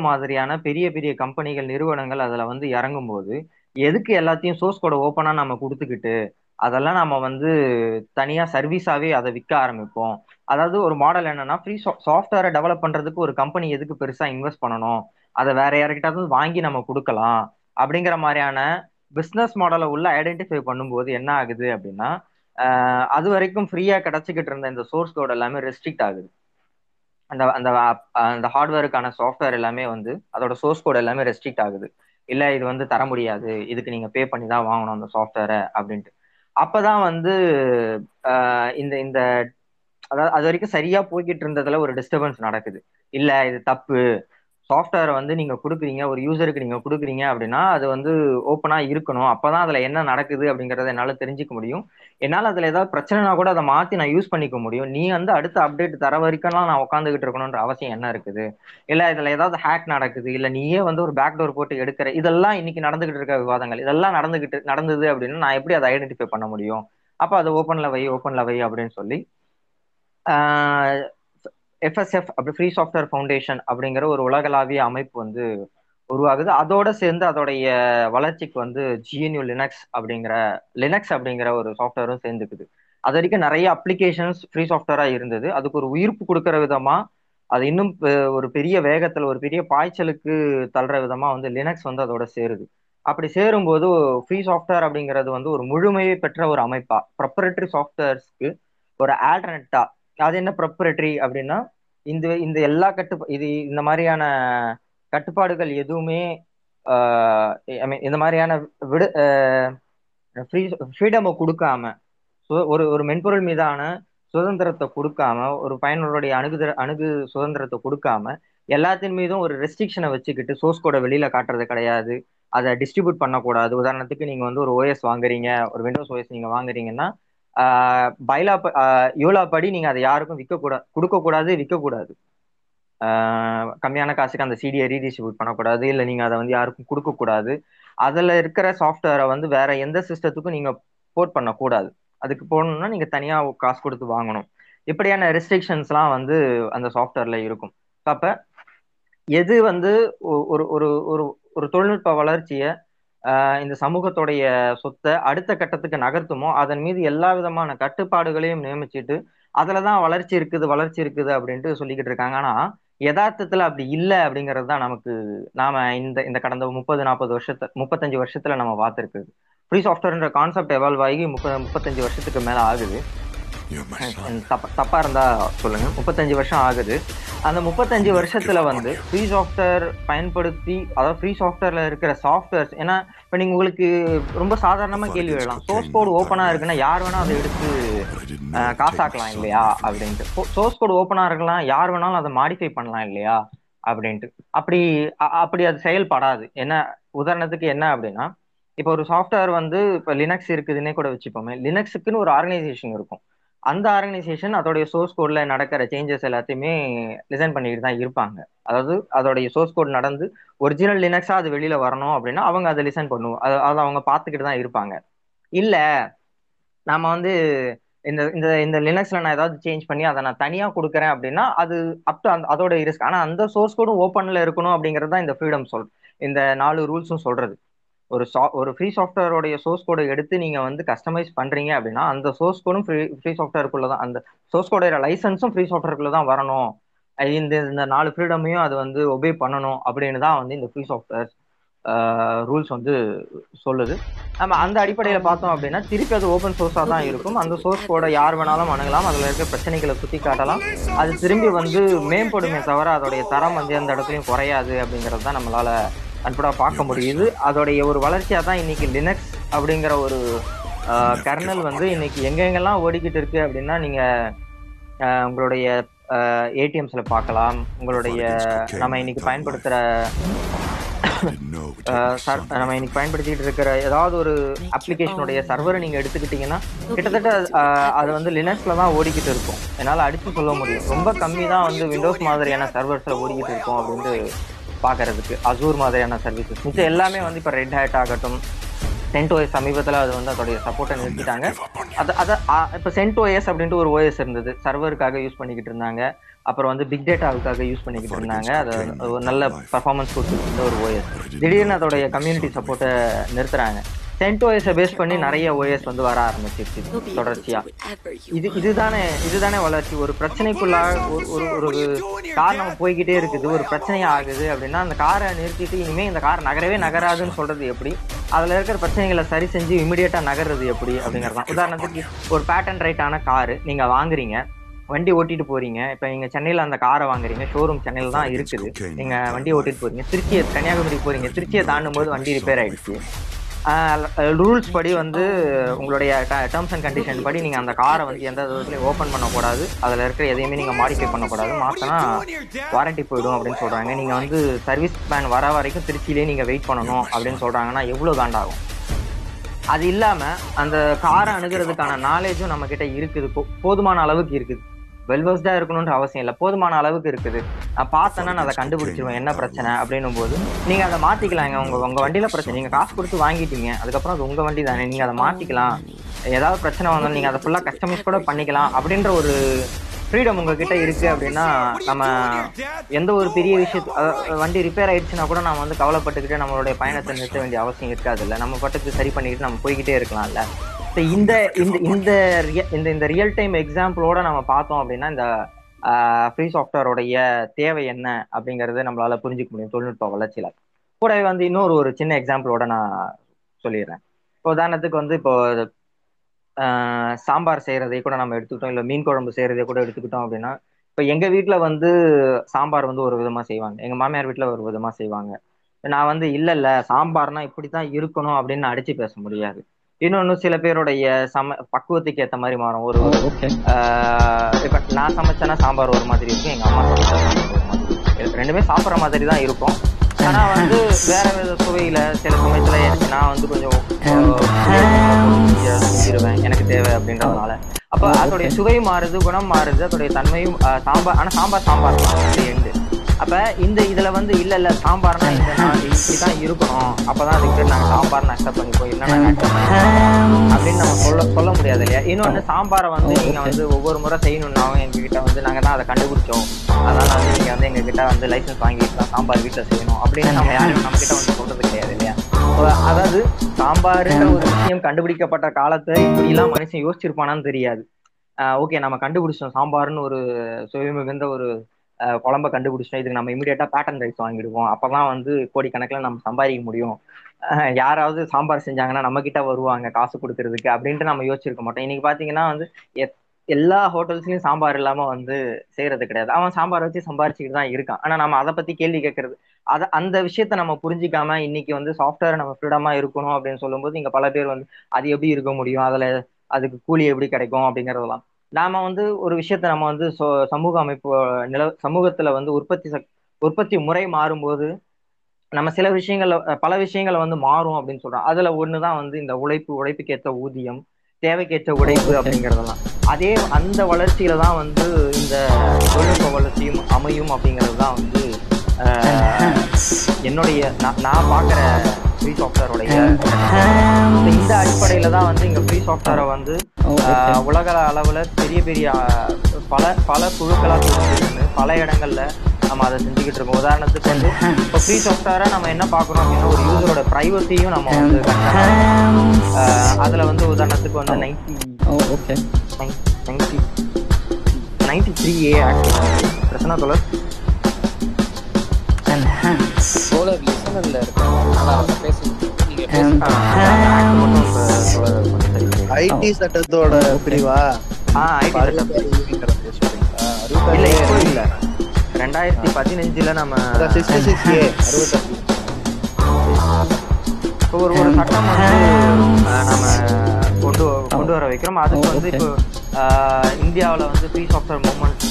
மாதிரியான பெரிய பெரிய கம்பெனிகள் நிறுவனங்கள் அதுல வந்து இறங்கும்போது எதுக்கு எல்லாத்தையும் சோர்ஸ் கோட ஓப்பனா நம்ம கொடுத்துக்கிட்டு அதெல்லாம் நம்ம வந்து தனியா சர்வீஸாவே அதை விற்க ஆரம்பிப்போம். அதாவது ஒரு மாடல் என்னன்னா ஃப்ரீ சாஃப்ட்வேரை டெவலப் பண்றதுக்கு ஒரு கம்பெனி எதுக்கு பெருசா இன்வெஸ்ட் பண்ணணும்? அதை வேற யார்கிட்டாவது வாங்கி நம்ம கொடுக்கலாம். அப்படிங்கிற மாதிரியான பிஸ்னஸ் மாடலை உள்ள ஐடென்டிஃபை பண்ணும்போது என்ன ஆகுது அப்படின்னா ஆஹ் அது வரைக்கும் ஃப்ரீயா கிடைச்சிக்கிட்டு இருந்த இந்த சோர்ஸ் கோட் எல்லாமே ரெஸ்ட்ரிக்ட் ஆகுது. அந்த அந்த அந்த ஹார்ட்வேருக்கான சாஃப்ட்வேர் எல்லாமே வந்து அதோட சோர்ஸ் கோட் எல்லாமே ரெஸ்ட்ரிக்ட் ஆகுது. இல்லை இது வந்து தர முடியாது. இதுக்கு நீங்கள் பே பண்ணி தான் வாங்கணும் அந்த சாஃப்ட்வேரை அப்படின்ட்டு. அப்போதான் வந்து இந்த இந்த அதாவது அது வரைக்கும் சரியா போய்கிட்டு இருந்ததுல ஒரு டிஸ்டர்பன்ஸ் நடக்குது. இல்லை இது தப்பு. சாஃப்ட்வேரை வந்து நீங்க கொடுக்குறீங்க ஒரு யூசருக்கு நீங்க கொடுக்குறீங்க அப்படின்னா அது வந்து ஓப்பனா இருக்கணும். அப்பதான் அதுல என்ன நடக்குது அப்படிங்கறத என்னால தெரிஞ்சுக்க முடியும். என்னால அதுல ஏதாவது பிரச்சனைனா கூட அதை மாத்தி நான் யூஸ் பண்ணிக்க முடியும். நீ வந்து அடுத்த அப்டேட் தர வரைக்கும்லாம் நான் உட்காந்துக்கிட்டு இருக்கணும்ன்ற அவசியம் என்ன இருக்குது? இல்ல இதுல ஏதாவது ஹேக் நடக்குது இல்ல நீயே வந்து ஒரு பேக் டோர் போட்டு எடுக்கிற இதெல்லாம் இன்னைக்கு நடந்துகிட்டு இருக்க விவாதங்கள் இதெல்லாம் நடந்துகிட்டு நடந்தது அப்படின்னா நான் எப்படி அதை ஐடென்டிஃபை பண்ண முடியும்? அப்ப அது ஓப்பன்ல வை ஓப்பன்ல வை அப்படின்னு சொல்லி எஃப்எஸ்எஃப் அப்படி ஃப்ரீ சாஃப்ட்வேர் ஃபவுண்டேஷன் அப்படிங்கிற ஒரு உலகளாவிய அமைப்பு வந்து உருவாகுது. அதோட சேர்ந்து அதோடைய வளர்ச்சிக்கு வந்து ஜிஎன்யூ லினக்ஸ் அப்படிங்கிற லினக்ஸ் அப்படிங்கிற ஒரு சாஃப்ட்வேரும் சேர்ந்துக்குது. அது வரைக்கும் நிறைய அப்ளிகேஷன்ஸ் ஃப்ரீ சாஃப்ட்வேரா இருந்தது. அதுக்கு ஒரு உயிர்ப்பு கொடுக்குற விதமா அது இன்னும் ஒரு பெரிய வேகத்துல ஒரு பெரிய பாய்ச்சலுக்கு தள்ளுற விதமா வந்து லினக்ஸ் வந்து அதோட சேருது. அப்படி சேரும்போது ஃப்ரீ சாஃப்ட்வேர் அப்படிங்கிறது வந்து ஒரு முழுமையை பெற்ற ஒரு அமைப்பா ப்ரொப்பரேட்டரி சாஃப்ட்வேர்ஸ்க்கு ஒரு ஆல்டர்னேட்டா அது என்ன ப்ரொப்பரேட்டரி அப்படின்னா இந்த இந்த எல்லா கட்டு இது இந்த மாதிரியான கட்டுப்பாடுகள் எதுவுமே ஆஹ் I இந்த மாதிரியான விடு ஃப்ரீ ஃப்ரீடமை கொடுக்காம ஒரு ஒரு மென்பொருள் மீதான சுதந்திரத்தை கொடுக்காம ஒரு பயனருடைய அணுகுதர அணுகு சுதந்திரத்தை கொடுக்காம எல்லாத்தின் மீதும் ஒரு ரெஸ்ட்ரிக்ஷனை வச்சுக்கிட்டு சோர்ஸ் கோடை வெளியில காட்டுறது கிடையாது. அதை டிஸ்ட்ரிபியூட் பண்ணக்கூடாது. உதாரணத்துக்கு நீங்க வந்து ஒரு ஓஎஸ் வாங்குறீங்க ஒரு விண்டோஸ் ஓஎஸ் நீங்க வாங்குறீங்கன்னா பைலா யூலா படி நீங்க அதை யாருக்கும் விற்க கூடாது கொடுக்க கூடாது விற்க கூடாது கம்மியான காசுக்கு அந்த சிடியை ரீடிஸ்ட்ரிபியூட் பண்ணக்கூடாது. இல்லை நீங்க அதை வந்து யாருக்கும் கொடுக்கக்கூடாது. அதில் அதுல இருக்கிற சாஃப்ட்வேரை வந்து வேற எந்த சிஸ்டத்துக்கும் நீங்க போர்ட் பண்ணக்கூடாது. அதுக்கு போகணும்னா நீங்க தனியா காசு கொடுத்து வாங்கணும். இப்படியான ரெஸ்ட்ரிக்ஷன்ஸ்லாம் வந்து அந்த சாஃப்ட்வேர்ல இருக்கும். அப்ப எது வந்து ஒ- ஒரு ஒரு ஒரு ஒரு தொழில்நுட்ப வளர்ச்சியை இந்த சமூகத்துடைய சொத்தை அடுத்த கட்டத்துக்கு நகர்த்துமோ அதன் மீது எல்லா விதமான கட்டுப்பாடுகளையும் நியமிச்சிட்டு அதுலதான் வளர்ச்சி இருக்குது வளர்ச்சி இருக்குது அப்படின்ட்டு சொல்லிக்கிட்டு இருக்காங்க. ஆனால் யதார்த்தத்துல அப்படி இல்லை அப்படிங்கிறது தான் நமக்கு நாம இந்த இந்த கடந்த முப்பது நாற்பது வருஷத்து முப்பத்தஞ்சு வருஷத்துல நம்ம பார்த்துருக்குது. ஃப்ரீ சாஃப்ட்வேர்ன்ற கான்செப்ட் எவால்வ் ஆகி முப்பது முப்பத்தஞ்சு வருஷத்துக்கு மேல ஆகுது. தப்பா இருந்தா சொல்லுங்க. முப்பத்தஞ்சு வருஷம் ஆகுது. அந்த முப்பத்தஞ்சு வருஷத்துல வந்து ஃப்ரீ சாஃப்ட்வேர் பயன்படுத்தி அதாவது ஃப்ரீ சாஃப்ட்வேர்ல இருக்கிற சாஃப்ட்வேர்ஸ் ஏன்னா இப்ப நீங்க உங்களுக்கு ரொம்ப சாதாரணமா கேள்வி எழலாம் சோர்ஸ் கோடு ஓப்பனா இருக்குன்னா யார் வேணா அதை எடுத்து காசாக்கலாம் இல்லையா. அப்படின்ட்டு. சோர்ஸ் கோடு ஓப்பனா இருக்கலாம். யார் வேணாலும் அதை மாடிஃபை பண்ணலாம் இல்லையா அப்படின்ட்டு. அப்படி அப்படி அது செயல்படாது. என்ன உதாரணத்துக்கு என்ன அப்படின்னா இப்போ ஒரு சாஃப்ட்வேர் வந்து இப்போ லினக்ஸ் இருக்குதுன்னே கூட வச்சுப்போமே லினக்ஸுக்குன்னு ஒரு ஆர்கனைசேஷன் இருக்கும். அந்த ஆர்கனைசேஷன் அதோடைய சோர்ஸ் கோட்ல நடக்கிற சேஞ்சஸ் எல்லாத்தையுமே லிசன் பண்ணிட்டு தான் இருப்பாங்க. அதாவது அதோடைய சோர்ஸ் கோட் நடந்து ஒரிஜினல் லினக்ஸா அது வெளியில வரணும் அப்படின்னா அவங்க அதை லிசன் பண்ணுவோம் அதை அதை அவங்க பார்த்துக்கிட்டு தான் இருப்பாங்க. இல்ல நாம வந்து இந்த இந்த இந்த லினக்ஸ்ல நான் ஏதாவது சேஞ்ச் பண்ணி அதை நான் தனியா கொடுக்குறேன் அப்படின்னா அது அப் டு அந்த அதோட ரிஸ்க் ஆனா அந்த சோர்ஸ் கோடும் ஓப்பன்ல இருக்கணும் அப்படிங்கிறது தான் இந்த ஃப்ரீடம் சொல் இந்த நாலு ரூல்ஸும் சொல்றது. ஒரு சா ஒரு ஃப்ரீ சாஃப்ட்வேரோடைய சோர்ஸ் கோடை எடுத்து நீங்க வந்து கஸ்டமைஸ் பண்றீங்க அப்படின்னா அந்த சோர்ஸ் கோடும் ஃப்ரீ ஃப்ரீ சாஃப்ட்வேருக்குள்ள தான் அந்த சோர்ஸ் கோடோட லைசன்ஸும் ஃப்ரீ சாஃப்ட்வேருக்குள்ள தான் வரணும். இந்த இந்த நாலு ஃப்ரீடமையும் அது வந்து ஒபே பண்ணணும் அப்படின்னு தான் வந்து இந்த ஃப்ரீ சாஃப்ட்வேர் ரூல்ஸ் வந்து சொல்லுது. நம்ம அந்த அடிப்படையில பார்த்தோம் அப்படின்னா திருப்பி அது ஓப்பன் சோர்ஸா தான் இருக்கும். அந்த சோர்ஸ் கோட யார் வேணாலும் அணுகலாம். அதுல இருக்க பிரச்சனைகளை சுத்தி காட்டலாம். அது திரும்பி வந்து மேம்படுமே தவிர அதோடைய தரம் வந்து எந்த இடத்துலயும் குறையாது அப்படிங்கிறது தான் நம்மளால கண்படா பார்க்க முடியுது. அதோடைய ஒரு வளர்ச்சியா தான் இன்னைக்கு லினக்ஸ் அப்படிங்கிற ஒரு கர்னல் வந்து இன்னைக்கு எங்கெங்கெல்லாம் ஓடிக்கிட்டு இருக்கு அப்படின்னா நீங்க அஹ், உங்களுடைய ஏடிஎம்ஸ்ல பார்க்கலாம். உங்களுடைய நம்ம இன்னைக்கு பயன்படுத்துற long. நம்ம இன்னைக்கு பயன்படுத்திட்டு இருக்கிற ஏதாவது ஒரு அப்ளிகேஷனுடைய சர்வரை நீங்க எடுத்துக்கிட்டீங்கன்னா கிட்டத்தட்ட அது வந்து லினக்ஸ்ல தான் ஓடிக்கிட்டு இருக்கும். என்னால அடிச்சு சொல்ல முடியும். ரொம்ப கம்மி தான் வந்து விண்டோஸ் மாதிரியான சர்வர்ஸ்ல ஓடிக்கிட்டு இருக்கும் அப்படின்ட்டு பார்க்கறதுக்கு அசூர் மாதிரியான சர்வீசஸ் மிச்சம் எல்லாமே வந்து இப்போ ரெட் ஹேட் ஆகட்டும் சென்டோஎஸ் சமீபத்தில் அது வந்து அதோடைய சப்போர்ட்டை நிறுத்திட்டாங்க. அது அதை இப்போ சென்டோஎஸ் அப்படின்ட்டு ஒரு ஓஎஸ் இருந்தது. சர்வருக்காக யூஸ் பண்ணிக்கிட்டு இருந்தாங்க. அப்புறம் வந்து பிக் டேட்டாவுக்காக யூஸ் பண்ணிக்கிட்டு இருந்தாங்க. அதை அது ஒரு நல்ல பர்ஃபார்மன்ஸ் கொடுத்துருந்த ஒரு ஓஎஸ் திடீர்னு அதோடைய கம்யூனிட்டி சப்போர்ட்டை நிறுத்துறாங்க. சென்டோஎஸை பேஸ் பண்ணி நிறைய ஓஎஸ் வந்து வர ஆரம்பிச்சிருச்சு. தொடர்ச்சியா. இது இதுதானே இதுதானே வளர்ச்சி. ஒரு பிரச்சனைக்குள்ளாக ஒரு ஒரு ஒரு கார் நம்ம போய்கிட்டே இருக்குது. ஒரு பிரச்சனை ஆகுது அப்படின்னா அந்த காரை நிறுத்திட்டு இனிமே இந்த கார் நகரவே நகராதுன்னு சொல்றது எப்படி? அதுல இருக்கிற பிரச்சனைகளை சரி செஞ்சு இமிடியேட்டா நகர்றது எப்படி அப்படிங்கிறது தான். உதாரணத்துக்கு ஒரு பேட்டன் ரைட்டான காரு நீங்க வாங்குறீங்க. வண்டி ஓட்டிட்டு போறீங்க. இப்ப நீங்க சென்னையில அந்த காரை வாங்குறீங்க. ஷோரூம் சென்னையில தான் இருக்குது. நீங்க வண்டி ஓட்டிட்டு போறீங்க. திருச்சியை கன்னியாகுமரி போறீங்க. திருச்சியை தாண்டும் போது வண்டி ரிப்பேர் ஆயிடுச்சு. ரூல்ஸ் படி வந்து உங்களுடைய டேர்ம்ஸ் அண்ட் கண்டிஷன் படி நீங்க அந்த காரை வந்து எந்த விதத்துலையும் ஓப்பன் பண்ணக்கூடாது. அதுல இருக்கிற எதையுமே நீங்க மாடிஃபை பண்ணக்கூடாது. மாசம்னா வாரண்டி போயிடும் அப்படின்னு சொல்றாங்க. நீங்க வந்து சர்வீஸ் மேன் வர வரைக்கும் திருச்சியிலேயே நீங்க வெயிட் பண்ணணும் அப்படின்னு சொல்றாங்கன்னா எவ்வளவு காண்டாகும் அது இல்லாம அந்த காரை அணுகிறதுக்கான நாலேஜும் நம்ம கிட்ட இருக்குது. போதுமான அளவுக்கு இருக்குது. வெல்வர்ஸ்டா இருக்கணும்ன்ற அவசியம் இல்லை. போதுமான அளவுக்கு இருக்குது. நான் பார்த்தேன்னா நான் அதை கண்டுபிடிச்சிருவேன். என்ன பிரச்சனை அப்படின்னும் போது நீங்க அதை மாத்திக்கலாங்க. உங்க உங்க வண்டியில பிரச்சனை. நீங்க காசு கொடுத்து வாங்கிட்டீங்க. அதுக்கப்புறம் அது உங்க வண்டி தானே. நீங்க அதை மாத்திக்கலாம். ஏதாவது பிரச்சனை வந்தாலும் நீங்க அதை ஃபுல்லா கஸ்டமைஸ் கூட பண்ணிக்கலாம். அப்படின்ற ஒரு ஃப்ரீடம் உங்ககிட்ட இருக்கு அப்படின்னா நம்ம எந்த ஒரு பெரிய விஷயத்து வண்டி ரிப்பேர் ஆயிடுச்சுன்னா கூட நம்ம வந்து கவலைப்பட்டுக்கிட்டு நம்மளுடைய பயணத்தை நிறுத்த வேண்டிய அவசியம் இருக்காது இல்ல. நம்ம பாட்டுக்கு சரி பண்ணிக்கிட்டு நம்ம போய்கிட்டே இருக்கலாம்ல. இந்த இந்த இந்த இந்த ரியல் டைம் எக்ஸாம்பிளோட நம்ம பார்த்தோம் அப்படின்னா இந்த ஃப்ரீ சாஃப்ட்வேரோடைய தேவை என்ன அப்படிங்கறது நம்மளால புரிஞ்சுக்க முடியும். தொழில்நுட்ப வளர்ச்சியில. கூடவே வந்து இன்னொரு ஒரு சின்ன எக்ஸாம்பிளோட நான் சொல்லிடுறேன். இப்போ உதாரணத்துக்கு வந்து இப்போ சாம்பார் செய்யறதை கூட நம்ம எடுத்துக்கிட்டோம். இல்ல மீன் குழம்பு செய்யறதை கூட எடுத்துக்கிட்டோம் அப்படின்னா இப்போ எங்க வீட்ல வந்து சாம்பார் வந்து ஒரு விதமா செய்வாங்க. எங்க மாமியார் வீட்ல ஒரு விதமா செய்வாங்க. நான் வந்து இல்ல இல்ல சாம்பார்னா இப்படித்தான் இருக்கணும் அப்படின்னு நான் அடிச்சு பேச முடியாது. இன்னொன்னு சில பேருடைய சம பக்குவத்துக்கு ஏத்த மாதிரி மாறும். ஒரு இப்ப நான் சமைச்சேன்னா சாம்பார் ஒரு மாதிரி இருக்கும் எங்க அம்மா சமைச்சா சாம்பார் ஒரு மாதிரி இருக்கும். ரெண்டுமே சாப்பிட்ற மாதிரி தான் இருக்கும். ஆனா வந்து வேற வித சுவையில சில சமயத்துல நான் வந்து கொஞ்சம் செஞ்சிருவேன் எனக்கு தேவை அப்படின்றதுனால. அப்ப அதோடைய சுவை மாறுது குணம் மாறுது அதோடைய தன்மையும் சாம்பார் ஆனா சாம்பார் சாம்பார் தான் எண்டு அப்ப இந்த இதுல வந்து இல்ல இல்ல சாம்பார்னா இந்த இப்படிதான் இருக்கணும். அப்பதான் அதுக்கு நாங்க சாம்பார் நஷ்டம் பண்ணிப்போம் இல்லைன்னா அப்படின்னு நம்ம சொல்ல சொல்ல முடியாது இல்லையா? இன்னொன்னு சாம்பாரை வந்து நீங்க வந்து ஒவ்வொரு முறை செய்யணும்னாவும் எங்ககிட்ட வந்து நாங்க தான் அதை கண்டுபிடிச்சோம். அதனால வந்து நீங்க வந்து எங்ககிட்ட வந்து லைசன்ஸ் வாங்கிட்டு சாம்பார் வீட்டுல செய்யணும். அப்படின்னு நம்ம யாரும் நம்ம கிட்ட வந்து சொல்றது கிடையாது இல்லையா? அதாவது சாம்பாருன்ற ஒரு விஷயம் கண்டுபிடிக்கப்பட்ட காலத்தை இப்படி எல்லாம் மனுஷன் யோசிச்சிருப்பானான்னு தெரியாது. ஓகே நம்ம கண்டுபிடிச்சோம் சாம்பார்னு ஒரு சுவை மிகுந்த ஒரு குழம்ப கண்டுபிடிச்சோம் இதுக்கு நம்ம இமீடியட்டா பேட்டன் ரைஸ் வாங்கிடுவோம். அப்பதான் வந்து கோடிக்கணக்கில் நம்ம சம்பாதிக்க முடியும். யாராவது சாம்பார் செஞ்சாங்கன்னா நம்ம கிட்ட வருவாங்க காசு கொடுக்கறதுக்கு அப்படின்ட்டு நம்ம யோசிச்சிருக்க மாட்டோம். இன்னைக்கு பாத்தீங்கன்னா வந்து எத்- எல்லா ஹோட்டல்ஸ்லயும் சாம்பார் இல்லாம வந்து செய்யறது கிடையாது. அவன் சாம்பார் வச்சு சம்பாரிச்சுக்கிட்டு தான் இருக்கான். ஆனா நம்ம அதை பத்தி கேள்வி கேட்கறது அத அந்த விஷயத்த நம்ம புரிஞ்சிக்காம இன்னைக்கு வந்து சாஃப்ட்வேர் நம்ம ஃப்ரீடமா இருக்கணும் அப்படின்னு சொல்லும்போது இங்க பல பேர் வந்து அது எப்படி இருக்க முடியும்? அதுல அதுக்கு கூலி எப்படி கிடைக்கும் அப்படிங்கறதெல்லாம். நாம வந்து ஒரு விஷயத்த நம்ம வந்து சமூக அமைப்பு நில சமூகத்துல வந்து உற்பத்தி சக் உற்பத்தி முறை மாறும்போது நம்ம சில விஷயங்கள்ல பல விஷயங்களை வந்து மாறும் அப்படின்னு சொல்றோம். அதுல ஒண்ணுதான் வந்து இந்த உழைப்பு உழைப்புக்கேற்ற ஊதியம் தேவைக்கேற்ற உழைப்பு அப்படிங்கறதெல்லாம். அதே அந்த வளர்ச்சியில தான் வந்து இந்த தொழில்நுட்ப வளர்ச்சியும் அமையும் அப்படிங்கிறது தான் வந்து என்னுடைய நான் நான் ஃப்ரீ சாஃப்ட்வேரோடைய இந்த அடிப்படையில தான் வந்து இங்க ஃப்ரீ சாஃப்ட்வேரை வந்து உலக அளவுல பெரிய பெரிய பல பல குழுக்களா பிரிஞ்சிருக்கு பல இடங்கள்ல நம்ம அதை செஞ்சுக்கிட்டு இருக்கோம். உதாரணத்துக்கு வந்து இப்போ ஃப்ரீ சாஃப்ட்வேரை நம்ம என்ன பார்க்கறோம் அப்படின்னா ஒரு யூசரோட ப்ரைவசியும் நம்ம வந்து அதுல வந்து உதாரணத்துக்கு வந்து ninety okay ninety ninety three A act பிரச்சனை தோழர் செய்யுங்க. ஐடி சட்டத்தோட பிரிவா? இல்ல இல்ல. ரெண்டாயிரத்தி பதினஞ்சுல நம்ம ஒரு ஒரு சட்டம் நம்ம கொண்டு கொண்டு வர வைக்கிறோம். அதுக்கு வந்து இப்போ இந்தியாவில் வந்து free software movement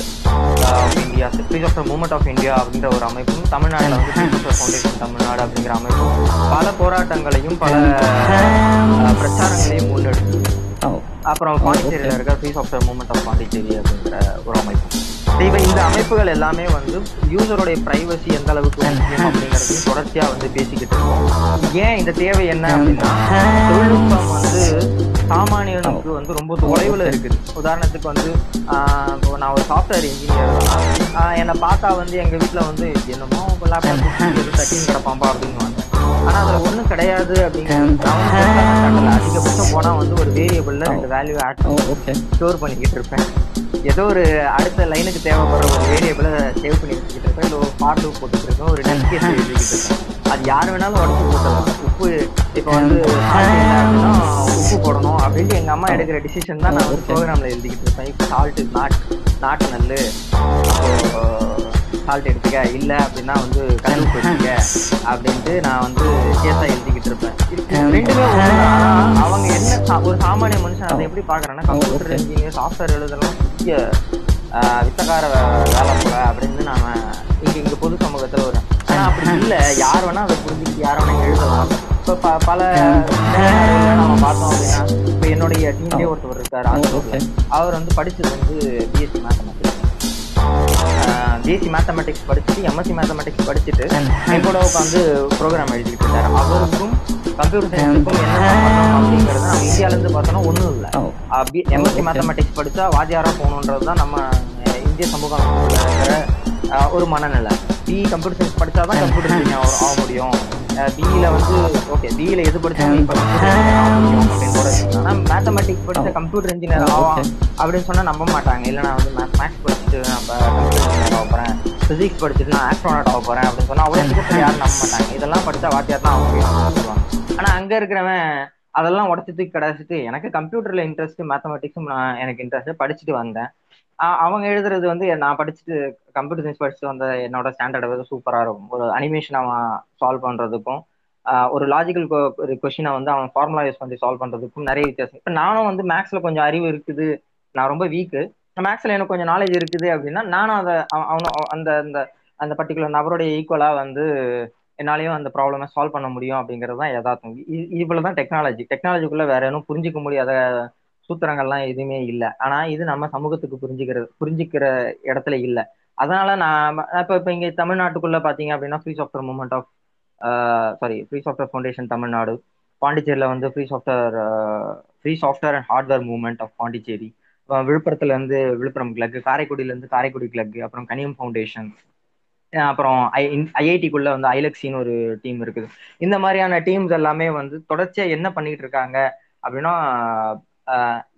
of India free software movement of India அப்படின்ற ஒரு அமைப்பும் தமிழ்நாட்டில் வந்து ஃபவுண்டேஷன் தமிழ்நாடு அப்படிங்கிற அமைப்பும் பல போராட்டங்களையும் பல பிரச்சாரங்களையும் முன்னெடுத்து. அப்புறம் பாண்டிச்சேரியில இருக்க free software movement of Pondicherry அப்படிங்கிற ஒரு அமைப்பு. இப்ப இந்த அமைப்புகள் எல்லாமே வந்து யூசருடைய பிரைவசி எந்த அளவுக்கு முக்கியம் அப்படிங்கறதையும் தொடர்ச்சியா வந்து பேசிக்கிட்டு இருக்கோம். ஏன் இந்த தேவை என்ன அப்படின்னா தொழில்நுட்பம் வந்து சாமானியனுக்கு வந்து ரொம்ப தொலைவுல இருக்குது. உதாரணத்துக்கு வந்து நான் ஒரு சாஃப்ட்வேர் இன்ஜினியர் என்னை பார்த்தா வந்து எங்க வீட்ல வந்து என்னமோ லேப்டாப் தட்டின்னு கிடப்பாம்பா அப்படின்னு ஆனா அதுல ஒண்ணும் கிடையாது அப்படிங்கிறது அதிகபட்சம் போனா வந்து ஒரு வேரியபிள்ல ரெண்டு வேல்யூ ஆட் ஸ்டோர் பண்ணிக்கிட்டு இருப்பேன். ஏதோ ஒரு அடுத்த லைனுக்கு தேவைப்படுற ஒரு வேரியபிளை சேவ் பண்ணி வச்சுக்கிட்டு இருப்பேன். இல்லை ஒரு ஃபார் லூப் போட்டுட்டு இருக்கேன் ஒரு டெஸ்ட் கேஸ் எழுதிக்கிட்டு இருப்பேன் அது யார் வேணாலும் உடச்சு போட்டலாம் உப்பு இப்போ வந்து அப்படின்னா உப்பு போடணும் அப்படின்ட்டு எங்க அம்மா எடுக்கிற டிசிஷன் தான் நான் வந்து ப்ரோக்ராம்ல எழுதிக்கிட்டு இருப்பேன். இப்போ சால்ட் நாட் நாட்டு நல்லு சால்ட் எடுத்துக்க இல்லை அப்படின்னா வந்து உப்பு எடுத்துக்க அப்படின்ட்டு நான் வந்து கேஸா எழுதிக்கிட்டு இருப்பேன். ரெண்டுமே அவங்க என்ன ஒரு சாமானிய மனுஷன் அதை எப்படி பாக்குறான்னா கம்ப்யூட்டர் இன்ஜினியர் சாஃப்ட்வேர் எழுதலாம் பெரிய ஆஹ், வித்தகார வே- வேலை போல அப்படின்னு நாம இங்க இங்க பொது சமூகத்துல ஒரு ஆனா அப்படி இல்ல. யார் வேணா அதை புரிஞ்சுக்கிட்டு யார் வேணா எழுதலாம். இப்ப ப- பல நம்ம பார்த்தோம் அப்படின்னா இப்ப என்னுடைய டீம்லயே ஒருத்தர் இருக்காரு அவர் வந்து படிச்சது வந்து பிஎஸ்சி மேத்தமெட்டிக்ஸ் பிஎஸ்சி மேத்தமெட்டிக்ஸ் படிச்சுட்டு எம்எஸ்சி மேத்தமெட்டிக்ஸ் படிச்சுட்டு என் கூட உட்காந்து ப்ரோக்ராம் எழுதிட்டு இருக்காரு. அவருக்கும் கம்ப்யூட்டர் சயின்ஸுக்கும் என்ன அப்படிங்கறது நம்ம இந்தியால இருந்து பார்த்தோம்னா ஒண்ணும் இல்ல. எம்எஸ்சி மேத்தமெட்டிக்ஸ் படிச்சா வாத்தியாரா போகணுன்றது தான் நம்ம இந்திய சமூகம் ஒரு மனநிலை. பிஇ கம்ப்யூட்டர் சயின்ஸ் படிச்சாதான் கம்ப்யூட்டர் இன்ஜினியர் ஆக முடியும். பிஇல வந்து ஓகே பிஇல எது படிச்சாலும் இப்ப computer engineer ஆக முடியும் அப்படின்னு கூட வச்சுக்கலாம். ஆனா மேத்தமெட்டிக்ஸ் படிச்ச கம்ப்யூட்டர் இன்ஜினியர் ஆவான் அப்படின்னு சொன்னா நம்ப மாட்டாங்க. இல்ல நான் வந்து மேத்ஸ் படிச்சுட்டு நான் கம்ப்யூட்டர் இன்ஜினியர் ஆக போறேன். பிசிக்ஸ் படிச்சுட்டு நான் ஆஸ்ட்ரோனாட் ஆக போறேன் அப்படின்னு சொன்னா சீக்கிரத்துல யாரும் நம்ப மாட்டாங்க. இதெல்லாம் படிச்சா வாத்தியார் தான் ஆக அப்படின்னு சொல்லுவாங்க. ஆனா அங்க இருக்கிறவன் அதெல்லாம் உடச்சிட்டு கிடைச்சிட்டு எனக்கு கம்ப்யூட்டர்ல இன்ட்ரெஸ்ட் மேத்தமெட்டிக்ஸும் நான் எனக்கு இன்ட்ரெஸ்ட் படிச்சுட்டு வந்தேன். அவங்க எழுதுறது வந்து நான் படிச்சுட்டு கம்ப்யூட்டர் சயின்ஸ் படிச்சுட்டு வந்த என்னோட ஸ்டாண்டர்ட் வந்து சூப்பராக இருக்கும். ஒரு அனிமேஷன் அவன் சால்வ் பண்ணுறதுக்கும் ஒரு லாஜிக்கல் ஒரு கொஷினை வந்து அவன் ஃபார்முலா யூஸ் பண்ணி சால்வ் பண்ணுறதுக்கும் நிறைய வித்தியாசம். இப்போ நானும் வந்து மேக்ஸில் கொஞ்சம் அறிவு இருக்குது. நான் ரொம்ப வீக்கு மேக்ஸில் எனக்கு கொஞ்சம் நாலேஜ் இருக்குது அப்படின்னா நானும் அதை அவ- அந்த அந்த அந்த பர்டிகுலர் நபருடைய ஈக்குவலாக வந்து என்னாலையும் அந்த ப்ராப்ளமை சால்வ் பண்ண முடியும் அப்படிங்கிறது தான் யதார்த்தம். இ- இவ்வளவுதான் டெக்னாலஜி டெக்னாலஜிக்குள்ளே வேற எதுவும் புரிஞ்சிக்க முடியாத சூத்திரங்கள்லாம் எதுவுமே இல்லை. ஆனா இது நம்ம சமூகத்துக்கு புரிஞ்சுக்கிறது புரிஞ்சுக்கிற இடத்துல இல்லை. அதனால நான் இப்ப இப்ப இங்க தமிழ்நாட்டுக்குள்ள பாத்தீங்க அப்படின்னா free software movement of sorry free software foundation Tamil Nadu பாண்டிச்சேரியில வந்து free software free software and hardware movement of Pondicherry விழுப்புரத்துல இருந்து விழுப்புரம் கிளக் காரைக்குடியில இருந்து காரைக்குடி கிளக் அப்புறம் கனியம் ஃபவுண்டேஷன் அப்புறம் ஐஐடிக்குள்ள வந்து ஐலக்ஸின்னு ஒரு டீம் இருக்குது. இந்த மாதிரியான டீம்ஸ் எல்லாமே வந்து தொடர்ச்சியா என்ன பண்ணிட்டு இருக்காங்க அப்படின்னா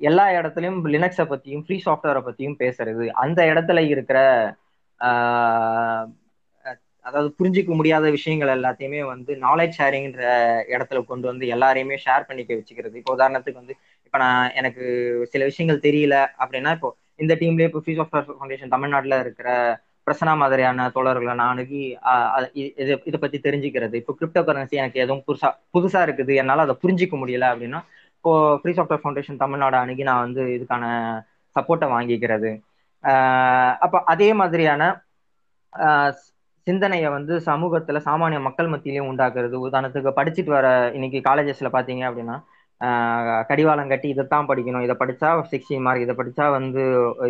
எல்லா இடத்துலயும் லினக்ஸை பற்றியும் ஃப்ரீ சாஃப்ட்வேரை பற்றியும் பேசுறது. அந்த இடத்துல இருக்கிற அதாவது புரிஞ்சிக்க முடியாத விஷயங்கள் எல்லாத்தையுமே வந்து நாலேஜ் ஷேரிங்கிற இடத்துல கொண்டு வந்து எல்லாரையுமே ஷேர் பண்ணிக்க வச்சுக்கிறது. இப்போ உதாரணத்துக்கு வந்து இப்போ நான் எனக்கு சில விஷயங்கள் தெரியல அப்படின்னா இப்போ இந்த டீம்லயே இப்போ ஃப்ரீ சாஃப்ட்வேர் ஃபவுண்டேஷன் தமிழ்நாட்டில் இருக்கிற பிரசனா மாதிரியான தோழர்களை நான் அணுகி இதை இதை பத்தி தெரிஞ்சுக்கிறது. இப்போ கிரிப்டோ கரன்சி எனக்கு எதுவும் புதுசாக புதுசாக இருக்குது. என்னால் அதை புரிஞ்சிக்க முடியல அப்படின்னா இப்போ ஃப்ரீ சாஃப்ட்வேர் ஃபவுண்டேஷன் தமிழ்நாடு அணுகி நான் வந்து இதுக்கான சப்போர்ட்டை வாங்கிக்கிறது. அப்போ அதே மாதிரியான சிந்தனையை வந்து சமூகத்துல சாமானிய மக்கள் மத்தியிலையும் உண்டாக்குறது. உதாரணத்துக்கு படிச்சுட்டு வர இன்னைக்கு காலேஜஸ்ல பாத்தீங்க அப்படின்னா கடிவாளம் கட்டி இதைத்தான் படிக்கணும். இதை படிச்சா சிக்ஸ்டீன் மார்க் இதை படிச்சா வந்து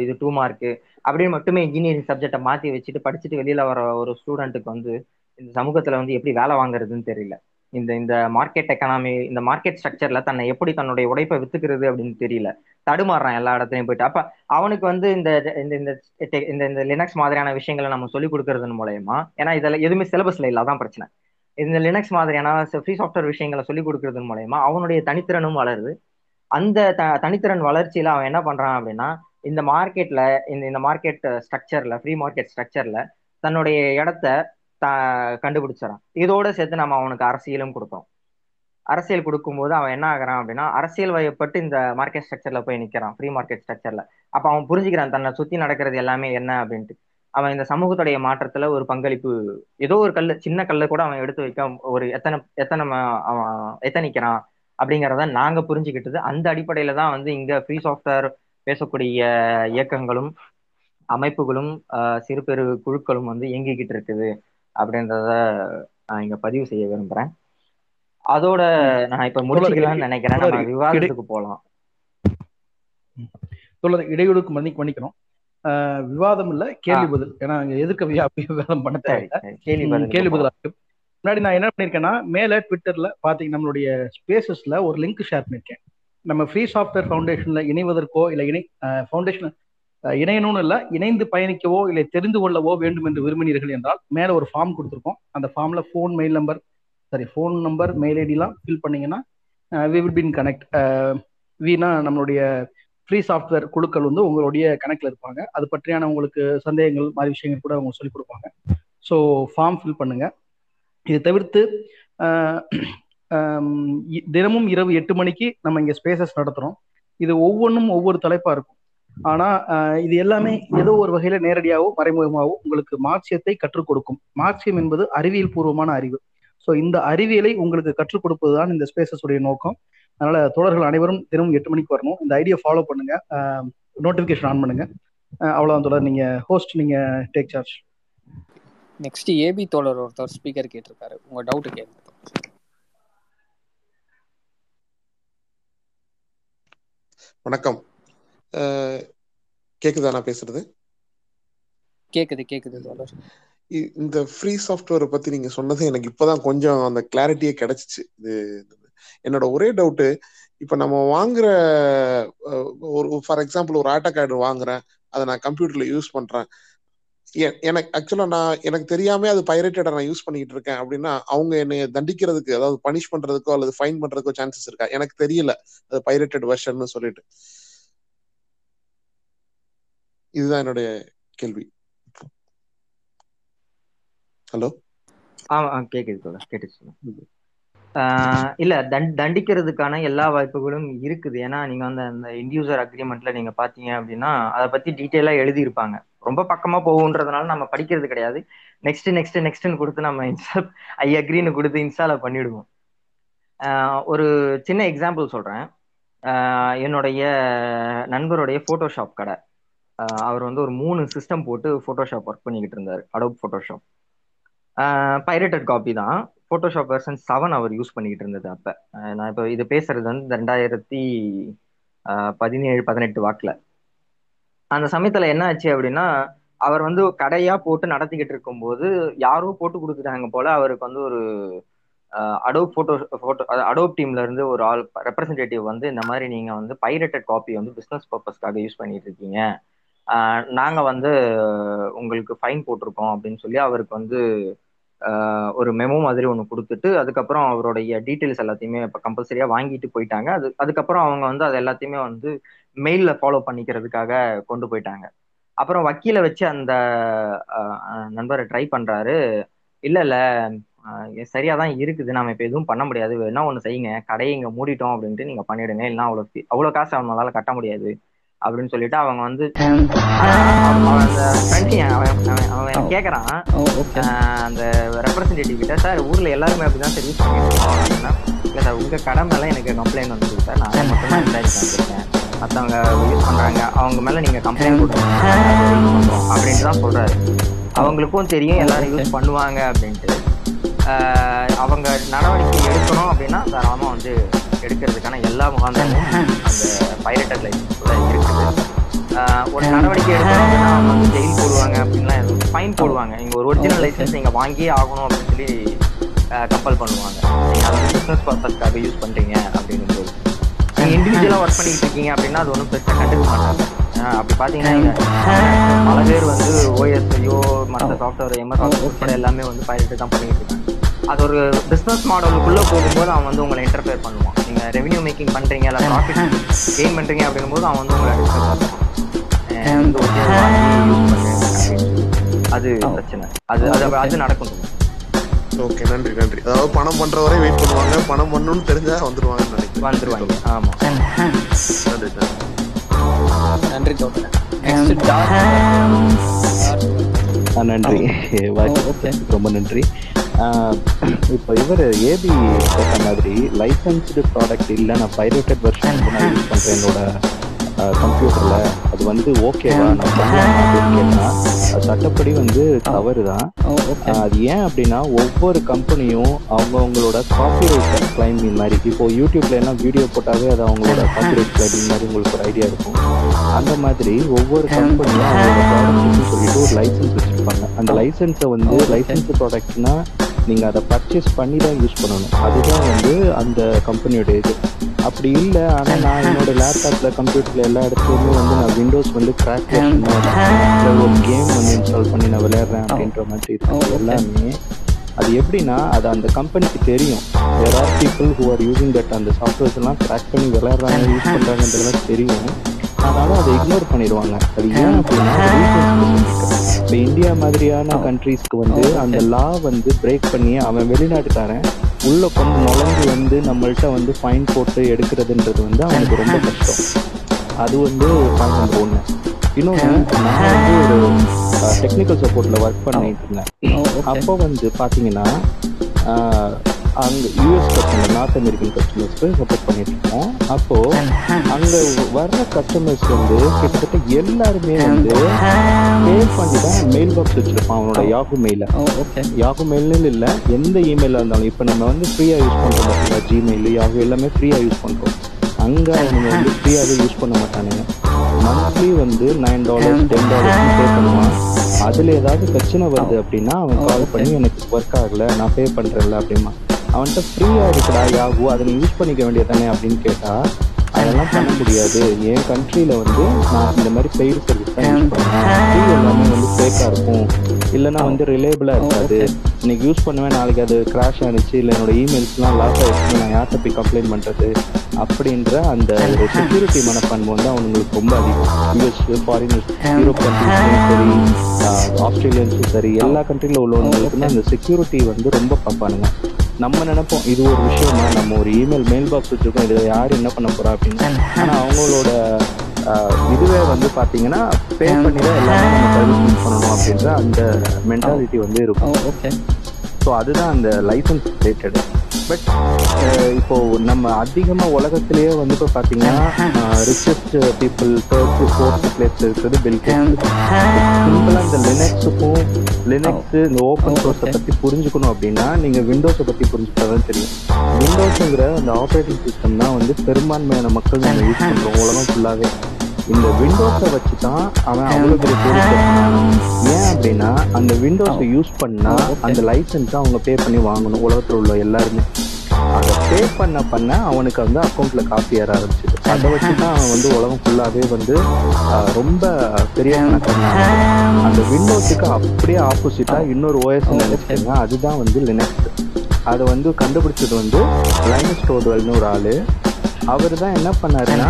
இது டூ மார்க்கு அப்படின்னு மட்டுமே இன்ஜினியரிங் சப்ஜெக்டை மாத்தி வச்சுட்டு படிச்சுட்டு வெளியில வர ஒரு ஸ்டூடெண்ட்டுக்கு வந்து இந்த சமூகத்துல வந்து எப்படி வேலை வாங்குறதுன்னு தெரியல. இந்த இந்த மார்க்கெட் எக்கனாமி இந்த மார்க்கெட் ஸ்ட்ரக்சர்ல தன்னை எப்படி தன்னுடைய உடைப்பை வித்துக்கிறது அப்படின்னு தெரியல. தடுமாறுறான் எல்லா இடத்துலையும் போயிட்டு. அப்ப அவனுக்கு வந்து இந்த இந்த இந்த இந்த இந்த லினக்ஸ் மாதிரியான விஷயங்களை நம்ம சொல்லி கொடுக்கறதன் மூலயமா ஏன்னா இதெல்லாம் எதுவுமே சிலபஸ்ல இல்லாதான் பிரச்சனை. இந்த லினக்ஸ் மாதிரியான ஃப்ரீ சாஃப்ட்வேர் விஷயங்களை சொல்லி கொடுக்கறதன் மூலயமா அவனுடைய தனித்திறனும் வளருது. அந்த த- தனித்திறன் வளர்ச்சியில அவன் என்ன பண்றான் அப்படின்னா இந்த மார்க்கெட்ல இந்த இந்த மார்க்கெட் ஸ்ட்ரக்சர்ல ஃப்ரீ மார்க்கெட் ஸ்ட்ரக்சர்ல தன்னுடைய இடத்த கண்டுபிடிச்சிடறான். இதோட சேர்த்து நம்ம அவனுக்கு அரசியலும் கொடுத்தோம். அரசியல் கொடுக்கும்போது அவன் என்ன ஆகுறான் அப்படின்னா அரசியல் வயப்பட்டு இந்த மார்க்கெட் ஸ்ட்ரக்சர்ல போய் நிக்கிறான் ஃப்ரீ மார்க்கெட் ஸ்ட்ரக்சர்ல அப்ப அவன் புரிஞ்சுக்கிறான் தன்னை சுத்தி நடக்கிறது எல்லாமே என்ன அப்படின்ட்டு. அவன் இந்த சமூகத்துடைய மாற்றத்துல ஒரு பங்களிப்பு ஏதோ ஒரு கல்லு சின்ன கல்லை கூட அவன் எடுத்து வைக்க ஒரு எத்தனை எத்தனை அவன் எத்தனைக்கிறான் அப்படிங்கிறத நாங்க புரிஞ்சுக்கிட்டது அந்த அடிப்படையில தான் வந்து இங்க ஃப்ரீ சாஃப்ட்வேர் பேசக்கூடிய இயக்கங்களும் அமைப்புகளும் ஆஹ் சிறு பெரு குழுக்களும் வந்து இயங்கிக்கிட்டு இருக்குது. அப்படின்றத நான் இங்க பதிவு செய்ய விரும்புறேன். அதோட நான் இப்ப முடிச்சுக்கலாம்னு நினைக்கிறேன். நம்ம விவாதத்துக்கு போலாம். தொடர் இடையூறுக்கு மன்னி மன்னிக்கணும். விவாதம் இல்ல கேள்வி பதில். ஏன்னா அங்க எதிர்க்க அப்படி விவாதம் பண்ண தேவையில்ல. கேள்வி பதில் முன்னாடி நான் என்ன பண்ணிருக்கேன்னா மேல ட்விட்டர்ல பாத்தீங்க நம்மளுடைய ஸ்பேசஸ்ல ஒரு லிங்க் ஷேர் பண்ணிருக்கேன். நம்ம ஃப்ரீ சாஃப்ட்வேர் ஃபவுண்டேஷன்ல இணைவதற்கோ இல்லை இணை ஃபவுண்டேஷன் இணையணும்னு இல்லை இணைந்து பயணிக்கவோ இல்லை தெரிந்து கொள்ளவோ வேண்டும் என்று விரும்பினீர்கள் என்றால் மேலே ஒரு ஃபார்ம் கொடுத்துருக்கோம். அந்த ஃபார்மில் phone mail number sorry phone number mail ஐடிலாம் fill பண்ணிங்கன்னா வி வில் பின் கனெக்ட் வீணா நம்மளுடைய ஃப்ரீ சாஃப்ட்வேர் குழுக்கள் வந்து உங்களுடைய கணக்கில் இருப்பாங்க. அது பற்றியான உங்களுக்கு சந்தேகங்கள் மாதிரி விஷயங்கள் கூட அவங்க சொல்லிக் கொடுப்பாங்க. ஸோ ஃபார்ம் ஃபில் பண்ணுங்க. இது தவிர்த்து தினமும் இரவு எட்டு மணிக்கு நம்ம இங்கே ஸ்பேசஸ் நடத்துகிறோம் இது ஒவ்வொன்றும் ஒவ்வொரு தலைப்பாக இருக்கும். ஆனால் இது எல்லாமே ஏதோ ஒரு வகையில் நேரடியாகவோ மறைமுகமாகவோ உங்களுக்கு மார்க்சியத்தை கற்றுக் கொடுக்கும். மார்க்சியம் என்பது அறிவியல் பூர்வமான அறிவு. ஸோ இந்த அறிவியலை உங்களுக்கு கற்றுக் கொடுப்பது தான் இந்த ஸ்பேசஸ் உடைய நோக்கம். அதனால தோழர்கள் அனைவரும் தினமும் எட்டு மணிக்கு வரணும். இந்த ஐடியா ஃபாலோ பண்ணுங்க. நோட்டிஃபிகேஷன் ஆன் பண்ணுங்க. அஹ் அவ்வளவுதான் தோழர். நீங்க ஹோஸ்ட் நீங்க டேக் சார்ஜ் நெக்ஸ்ட் ஏபி தோழர் ஒருத்தர் ஸ்பீக்கர் கேட்டிருக்காரு. உங்க டவுட் கேளுங்க. வணக்கம். கேக்குதா நான் பேசுறது? கேக்குது கேக்குது தோழர். இந்த ஃப்ரீ சாஃப்ட்வேரை பத்தி நீங்க சொன்னது எனக்கு இப்பதான் கொஞ்சம் அந்த கிளாரிட்டியே கிடைச்சிச்சு. இது என்னோட ஒரே டவுட்டு இப்ப நம்ம வாங்குற ஒரு ஃபார் எக்ஸாம்பிள் ஒரு ஆட்டோ கார்டு வாங்குறேன். அதை நான் கம்ப்யூட்டர்ல யூஸ் பண்றேன். எனக்கு ஆக்சுவலா நான் எனக்கு தெரியாம அது பைரேட்டடா நான் யூஸ் பண்ணிட்டு இருக்கேன் அப்படின்னா அவங்க என்னை தண்டிக்கிறதுக்கு அதாவது பனிஷ் பண்றதுக்கோ அல்லது ஃபைன் பண்றதுக்கோ சான்சஸ் இருக்கா? எனக்கு தெரியல. அது பைரேட்டட் வெர்ஷன் சொல்லிட்டு. இதுதான் என்னுடைய கேள்வி. ஹலோ ஆ ஆ, கேக்குது கேட்டுச்சு இல்ல தண்- தண்டிக்கிறதுக்கான எல்லா வாய்ப்புகளும் இருக்குது. ஏன்னா நீங்க வந்து அந்த இன்டியூசர் அக்ரிமெண்ட்ல நீங்க பாத்தீங்க அப்படின்னா அதை பத்தி டீட்டெயிலா எழுதியிருப்பாங்க. ரொம்ப பக்கமா போகுன்றதுனால நம்ம படிக்கிறது கிடையாது. நெக்ஸ்ட் நெக்ஸ்ட் நெக்ஸ்ட்னு கொடுத்து நம்ம இன்ஸ்டால் ஐ அக்ரின்னு கொடுத்து இன்ஸ்டால பண்ணிடுவோம். ஒரு சின்ன எக்ஸாம்பிள் சொல்றேன். என்னுடைய நண்பருடைய ஃபோட்டோஷாப் கடை. அவர் வந்து ஒரு மூணு சிஸ்டம் போட்டு ஃபோட்டோஷாப் ஒர்க் பண்ணிக்கிட்டு இருந்தார். அடோப் ஃபோட்டோஷாப் பைரேட்டட் காப்பி தான். ஃபோட்டோஷாப் வெர்ஷன் செவன் அவர் யூஸ் பண்ணிக்கிட்டு இருந்தது அப்போ. நான் இப்போ இது பேசுறது வந்து ரெண்டாயிரத்தி பதினேழு பதினெட்டு வாக்கில். அந்த சமயத்தில் என்ன ஆச்சு அப்படின்னா அவர் வந்து கடையா போட்டு நடத்திக்கிட்டு இருக்கும்போது யாரோ போட்டு கொடுத்துட்டாங்க போல அவருக்கு வந்து ஒரு அடோப் ஃபோட்டோ ஃபோட்டோ அடோப் டீம்ல இருந்து ஒரு ஆள் ரெப்ரசன்டேட்டிவ் வந்து இந்த மாதிரி நீங்க வந்து பைரேட்டட் காப்பி வந்து பிஸ்னஸ் பர்பஸ்க்காக யூஸ் பண்ணிட்டு இருக்கீங்க. நாங்கள் நாங்க வந்து உங்களுக்கு ஃபைன் போட்டிருக்கோம் அப்படின்னு சொல்லி அவருக்கு வந்து ஒரு மெமோ மாதிரி ஒன்று கொடுத்துட்டு அதுக்கப்புறம் அவருடைய டீட்டெயில்ஸ் எல்லாத்தையுமே இப்போ கம்பல்சரியாக வாங்கிட்டு போயிட்டாங்க. அது அதுக்கப்புறம் அவங்க வந்து அது எல்லாத்தையுமே வந்து மெயிலில் ஃபாலோ பண்ணிக்கிறதுக்காக கொண்டு போயிட்டாங்க. அப்புறம் வக்கீலை வச்சு அந்த நண்பரை ட்ரை பண்ணுறாரு இல்லை இல்லை சரியாக தான் இருக்குது. நம்ம இப்போ எதுவும் பண்ண முடியாது. என்ன ஒன்று செய்யுங்க. கடையை இங்கே மூடிட்டோம் அப்படின்ட்டு நீங்கள் பண்ணிடுங்க. இல்லைன்னா அவ்வளோ அவ்வளோ காசு அவங்களால கட்ட முடியாது. அப்படின்னு சொல்லிட்டு அவங்க வந்து அவன் கேட்குறான் அந்த ரெப்ரசன்டேட்டிவ் கிட்ட சார் ஊர்ல எல்லாருமே அப்படிதான் சார் யூஸ் பண்ணிட்டு இல்லை சார் உங்க கடை மேல எனக்கு கம்ப்ளைண்ட் வந்துருக்கு சார். நான் மட்டும் தான் விசாரிச்சு வந்திருக்கேன். மற்றவங்க யூஸ் பண்றாங்க. அவங்க மேல நீங்க கம்ப்ளைண்ட் கொடுங்க அப்படின்ட்டு தான் சொல்றாரு. அவங்களுக்கும் தெரியும் எல்லாரும் யூஸ் பண்ணுவாங்க அப்படின்ட்டு. அவங்க நடவடிக்கை எடுக்கணும் அப்படின்னா தாராளமா வந்து எடுக்கிறதுக்கான எல்லா முகாந்திரமும் அந்த பைரட்டட் லைசன்ஸ்ல இருக்குது ஒரு நடவடிக்கை எடுக்கணும் அப்படின்னா அவங்க ஜெயில் போடுவாங்க அப்படின்லாம் ஃபைன் போடுவாங்க. நீங்க ஒரு ஒரிஜினல் லைசன்ஸ் நீங்க வாங்கியே ஆகணும் அப்படின்னு சொல்லி கம்பல் பண்ணுவாங்க. நீங்க அதை பிசினஸ் பர்பஸ்க்காக யூஸ் பண்றீங்க அப்படின்னு போது நீங்க இண்டிவிஜுவலா ஒர்க் பண்ணிட்டு இருக்கீங்க அப்படின்னா அது ஒன்றும் பெருசா கண்டுக்க மாட்டாங்க. அப்படி பாத்தீங்கன்னா இங்க பல பேர் வந்து ஓஎஸ்ஐயோ மற்ற சாஃப்ட்வேர் எம்எஸ் சாஃப்ட்வேர் எல்லாமே வந்து பைரட் தான் பண்ணிட்டு இருக்காங்க. அது ஒரு பிசினஸ் மாடலுக்குள்ள போகும்போது அவன் வந்து உங்களை இன்டர்ஃபியர் பண்ணுவான். நீங்க ரெவன்யூ மேக்கிங் பண்றீங்க இல்ல ப்ராஃபிட் கெயின் பண்றீங்க அப்படின்னும் போது அவன் வந்து உங்களை டிஸ்டர்ப் பண்ணுவான். அது பிரச்சனை. அது அது அது நடக்கும். ஓகே நன்றி நன்றி. அதாவது பணம் பண்ற வரை வெயிட் பண்ணுவாங்க. பணம் பண்ணணும்னு தெரிஞ்சா வந்துருவாங்கன்னு நினைக்கிறேன். வந்துருவாங்க. ஆமா. நன்றி நன்றி. நன்றி தோழர். நன்றி. வாய்ப்பு ரொம்ப நன்றி. இப்போ இவர் ஏபி கேட்ட மாதிரி லைசன்ஸ்டு ப்ராடக்ட் இல்லை நான் பைரேட்டட் வெர்ஷன் யூஸ் பண்ணுறேன் என்னோட கம்ப்யூட்டரில் அது வந்து ஓகேவா நான் பண்ணலாமா அப்படின்னு கேட்டால் அது சட்டப்படி வந்து தவறு தான் அது ஏன் அப்படின்னா ஒவ்வொரு கம்பெனியும் அவங்கவுங்களோட காப்பிரைட் கிளைமிங் மாதிரி. இப்போ யூடியூப்ல எல்லாம் வீடியோ போட்டாவே அது அவங்களோட காப்பிரைட் கிளைமிங் மாதிரி உங்களுக்கு ஒரு ஐடியா இருக்கும். அந்த மாதிரி ஒவ்வொரு கம்பெனியும் அவங்களோட ப்ராடக்ட்னு சொல்லிட்டு ஒரு லைசன்ஸ் வச்சிருப்பாங்க. அந்த லைசன்ஸை வந்து லைசன்ஸ் ப்ராடக்ட்னா நீங்க அதை பர்ச்சேஸ் பண்ணி தான் யூஸ் பண்ணணும். அதுதான் வந்து அந்த கம்பெனியோட இது. அப்படி இல்லை ஆனால் நான் என்னோட லேப்டாப்ல கம்ப்யூட்டர்ல எல்லா இடத்துலையுமே வந்து நான் விண்டோஸ் வந்து கிராக் ஒரு கேம் வந்து இன்ஸ்டால் பண்ணி நான் விளையாடுறேன் அப்படின்ற மாதிரி இருக்கு. எல்லாமே. அது எப்படின்னா அது அந்த கம்பெனிக்கு தெரியும். வேற are people who are using that அந்த சாஃப்ட்வேர்ஸ் எல்லாம் கிராக் பண்ணி விளையாடுறாங்க யூஸ் பண்றாங்கன்றதெல்லாம் தெரியும். அதனால அதை இக்னோர் பண்ணிடுவாங்க. அது ஏன் அப்படின்னா இப்போ இந்தியா மாதிரியான கண்ட்ரீஸ்க்கு வந்து அந்த லா வந்து பிரேக் பண்ணி அவன் வெளிநாட்டுக்காரன். உள்ள கொண்டு நுழைஞ்சு வந்து நம்மள்ட்ட வந்து ஃபைன் போட்டு எடுக்கிறதுன்றது வந்து அவனுக்கு ரொம்ப கஷ்டம். அது வந்து பாயிண்ட் நம்பர் ஒன்று இன்னொன்று நான் வந்து ஒரு டெக்னிக்கல் சப்போர்ட்ல ஒர்க் பண்ணிட்டு இருந்தேன். அப்போ வந்து பார்த்தீங்கன்னா அங்கே யூஎஸ் கஸ்டமர் நார்த் அமெரிக்கன் கஸ்டமர்ஸ்க்கு சப்போர்ட் பண்ணிட்டு இருக்கோம் அப்போ அங்க வர்ற கஸ்டமர்ஸ் வந்து கிட்டத்தட்ட எல்லாருமே வந்து பே பண்ணி தான் மெயில் பாக்ஸ் வச்சிருப்பான் அவனோட யாகு மெயில யாகு மெயில்னு இல்லை எந்த இமெயிலாக இருந்தாலும் இப்போ நம்ம வந்து ஃப்ரீயா யூஸ் பண்றோம் பார்த்தீங்களா ஜிமெயில் யாகு எல்லாமே ஃப்ரீயா யூஸ் பண்றோம். அங்க அவனுங்க வந்து ஃப்ரீயாவே யூஸ் பண்ண மாட்டானுங்க. மந்த்லி வந்து nine dollars ten dollars pay பண்ணுவான். அதுல ஏதாவது பிரச்சனை வருது அப்படின்னா அவன் கால் பண்ணி எனக்கு ஒர்க் ஆகல நான் பே பண்றேன்ல அப்படிமா அவன்கிட்ட ஃப்ரீயா இருக்குடா யாகு அதை நீ யூஸ் பண்ணிக்க வேண்டியதானே அப்படின்னு கேட்டா அதெல்லாம் பண்ண முடியாது. என் கண்ட்ரியில் வந்து நான் இந்த மாதிரி பெய்டு சர்வீஸ் தான் யூஸ் எல்லாமே வந்து ஃபேக்கா இருக்கும். இல்லைன்னா வந்து ரிலேபிளா இருக்காது. இன்னைக்கு யூஸ் பண்ணுவேன் நாளைக்கு அது கிராஷ் ஆனிச்சு இல்லை என்னோட இமெயில்ஸ்லாம் லாஸ் ஆயிடுச்சு நான் யார்கிட்ட போய் கம்ப்ளைண்ட் பண்றது? அப்படின்ற அந்த ஒரு செக்யூரிட்டி மனப்பான்மை வந்து அவங்களுக்கு ரொம்ப அதிகம். யூஎஸ் ஃபாரினர்ஸ் யூரோப் சரி ஆஸ்திரேலியன்ஸும் சரி எல்லா கண்ட்ரியில் உள்ளவங்களுக்குமே அந்த செக்யூரிட்டி வந்து ரொம்ப பார்ப்பானுங்க நம்ம நினைப்போம் இது ஒரு விஷயமா? நம்ம ஒரு இமெயில் மெயில் பாக்ஸ் வச்சிருக்கோம் இதில் யார் என்ன பண்ண போறா அப்படின்னு. ஆனால் அவங்களோட இதுவே வந்து பார்த்தீங்கன்னா பே பண்ணி தான் எல்லாமே நம்ம சர்வீஸ் யூஸ் பண்ணணும் அப்படின்ற அந்த மென்டாலிட்டி வந்து இருக்கும். ஓகே ஸோ அதுதான் அந்த லைசன்ஸ் ரிலேட்டட் பட் இப்போ நம்ம அதிகமா உலகத்திலேயே வந்து இப்போ பார்த்தீங்கன்னா ரிச்சஸ்ட் பீப்புள் தேர்ட் ஃபோர்த் பிளேஸ்ல இருக்கிறது பில் சிம்பிளா இந்த லினக்ஸுக்கும் லினக்ஸ் இந்த ஓப்பன் சோர்ஸை பத்தி புரிஞ்சுக்கணும் அப்படின்னா நீங்க விண்டோஸை பத்தி புரிஞ்சுக்கிட்டாதான் தெரியும். விண்டோஸுங்கிற அந்த ஆப்ரேட்டிங் சிஸ்டம் தான் வந்து பெரும்பான்மையான மக்கள் நம்ம யூஸ் பண்றோம். உலகம் ஃபுல்லாவே இந்த விண்டோஸை வச்சு தான் அவன் அவ்வளோ பெரிய போலீஸ் ஏன் அப்படின்னா அந்த விண்டோஸை யூஸ் பண்ணா அந்த லைசன்ஸை அவங்க பே பண்ணி வாங்கணும் உலகத்தில் உள்ள எல்லாருமே. அதை பே பண்ண பண்ண அவனுக்கு வந்து அக்கௌண்ட்ல காப்பி ஏற ஆரம்பிச்சது. அதை வச்சு தான் அவன் வந்து உலகம் ஃபுல்லாவே வந்து ரொம்ப பெரிய அந்த விண்டோஸுக்கு அப்படியே ஆப்போசிட்டா இன்னொரு ஓஎஸ் நினைச்சுக்கோங்க. அதுதான் வந்து லினக்ஸ் அதை வந்து கண்டுபிடிச்சது வந்து லைனஸ் டோர்வெல்னு ஒரு ஆளு. அவர் தான் என்ன பண்ணாருன்னா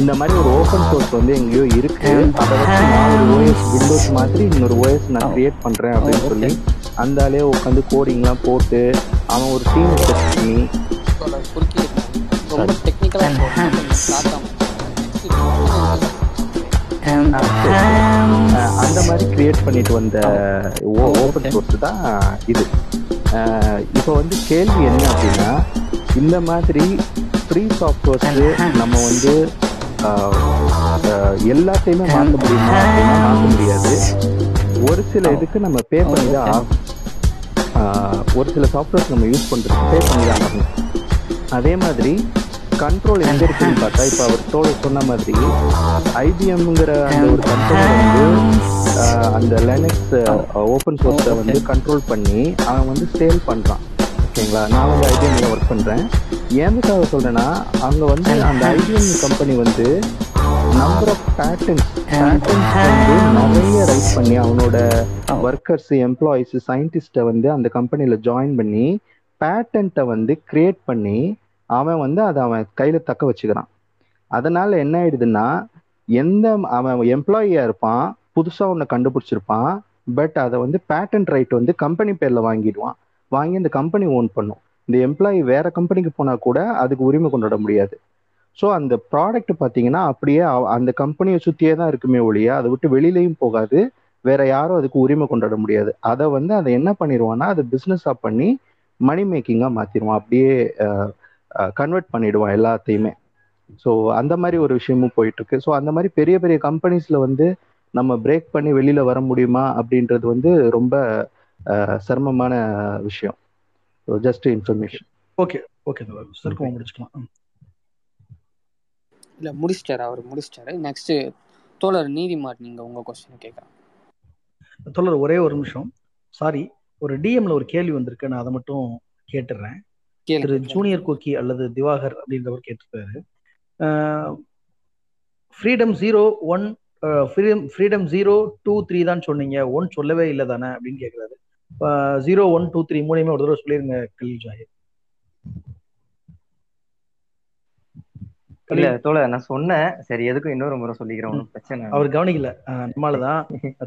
இந்த மாதிரி ஒரு ஓப்பன் சோர்ஸ் வந்து எங்கேயோ இருக்கு. அதை வச்சு நான் ஒரு ஓஎஸ் விண்டோஸ் மாதிரி இன்னொரு ஓஎஸ் நான் கிரியேட் பண்றேன் அப்படின்னு சொல்லி அந்த ஆளே உட்காந்து கோடிங்லாம் போட்டு அவன் ஒரு டீம் செட் பண்ணி ரொம்ப அந்த மாதிரி கிரியேட் பண்ணிட்டு வந்த ஓப்பன் சோர்ஸ் தான் இது. இப்போ வந்து கேள்வி என்ன அப்படின்னா இந்த மாதிரி ஃப்ரீ சாஃப்ட்வேர்ஸ் நம்ம வந்து எல்லாத்தையுமே மாற்ற முடியுமா? மாற்ற முடியாது. ஒரு சில இதுக்கு நம்ம பே பண்ணி தான் ஒரு சில சாஃப்ட்வேர்ஸ் நம்ம யூஸ் பண்ணுறதுக்கு பே பண்ணி தான் ஆகணும். அதே மாதிரி கண்ட்ரோல் எங்க இருக்குன்னு பார்த்தா இப்போ அவர் தோழ சொன்ன மாதிரி ஐபிஎம்ங்கிற அந்த ஒரு கம்பெனி வந்து அந்த லினக்ஸ் ஓப்பன் சோர்ஸை வந்து கண்ட்ரோல் பண்ணி அவன் வந்து சேல் பண்ணுறான் ஓகேங்களா? நான் வந்து ஐபிஎம்ல ஒர்க் பண்ணுறேன் ஏந்துக்காக சொல்கிறேன்னா அங்கே வந்து அந்த ஐபிஎம் கம்பெனி வந்து நம்பர் ஆஃப் பேட்டர்ன்ஸ் பேட்டன்ஸ் வந்து நிறைய ரைட் பண்ணி அவனோட ஒர்க்கர்ஸ் எம்ப்ளாயிஸ் சயின்டிஸ்ட்டை வந்து அந்த கம்பெனியில் ஜாயின் பண்ணி பேட்டன்ட்டை வந்து கிரியேட் பண்ணி அவன் வந்து அதை அவன் கையில் தக்க வச்சுக்கிறான். அதனால என்ன ஆயிடுதுன்னா எந்த அவன் எம்ப்ளாயியா இருப்பான் புதுசாக ஒன்று கண்டுபிடிச்சிருப்பான் பட் அதை வந்து பேட்டன்ட் ரைட் வந்து கம்பெனி பேரில் வாங்கிடுவான். வாங்கி அந்த கம்பெனி ஓன் பண்ணும். இந்த எம்ப்ளாயி வேற கம்பெனிக்கு போனால் கூட அதுக்கு உரிமை கொண்டாட முடியாது. ஸோ அந்த ப்ராடக்ட் பார்த்தீங்கன்னா அப்படியே அந்த கம்பெனியை சுற்றியே தான் இருக்குமே ஒழிய அதை விட்டு வெளியிலையும் போகாது. வேற யாரும் அதுக்கு உரிமை கொண்டாட முடியாது. அதை வந்து அதை என்ன பண்ணிடுவான்னா அதை பிஸ்னஸாக பண்ணி மணி மேக்கிங்காக மாற்றிடுவான் அப்படியே கன்வெர்ட் பண்ணிடுவான் எல்லாத்தையுமே. ஸோ அந்த மாதிரி ஒரு விஷயமும் போயிட்டு இருக்கு ஸோ அந்த மாதிரி பெரிய பெரிய கம்பெனிஸ்ல வந்து நம்ம பிரேக் பண்ணி வெளியில வர முடியுமா அப்படின்றது வந்து ரொம்ப சிரமமான விஷயம். Just information okay okay sir முடிச்சுக்கலாம். இல்லை முடிச்சிட்டாரு அவர் முடிச்சிட்டாரு. நெக்ஸ்ட் தோழர் நீதிமாட் நீங்க உங்க கொஸ்டின் கேட்கலாம் தோழர் ஒரே ஒரு நிமிஷம். சாரி ஒரு டிஎம்ல ஒரு கேள்வி வந்திருக்கு. நான் அதை மட்டும் கேட்டுடுறேன் திரு. ஜூனியர் கோக்கி அல்லது திவாகர் அப்படின்றவர் கேட்டிருக்காரு. Freedom zero one freedom freedom zero two three தான் சொன்னீங்க. ஒன் சொல்லவே இல்லை தானே அப்படின்னு கேட்குறாரு ஜீரோ ஒன் டூ த்ரீ மூலியமே ஒரு தடவை சொல்லிருங்க கலீல் ஜாஹிர் இல்ல தோழ நான் சொன்னேன். சரி எதுக்கும் இன்னொரு முறை சொல்லிக்கிறேன் ஒன்றும் பிரச்சனை அவர் கவனிக்கல. அஹ், நம்மால தான்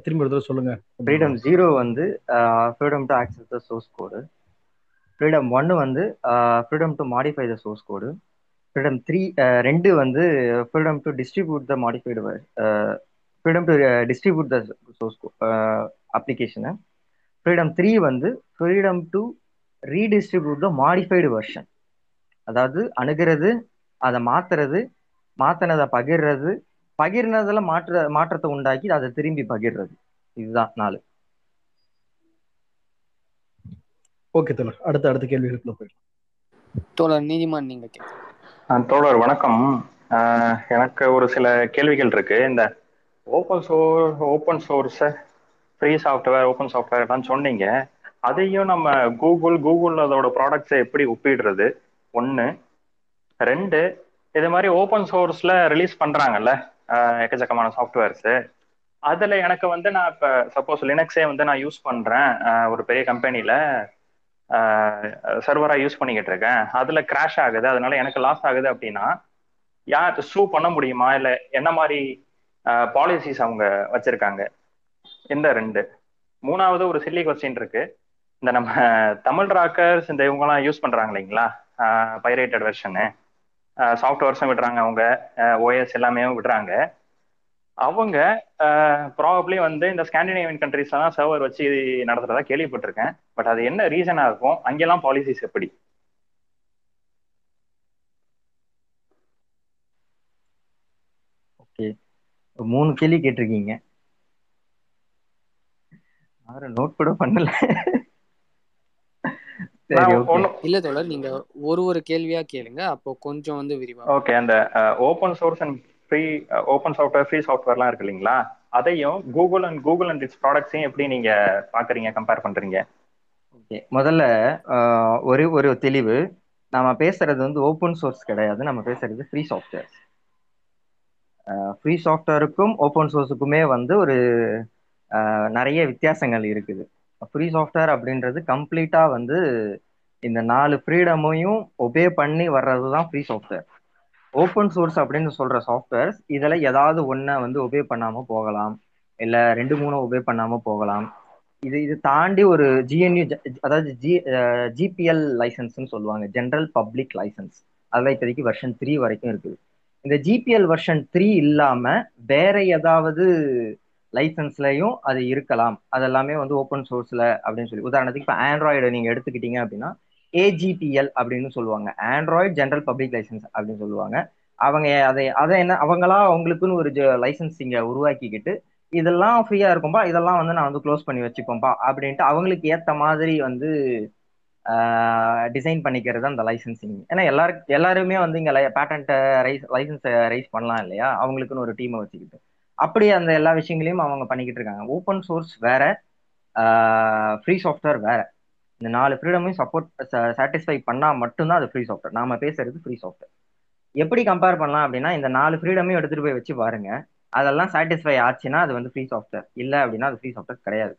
திரும்பி ஒரு தடவை சொல்லுங்க. ஃப்ரீடம் ஜீரோ வந்து freedom to access the source code freedom ஒன்று வந்து freedom to modify the source code freedom three ரெண்டு வந்து freedom to distribute the modified freedom to distribute the source application freedom three வந்து freedom to redistribute the modified version அதாவது அணுகிறது அதை மாத்துறது மாத்தினதை பகிர்றது பகிர்னதுல மாற்ற மாற்றத்தை உண்டாக்கி அதை திரும்பி பகிர்றது. இதுதான் நாலு. ஓகே தோழர். அடுத்த அடுத்த கேள்விகளுக்குள்ள போயிடலாம். தோழர் நீதிமான் நீங்க தோழர் வணக்கம். எனக்கு ஒரு சில கேள்விகள் இருக்கு. இந்த open source open source free software open software எல்லாம் சொன்னீங்க. அதையும் நம்ம கூகுள் கூகுள் அதோட ப்ராடக்ட்ஸை எப்படி ஒப்பிடுறது? ஒன்று ரெண்டு இது மாதிரி ஓப்பன் சோர்ஸ்ல ரிலீஸ் பண்றாங்கல்ல எக்கச்சக்கமான சாஃப்ட்வேர்ஸ் அதுல எனக்கு வந்து நான் இப்போ சப்போஸ் லினக்ஸே வந்து நான் யூஸ் பண்றேன் ஒரு பெரிய கம்பெனில சர்வரா யூஸ் பண்ணிக்கிட்டு இருக்கேன். அதுல கிராஷ் ஆகுது அதனால எனக்கு லாஸ் ஆகுது அப்படின்னா யார் சூ பண்ண முடியுமா? இல்ல என்ன மாதிரி பாலிசிஸ் அவங்க வச்சிருக்காங்க? இந்த ரெண்டு. மூணாவது ஒரு சில்லி கொஸ்டின் இருக்கு. இந்த நம்ம தமிழ் ராக்கர்ஸ் இந்த இவங்கெல்லாம் யூஸ் பண்றாங்க இல்லைங்களா? பைரேட்டட் வெர்ஷனு சாஃப்ட்வேர்ஸும் விடுறாங்க அவங்க. ஓஎஸ் எல்லாமே விடுறாங்க. அவங்க ப்ராபப்ளி வந்து இந்த ஸ்காண்டினேவியன் கண்ட்ரீஸ்ல தான் சர்வர் வச்சு நடத்துறதா கேள்விப்பட்டிருக்கேன். பட் அது என்ன ரீசனா இருக்கும்? அங்கெல்லாம் பாலிசிஸ் எப்படி? ஓகே மூணு கேள்வி கேட்டிருக்கீங்க. யாரும் நோட் கூட பண்ணல. இல்ல தோழர் நீங்க ஒரு ஒரு கேள்வியா கேளுங்க. அப்போ கொஞ்சம் வந்து விரிவா ஓகே அந்த open source and free open software free சாஃப்ட்வேர்லாம் இருக்கு இல்லைங்களா? அதையும் Google and Google and its ப்ராடக்ட்ஸையும் எப்படி நீங்க பாக்குறீங்க கம்பேர் பண்றீங்க? ஓகே முதல்ல ஒரு ஒரு தெளிவு. நாம பேசுறது வந்து ஓப்பன் சோர்ஸ் கிடையாது. நம்ம பேசுறது ஃப்ரீ சாஃப்ட்வேர் ஃப்ரீ சாஃப்ட்வேருக்கும் ஓப்பன் சோர்ஸுக்குமே வந்து ஒரு நிறைய வித்தியாசங்கள் இருக்குது. ஃப்ரீ சாஃப்ட்வேர் அப்படின்றது கம்ப்ளீட்டா வந்து இந்த நாலு ஃப்ரீடமையும் ஒபே பண்ணி வர்றது தான் ஃப்ரீ சாஃப்ட்வேர் ஓப்பன் சோர்ஸ் அப்படின்னு சொல்ற சாஃப்ட்வேர்ஸ் இதில் ஏதாவது ஒன்றை வந்து ஒபே பண்ணாமல் போகலாம். இல்லை ரெண்டு மூணு ஒபே பண்ணாமல் போகலாம். இது இது தாண்டி ஒரு ஜிஎன்யூ அதாவது ஜி ஜிபிஎல் லைசன்ஸ்னு சொல்லுவாங்க. ஜென்ரல் பப்ளிக் லைசன்ஸ் அதெல்லாம் இப்போதைக்கு வெர்ஷன் த்ரீ வரைக்கும் இருக்குது. இந்த ஜிபிஎல் வெர்ஷன் த்ரீ இல்லாமல் வேற ஏதாவது லைசன்ஸ்லயும் அது இருக்கலாம். அதெல்லாமே வந்து ஓப்பன் சோர்ஸ்ல அப்படின்னு சொல்லி. உதாரணத்துக்கு இப்போ ஆண்ட்ராய்டு நீங்க எடுத்துக்கிட்டீங்க அப்படின்னா ஏஜிபிஎல் அப்படின்னு சொல்லுவாங்க. ஆண்ட்ராய்டு ஜென்ரல் பப்ளிக் லைசன்ஸ் அப்படின்னு சொல்லுவாங்க. அவங்க அதை அதை என்ன அவங்களா அவங்களுக்குன்னு ஒரு லைசன்ஸ் இங்க உருவாக்கிக்கிட்டு இதெல்லாம் ஃப்ரீயா இருக்கும்பா இதெல்லாம் வந்து நான் வந்து க்ளோஸ் பண்ணி வச்சுப்போம்பா அப்படின்ட்டு அவங்களுக்கு ஏத்த மாதிரி வந்து டிசைன் பண்ணிக்கிறது அந்த லைசன்சிங் ஏன்னா எல்லாரும் எல்லாருமே வந்து இங்க பேட்டன்ட்டை ரைஸ் லைசன்ஸை ரைஸ் பண்ணலாம் இல்லையா? அவங்களுக்குன்னு ஒரு டீமை வச்சுக்கிட்டு. அப்படி அந்த எல்லா விஷயங்களையும் அவங்க பண்ணிக்கிட்டு இருக்காங்க. ஓப்பன் சோர்ஸ் வேற ஃப்ரீ சாஃப்ட்வேர் வேற. இந்த நாலு ஃப்ரீடமையும் சப்போர்ட் சாட்டிஸ்ஃபை பண்ணா மட்டும்தான் அது ஃப்ரீ சாஃப்ட்வேர் நாம பேசுறது ஃப்ரீ சாஃப்ட்வேர் எப்படி கம்பேர் பண்ணலாம் அப்படின்னா இந்த நாலு ஃப்ரீடமையும் எடுத்துட்டு போய் வச்சு பாருங்க. அதெல்லாம் சாட்டிஸ்ஃபை ஆச்சுன்னா அது வந்து ஃப்ரீ சாஃப்ட்வேர் இல்லை அப்படின்னா அது ஃப்ரீ சாஃப்ட்வேர் கிடையாது.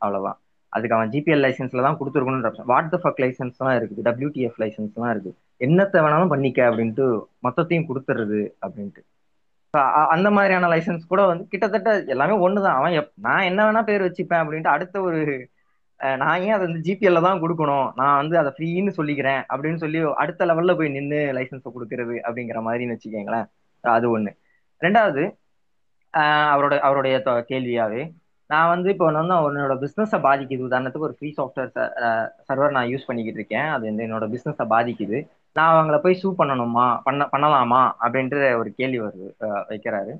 அவ்வளவுதான். அதுக்கு அவன் ஜிபிஎல் லைசன்ஸ்ல தான் கொடுத்துருக்கணும் வாட் த ஃபக் லைசன்ஸ்லாம் இருக்குது? டபிள்யூடிஎஃப் லைசன்ஸ்லாம் இருக்கு என்னத்தை வேணாலும் பண்ணிக்க அப்படின்ட்டு மொத்தத்தையும் கொடுத்துறது அப்படின்ட்டு. அந்த மாதிரியான லைசன்ஸ் கூட வந்து கிட்டத்தட்ட எல்லாமே ஒண்ணுதான். அவன் நான் என்ன வேணா பேர் வச்சுப்பேன் அப்படின்ட்டு அடுத்த ஒரு நான் ஏன் அதை வந்து ஜிபிஎல்ல தான் கொடுக்கணும்? நான் வந்து அதை ஃப்ரீன்னு சொல்லிக்கிறேன் அப்படின்னு சொல்லி அடுத்த லெவல்ல போய் நின்று லைசன்ஸை கொடுக்கறது அப்படிங்கிற மாதிரின்னு வச்சுக்கோங்களேன். அது ஒண்ணு. ரெண்டாவது ஆஹ் அவரோட அவருடைய தொ- கேள்வியாவே நான் வந்து இப்போ வந்து என்னோட பிஸ்னஸை பாதிக்குது. உதாரணத்துக்கு ஒரு ஃப்ரீ சாஃப்ட்வேர் சர்வர் நான் யூஸ் பண்ணிக்கிட்டு இருக்கேன். அது வந்து என்னோட பிஸ்னஸை பாதிக்குது. நான் அவங்கள போய் சூ பண்ணணுமா? பண்ண பண்ணலாமா? அப்படின்ற ஒரு கேள்வி வருது வைக்கிறாரு.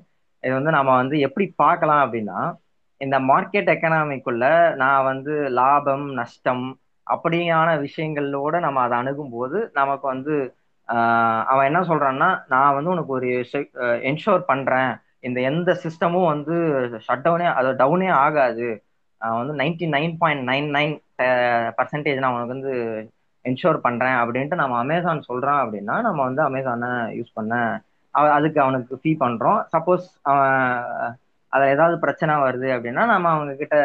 இது வந்து நாம வந்து எப்படி பார்க்கலாம் அப்படின்னா இந்த மார்க்கெட் எக்கனாமிக்குள்ள நான் வந்து லாபம் நஷ்டம் அப்படியான விஷயங்களோட நம்ம அதை அணுகும் போது நமக்கு வந்து அவன் என்ன சொல்றான்னா நான் வந்து உனக்கு ஒரு என்ஷோர் பண்றேன். இந்த எந்த சிஸ்டமும் வந்து ஷட் டவுனே அது டவுனே ஆகாது. வந்து ninety nine point nine nine percentage நான் உனக்கு வந்து என்ஷோர் பண்றேன் அப்படின்ட்டு நம்ம அமேசான் சொல்றான் அப்படின்னா நம்ம வந்து அமேசானை யூஸ் பண்ண அதுக்கு அவனுக்கு ஃபீ பண்றோம். சப்போஸ் அவன் அதில் ஏதாவது பிரச்சனை வருது அப்படின்னா நம்ம அவங்க கிட்ட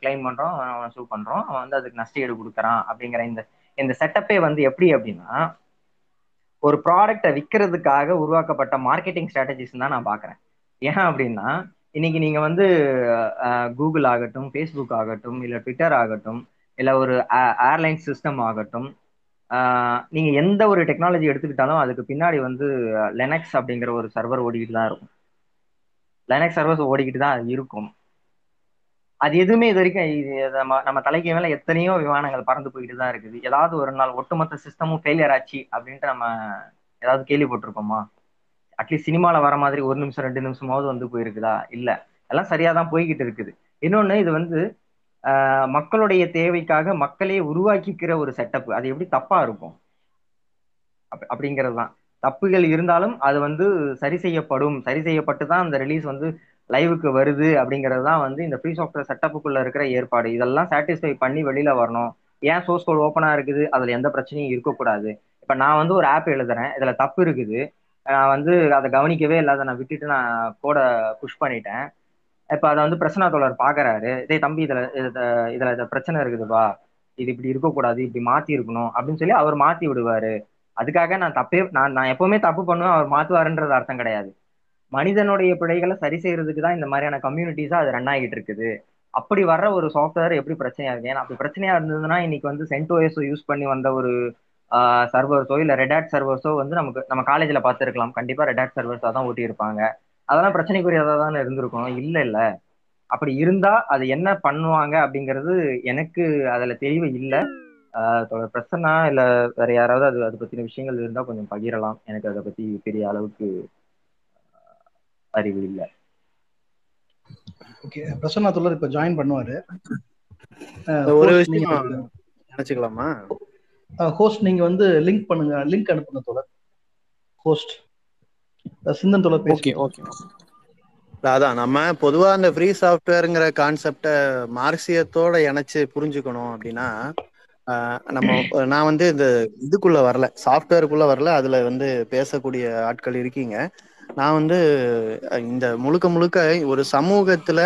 கிளைம் பண்றோம் அவன் அவனை சூ பண்றோம். அவன் வந்து அதுக்கு நஷ்டஈடு கொடுக்குறான் அப்படிங்கிற இந்த இந்த செட்டப்பே வந்து எப்படி அப்படின்னா ஒரு ப்ராடக்டை விற்கிறதுக்காக உருவாக்கப்பட்ட மார்க்கெட்டிங் ஸ்ட்ராட்டஜிஸ் தான் நான் பார்க்குறேன் ஏன் அப்படின்னா இன்னைக்கு நீங்க வந்து கூகுள் ஆகட்டும் ஃபேஸ்புக் ஆகட்டும் இல்லை ட்விட்டர் ஆகட்டும் இல்லை ஒரு ஏர்லைன் சிஸ்டம் ஆகட்டும் நீங்க எந்த ஒரு டெக்னாலஜி எடுத்துக்கிட்டாலும் அதுக்கு பின்னாடி வந்து லெனக்ஸ் அப்படிங்கிற ஒரு சர்வர் ஓடிக்கிட்டு தான் இருக்கும். லெனக்ஸ் சர்வர்ஸ் ஓடிக்கிட்டு தான் அது இருக்கும். அது எதுவுமே இது வரைக்கும் நம்ம நம்ம தலைக்கு மேல எத்தனையோ விமானங்கள் பறந்து போயிட்டு தான் இருக்குது. ஏதாவது ஒரு நாள் ஒட்டுமொத்த சிஸ்டமும் ஃபெயிலியர் ஆச்சு அப்படின்ட்டு நம்ம ஏதாவது கேள்விப்பட்டிருப்போமா? அட்லீஸ்ட் சினிமாவில் வர மாதிரி ஒரு நிமிஷம் ரெண்டு நிமிஷமாவது வந்து போயிருக்குதா? இல்ல. எல்லாம் சரியாக தான் போய்கிட்டு இருக்குது. இன்னொன்னு இது வந்து மக்களுடைய தேவைக்காக மக்களே உருவாக்கிக்கிற ஒரு செட்டப் அது எப்படி தப்பா இருக்கும்? அப்- அப்படிங்கிறது தான் தப்புகள் இருந்தாலும் அது வந்து சரி செய்யப்படும். சரி செய்யப்பட்டு தான் அந்த ரிலீஸ் வந்து லைவுக்கு வருது அப்படிங்கிறது தான் வந்து இந்த ஃப்ரீ சாஃப்ட்வேர் செட்டப்புக்குள்ள இருக்கிற ஏற்பாடு. இதெல்லாம் சாட்டிஸ்ஃபை பண்ணி வெளியில வரணும். ஏன் சோர்ஸ் கோட் ஓப்பனா இருக்குது? அதுல எந்த பிரச்சனையும் இருக்கக்கூடாது. இப்ப நான் வந்து ஒரு ஆப் எழுதுறேன். இதுல தப்பு இருக்குது. நான் வந்து அதை கவனிக்கவே இல்லாத நான் விட்டுட்டு நான் கோடை புஷ் பண்ணிட்டேன். இப்ப அதை வந்து பிரசனா தோழர் பாக்குறாரு. இதே தம்பி இதுல இதுல இதுல இந்த பிரச்சனை இருக்குதுப்பா இது இப்படி இருக்கக்கூடாது. இப்படி மாத்தி இருக்கணும். அப்படின்னு சொல்லி அவர் மாத்தி விடுவாரு. அதுக்காக நான் தப்பே நான் நான் எப்பவுமே தப்பு பண்ணுவேன் அவர் மாத்துவாருன்றது அர்த்தம் கிடையாது. மனிதனுடைய பிழைகளை சரி செய்யறதுக்கு தான் இந்த மாதிரியான கம்யூனிட்டிஸா அது ரன் ஆகிட்டு இருக்குது. அப்படி வர்ற ஒரு சாஃப்ட்வேர் எப்படி பிரச்சனையா இருக்கு? ஏன்னா அப்படி பிரச்சனையா இருந்ததுன்னா இன்னைக்கு வந்து சென்டோஎஸோ யூஸ் பண்ணி வந்த ஒரு சர்வர்ஸோ இல்ல ரெடாட் சர்வர்ஸோ வந்து நமக்கு நம்ம காலேஜ்ல பார்த்துருக்கலாம். கண்டிப்பா ரெடாட் சர்வர்ஸா தான் ஓட்டி இருப்பாங்க அதெல்லாம் பிரச்சனைக்குரியதா தானே இருந்திருக்கும். இல்ல இல்ல. அப்படி இருந்தா அது என்ன பண்ணுவாங்க அப்படிங்கிறது எனக்கு அதுல தெளிவு இல்லை. தொடர் பிரச்சனை இல்ல வேற யாராவது அது அதை பத்தின விஷயங்கள் இருந்தா கொஞ்சம் பகிரலாம். எனக்கு அதை பத்தி பெரிய அளவுக்கு அறிவு இல்லை. ஓகே பிரசன்னா தொல்லர் இப்ப ஜாயின் பண்ணுவாரு. ஒரு விஷயம் நினைச்சுக்கலாமா? ஹோஸ்ட் நீங்க வந்து லிங்க் பண்ணுங்க லிங்க் அனுப்புங்க தோழர். ஹோஸ்ட் சிந்தன் தோழர் ஓகே ஓகே. அதான். நம்ம பொதுவா அந்த ஃப்ரீ சாஃப்ட்வேருங்கிற கான்செப்டை மார்க்சியத்தோட இணைச்சு புரிஞ்சுக்கணும் அப்படின்னா ஆஹ் நம்ம நான் வந்து இந்த இதுக்குள்ள வரல. சாஃப்ட்வேருக்குள்ள வரல. அதுல வந்து பேசக்கூடிய ஆட்கள் இருக்கீங்க. நான் வந்து இந்த முழுக்க முழுக்க ஒரு சமூகத்துல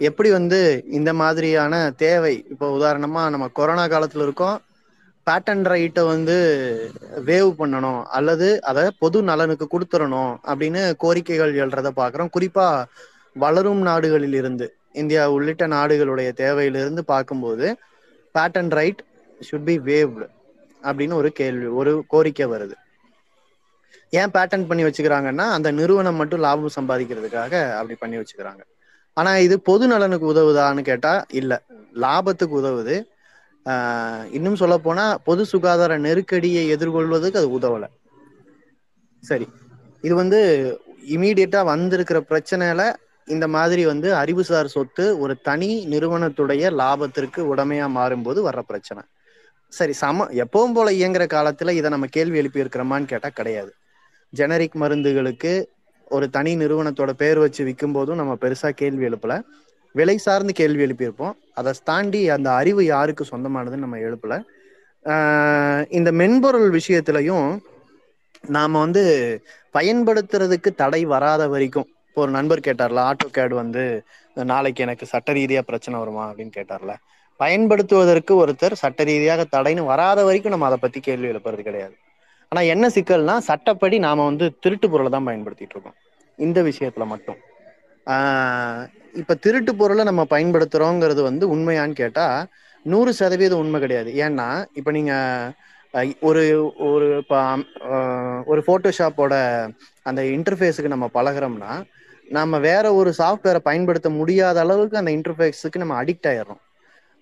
எப்படி வந்து இந்த மாதிரியான தேவை இப்போ உதாரணமா நம்ம கொரோனா காலத்துல இருக்கோம். பேட்டன் ரைட்டை வந்து வேவ் பண்ணணும். அல்லது அதை பொது நலனுக்கு கொடுத்துடணும் அப்படின்னு கோரிக்கைகள் எழுறத பாக்குறோம். குறிப்பா வளரும் நாடுகளில் இருந்து இந்தியா உள்ளிட்ட நாடுகளுடைய தேவையிலிருந்து பார்க்கும்போது patent right should be waived அப்படின்னு ஒரு கேள்வி ஒரு கோரிக்கை வருது. ஏன் பேட்டன் பண்ணி வச்சுக்கிறாங்கன்னா அந்த நிறுவனம் மட்டும் லாபம் சம்பாதிக்கிறதுக்காக அப்படி பண்ணி வச்சுக்கிறாங்க. ஆனா இது பொது நலனுக்கு உதவுதான்னு கேட்டா இல்ல. லாபத்துக்கு உதவுது. இன்னும் சொல்ல போனா பொது சுகாதார நெருக்கடியை எதிர்கொள்வதற்கு அது உதவல. சரி. இது வந்து இமீடியட்டா வந்திருக்கிற பிரச்சனையில இந்த மாதிரி வந்து அறிவுசார் சொத்து ஒரு தனி நிறுவனத்துடைய லாபத்திற்கு உடமையா மாறும்போது வர்ற பிரச்சனை. சரி சம எப்பவும் போல இயங்குற காலத்துல இதை நம்ம கேள்வி எழுப்பி இருக்கிறோமான்னு கேட்டா கிடையாது. ஜெனரிக் மருந்துகளுக்கு ஒரு தனி நிறுவனத்தோட பேர் வச்சு விற்கும் போதும் நம்ம பெருசா கேள்வி எழுப்பல. விலை சார்ந்து கேள்வி எழுப்பியிருப்போம். அதை தாண்டி அந்த அறிவு யாருக்கு சொந்தமானதுன்னு நம்ம எழுப்பல. இந்த மென்பொருள் விஷயத்திலையும் நாம வந்து பயன்படுத்துறதுக்கு தடை வராத வரைக்கும் இப்போ ஒரு நண்பர் கேட்டார்ல ஆட்டோ கேட் வந்து நாளைக்கு எனக்கு சட்ட ரீதியா பிரச்சனை வருமா? அப்படின்னு கேட்டார்ல. பயன்படுத்துவதற்கு ஒருத்தர் சட்ட ரீதியாக தடைன்னு வராத வரைக்கும் நம்ம அதை பத்தி கேள்வி எழுப்புறது கிடையாது. ஆனா என்ன சிக்கல்னா சட்டப்படி நாம வந்து திருட்டு பொருளை தான் பயன்படுத்திட்டு இருக்கோம். இந்த விஷயத்துல மட்டும். இப்ப திருட்டு பொருளை நம்ம பயன்படுத்துறோங்கிறது வந்து உண்மையான்னு கேட்டா நூறு சதவீதம் உண்மை கிடையாது. ஏன்னா இப்ப நீங்க ஒரு ஒரு இப்போ ஒரு ஃபோட்டோஷாப்போட அந்த இன்டர்ஃபேஸுக்கு நம்ம பழகிறோம்னா நம்ம வேற ஒரு சாஃப்ட்வேரை பயன்படுத்த முடியாத அளவுக்கு அந்த இன்டர்ஃபேஸுக்கு நம்ம அடிக்ட் ஆயிடுறோம்.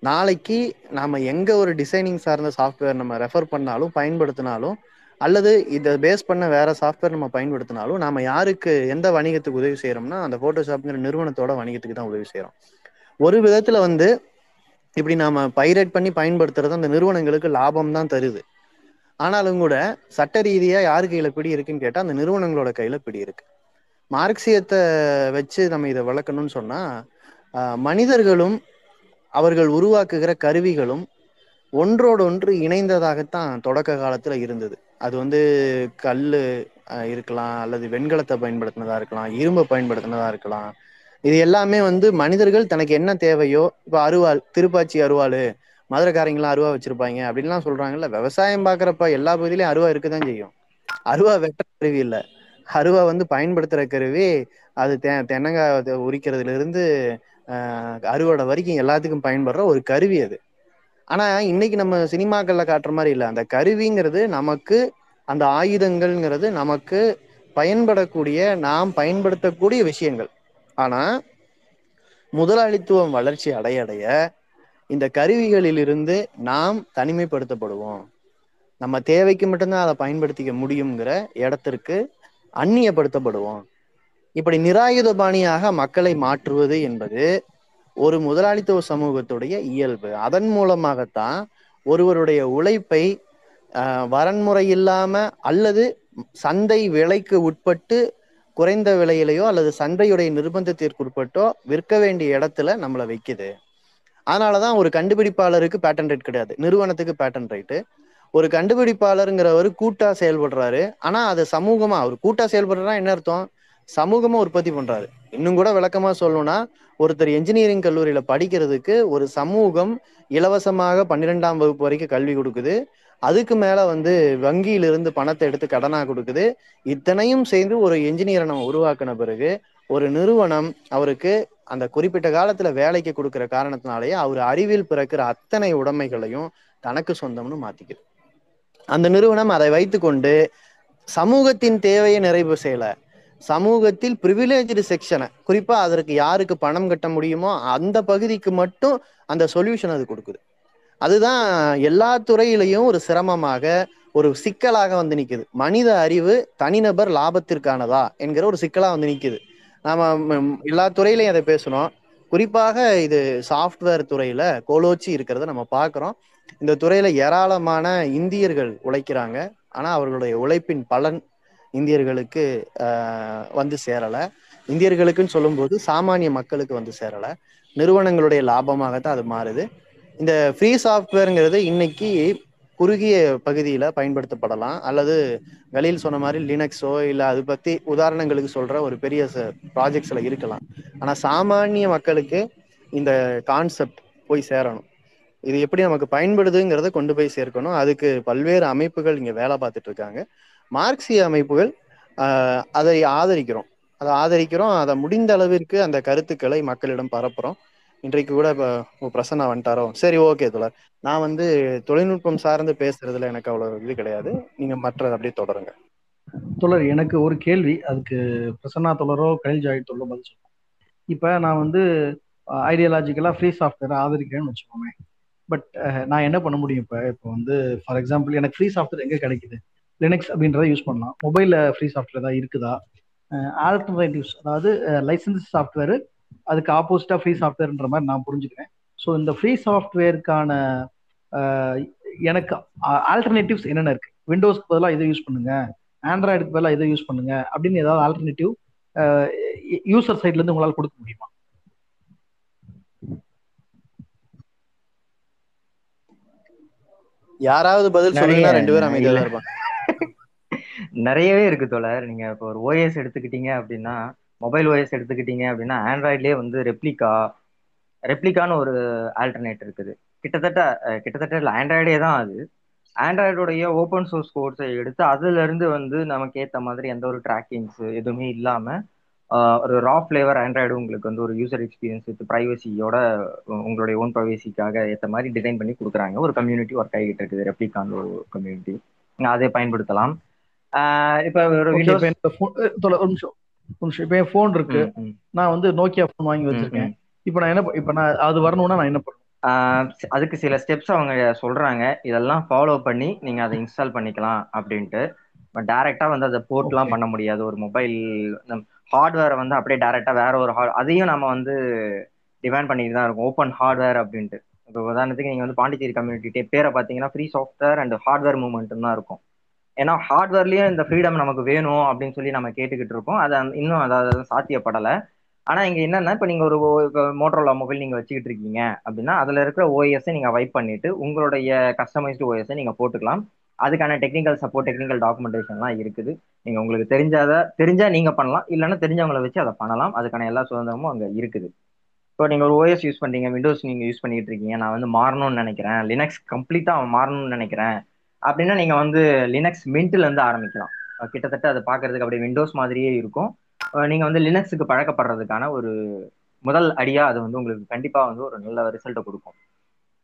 நாளைக்கு நாம எங்க ஒரு டிசைனிங் சார்ந்த சாஃப்ட்வேர் நம்ம ரெஃபர் பண்ணாலும் பயன்படுத்தினாலும் அல்லது இதை பேஸ் பண்ண வேற சாஃப்ட்வேர் நம்ம பயன்படுத்தினாலும் நாம யாருக்கு எந்த வணிகத்துக்கு உதவி செய்யறோம்னா அந்த போட்டோஷாப்ங்கிற நிறுவனத்தோட வணிகத்துக்கு தான் உதவி செய்யறோம் ஒரு விதத்துல வந்து இப்படி நாம பைரேட் பண்ணி பயன்படுத்துறது அந்த நிறுவனங்களுக்கு லாபம் தான் தருது. ஆனாலும் கூட சட்ட ரீதியா யாரு கையில பிடி இருக்குன்னு கேட்டா அந்த நிறுவனங்களோட கையில பிடி இருக்கு. மார்க்சியத்தை வச்சு நம்ம இதை வளர்க்கணும்னு சொன்னா மனிதர்களும் அவர்கள் உருவாக்குகிற கருவிகளும் ஒன்றோடொன்று இணைந்ததாகத்தான் தொடக்க காலத்துல இருந்தது. அது வந்து கல் இருக்கலாம் அல்லது வெண்கலத்தை பயன்படுத்தினதா இருக்கலாம் இரும்பை பயன்படுத்தினதா இருக்கலாம். இது எல்லாமே வந்து மனிதர்கள் தனக்கு என்ன தேவையோ இப்ப அருவாள் திருப்பாச்சி அருவாள் மதுரைக்காரங்களாம் அருவா வச்சிருப்பாங்க அப்படின்லாம் சொல்றாங்கல்ல விவசாயம் பாக்குறப்ப எல்லா பகுதியிலயும் அருவா இருக்குதான் செய்யும். அருவா வெட்ட கருவி இல்ல. அருவா வந்து பயன்படுத்துற கருவி அது தெ தென்னங்காய் உரிக்கிறதுல இருந்து அறுவடை வரைக்கும் எல்லாத்துக்கும் பயன்படுற ஒரு கருவி அது. ஆனா இன்னைக்கு நம்ம சினிமாக்கள்ல காட்டுற மாதிரி இல்ல. அந்த கருவிங்கிறது நமக்கு அந்த ஆயுதங்கள்ங்கிறது நமக்கு பயன்படக்கூடிய நாம் பயன்படுத்தக்கூடிய விஷயங்கள். ஆனா முதலாளித்துவம் வளர்ச்சி அடைய அடைய இந்த கருவிகளிலிருந்து நாம் தனிமைப்படுத்தப்படுவோம். நம்ம தேவைக்கு மட்டும்தான் அதை பயன்படுத்திக்க முடியுங்கிற இடத்திற்கு அந்நியப்படுத்தப்படுவோம். இப்படி நிராயுத பாணியாக மக்களை மாற்றுவது என்பது ஒரு முதலாளித்துவ சமூகத்துடைய இயல்பு. அதன் மூலமாகத்தான் ஒருவருடைய உழைப்பை வரன்முறை இல்லாம அல்லது சந்தை விலைக்கு உட்பட்டு குறைந்த விலையிலையோ அல்லது சந்தையுடைய நிர்பந்தத்திற்கு உட்பட்டோ விற்க வேண்டிய இடத்துல நம்மளை வைக்குது. அதனாலதான் ஒரு கண்டுபிடிப்பாளருக்கு பேட்டன் ரைட் கிடையாது. நிறுவனத்துக்கு பேட்டன் ரைட்டு ஒரு கண்டுபிடிப்பாளருங்கிறவர் கூட்டா செயல்படுறாரு. ஆனா அது சமூகமா? அவர் கூட்டா செயல்படுறா என்ன அர்த்தம்? சமூகமா உற்பத்தி பண்றாரு. இன்னும் கூட விளக்கமா சொல்லணும்னா ஒருத்தர் என்ஜினியரிங் கல்லூரியில படிக்கிறதுக்கு ஒரு சமூகம் இலவசமாக பன்னிரெண்டாம் வகுப்பு வரைக்கும் கல்வி கொடுக்குது. அதுக்கு மேல வந்து வங்கியிலிருந்து பணத்தை எடுத்து கடனா கொடுக்குது. இத்தனையும் சேர்ந்து ஒரு என்ஜினியரை நம்ம உருவாக்கின பிறகு ஒரு நிறுவனம் அவருக்கு அந்த குறிப்பிட்ட காலத்துல வேலைக்கு கொடுக்குற காரணத்தினாலேயே அவர் அறிவில் பிறக்கிற அத்தனை உடைமைகளையும் தனக்கு சொந்தம்னு மாத்திக்குது. அந்த நிறுவனம் அதை வைத்துக்கொண்டு சமூகத்தின் தேவையை நிறைவு செய்யல. சமூகத்தில் ப்ரிவிலேஜ்டு செக்ஷனை குறிப்பா அதற்கு யாருக்கு பணம் கட்ட முடியுமோ அந்த பகுதிக்கு மட்டும் அந்த சொல்யூஷன் அது கொடுக்குது. அதுதான் எல்லா துறையிலையும் ஒரு சிரமமாக ஒரு சிக்கலாக வந்து நிற்குது மனித அறிவு தனிநபர் லாபத்திற்கானதா என்கிற ஒரு சிக்கலா வந்து நிற்குது நாம எல்லா துறையிலையும் அதை பேசணும் குறிப்பாக இது சாஃப்ட்வேர் துறையில கோலோச்சி இருக்கிறத நம்ம பார்க்குறோம். இந்த துறையில ஏராளமான இந்தியர்கள் உழைக்கிறாங்க. ஆனா அவர்களுடைய உழைப்பின் பலன் இந்தியர்களுக்கு வந்து சேரல. இந்தியர்களுக்குன்னு சொல்லும்போது சாமானிய மக்களுக்கு வந்து சேரல. நிறுவனங்களுடைய லாபமாகத்தான் அது மாறுது. இந்த ஃப்ரீ சாஃப்ட்வேருங்கிறது இன்னைக்கு குறுகிய பகுதியில பயன்படுத்தப்படலாம். அல்லது வெளியில் சொன்ன மாதிரி லினக்ஸோ இல்லை அது பத்தி உதாரணங்களுக்கு சொல்ற ஒரு பெரிய ப்ராஜெக்ட்ஸ்ல இருக்கலாம். ஆனா சாமானிய மக்களுக்கு இந்த கான்செப்ட் போய் சேரணும். இது எப்படி நமக்கு பயன்படுதுங்கிறத கொண்டு போய் சேர்க்கணும். அதுக்கு பல்வேறு அமைப்புகள் இங்க வேலை பார்த்துட்டு இருக்காங்க. மார்க்சிய அமைப்புகள் ஆஹ், அதை ஆதரிக்கிறோம். அதை ஆதரிக்கிறோம். அதை முடிந்த அளவிற்கு அந்த கருத்துக்களை மக்களிடம் பரப்புறோம். இன்றைக்கு கூட இப்போ பிரசன்னா வந்துட்டாரோ? சரி ஓகே தோழர். நான் வந்து தொழில்நுட்பம் சார்ந்து பேசுறதுல எனக்கு அவ்வளவு இது கிடையாது. நீங்க மற்றது அப்படியே தொடருங்க. தொடர் எனக்கு ஒரு கேள்வி. அதுக்கு பிரசன்னா தொடரோ கலில் ஜாய் தொடரோ பதில் சொல்லுவோம் இப்போ நான் வந்து ஐடியாலஜிக்கலாக ஃப்ரீ சாஃப்ட்வேரை ஆதரிக்கிறேன்னு வச்சுக்கோமே. பட் நான் என்ன பண்ண முடியும் இப்போ? இப்போ வந்து ஃபார் எக்ஸாம்பிள் எனக்கு ஃப்ரீ சாஃப்ட்வேர் எங்கே கிடைக்குது? லினக்ஸ் அப்படின்றத யூஸ் பண்ணலாம். மொபைலில் ஃப்ரீ சாஃப்ட்வேர் தான் இருக்குதா? ஆல்டர்னேட்டிவ்ஸ் அதாவது லைசன்ஸ் சாஃப்ட்வேர் அதுக்கு ஆப்போசிட்டாக ஃப்ரீ சாஃப்ட்வேர்ன்ற மாதிரி நான் புரிஞ்சுக்கிறேன். ஸோ இந்த ஃப்ரீ சாஃப்ட்வேருக்கான எனக்கு ஆல்டர்னேட்டிவ்ஸ் என்னென்ன இருக்கு? விண்டோஸ்க்கு பதிலாக இதை யூஸ் பண்ணுங்க. ஆண்ட்ராய்டுக்கு பதிலாக இதை யூஸ் பண்ணுங்க. அப்படின்னு ஏதாவது ஆல்டர்னேட்டிவ் யூசர் சைட்ல இருந்து உங்களால் கொடுக்க முடியுமா? யாராவது பதில் நிறைய. சொல்லுங்கன்னா ரெண்டு பேரும் அமைதியா இல்ல. தான் இருப்பாங்க. நிறையவே இருக்கு தோழர். நீங்க இப்போ ஒரு ஓஎஸ் எடுத்துக்கிட்டீங்க அப்படின்னா மொபைல் ஓஎஸ் எடுத்துக்கிட்டீங்க அப்படின்னா ஆண்ட்ராய்ட்லயே வந்து ரெப்ளிகா ரெப்ளிகான்னு ஒரு ஆல்டர்னேட் இருக்குது. கிட்டத்தட்ட கிட்டத்தட்ட இல்லை ஆண்ட்ராய்டே தான் அது. ஆண்ட்ராய்டோடைய ஓப்பன் சோர்ஸ் கோர்ஸை எடுத்து அதுல இருந்து வந்து நமக்கு ஏத்த மாதிரி எந்த ஒரு ட்ராக்கிங்ஸ் எதுவுமே இல்லாம ஒரு ரா ஃப்ளேவர் ஆண்ட்ராய்டு உங்களுக்கு வந்து ஒரு யூசர் எக்ஸ்பீரியன்ஸ் வித் ப்ரைவசியோட உங்களுடைய ஓன் ப்ரைவசிக்காக ஏற்ற மாதிரி டிசைன் பண்ணி கொடுக்குறாங்க. ஒரு கம்யூனிட்டி ஒர்க் ஆகிட்டு இருக்குது ரெப்ளிகான் ஒரு கம்யூனிட்டி அதை பயன்படுத்தலாம். இப்ப ஒரு நிமிஷம் நிமிஷம். இப்போ என் ஃபோன் இருக்கு. நான் வந்து நோக்கியா ஃபோன் வாங்கி வச்சிருக்கேன். இப்போ நான் என்ன இப்போ நான் அது வரணும்னா நான் என்ன சி- அதுக்கு சில ஸ்டெப்ஸ் அவங்க சொல்றாங்க. இதெல்லாம் ஃபாலோ பண்ணி நீங்க அதை இன்ஸ்டால் பண்ணிக்கலாம் அப்படின்ட்டு. பட் டைரக்டா வந்து அதை போர்ட்லாம் பண்ண முடியாது. ஒரு மொபைல் ஹார்ட்வேரை வந்து அப்படியே டைரக்டா வேற ஒரு ஹார்ட் அதையும் நம்ம வந்து டிமாண்ட் பண்ணிட்டு தான் இருக்கும். ஓப்பன் ஹார்ட்வேர் அப்படின்ட்டு. இப்போ உதாரணத்துக்கு நீங்க வந்து பாண்டிச்சேரி கம்யூனிட்டி பேரை பார்த்தீங்கன்னா free software and hardware movement தான் இருக்கும். ஏன்னா ஹார்ட்வேர்லயும் இந்த ஃப்ரீடம் நமக்கு வேணும் அப்படின்னு சொல்லி நம்ம கேட்டுக்கிட்டு இருக்கோம். அது இன்னும் அதாவது சாத்தியப்படலை. ஆனா இங்க என்னன்னா இப்போ நீங்க ஒரு மோட்டரோலா மொபைல் நீங்க வச்சுக்கிட்டு இருக்கீங்க அப்படின்னா அதுல இருக்கிற ஓஎஸ் நீங்க வைப் பண்ணிட்டு உங்களுடைய கஸ்டமைஸ்டு ஓஎஸ் நீங்க போட்டுக்கலாம். அதுக்கான டெக்னிக்கல் சப்போர்ட் டெக்னிக்கல் டாக்குமெண்டேஷன்லாம் இருக்குது. நீங்க உங்களுக்கு தெரிஞ்சாத தெரிஞ்சா நீங்க பண்ணலாம். இல்லைன்னா தெரிஞ்சவங்களை வச்சு அதை பண்ணலாம். அதுக்கான எல்லா சுதந்திரமும் அங்க இருக்குது. இப்போ நீங்க ஒரு ஓஎஸ் யூஸ் பண்றீங்க. விண்டோஸ் நீங்க யூஸ் பண்ணிட்டு இருக்கீங்க. நான் வந்து மாறணும்னு நினைக்கிறேன். லினக்ஸ் கம்ப்ளீட்டா மாறணும்னு நினைக்கிறேன். அப்படின்னா நீங்க வந்து லினக்ஸ் மின்ட்ல இருந்து ஆரம்பிக்கலாம். கிட்டத்தட்ட அதை பாக்குறதுக்கு அப்படியே விண்டோஸ் மாதிரியே இருக்கும். நீங்க வந்து லினக்ஸுக்கு பழக்கப்படுறதுக்கான ஒரு முதல் அடியா அது வந்து உங்களுக்கு கண்டிப்பா வந்து ஒரு நல்ல ரிசல்ட்டை கொடுக்கும்.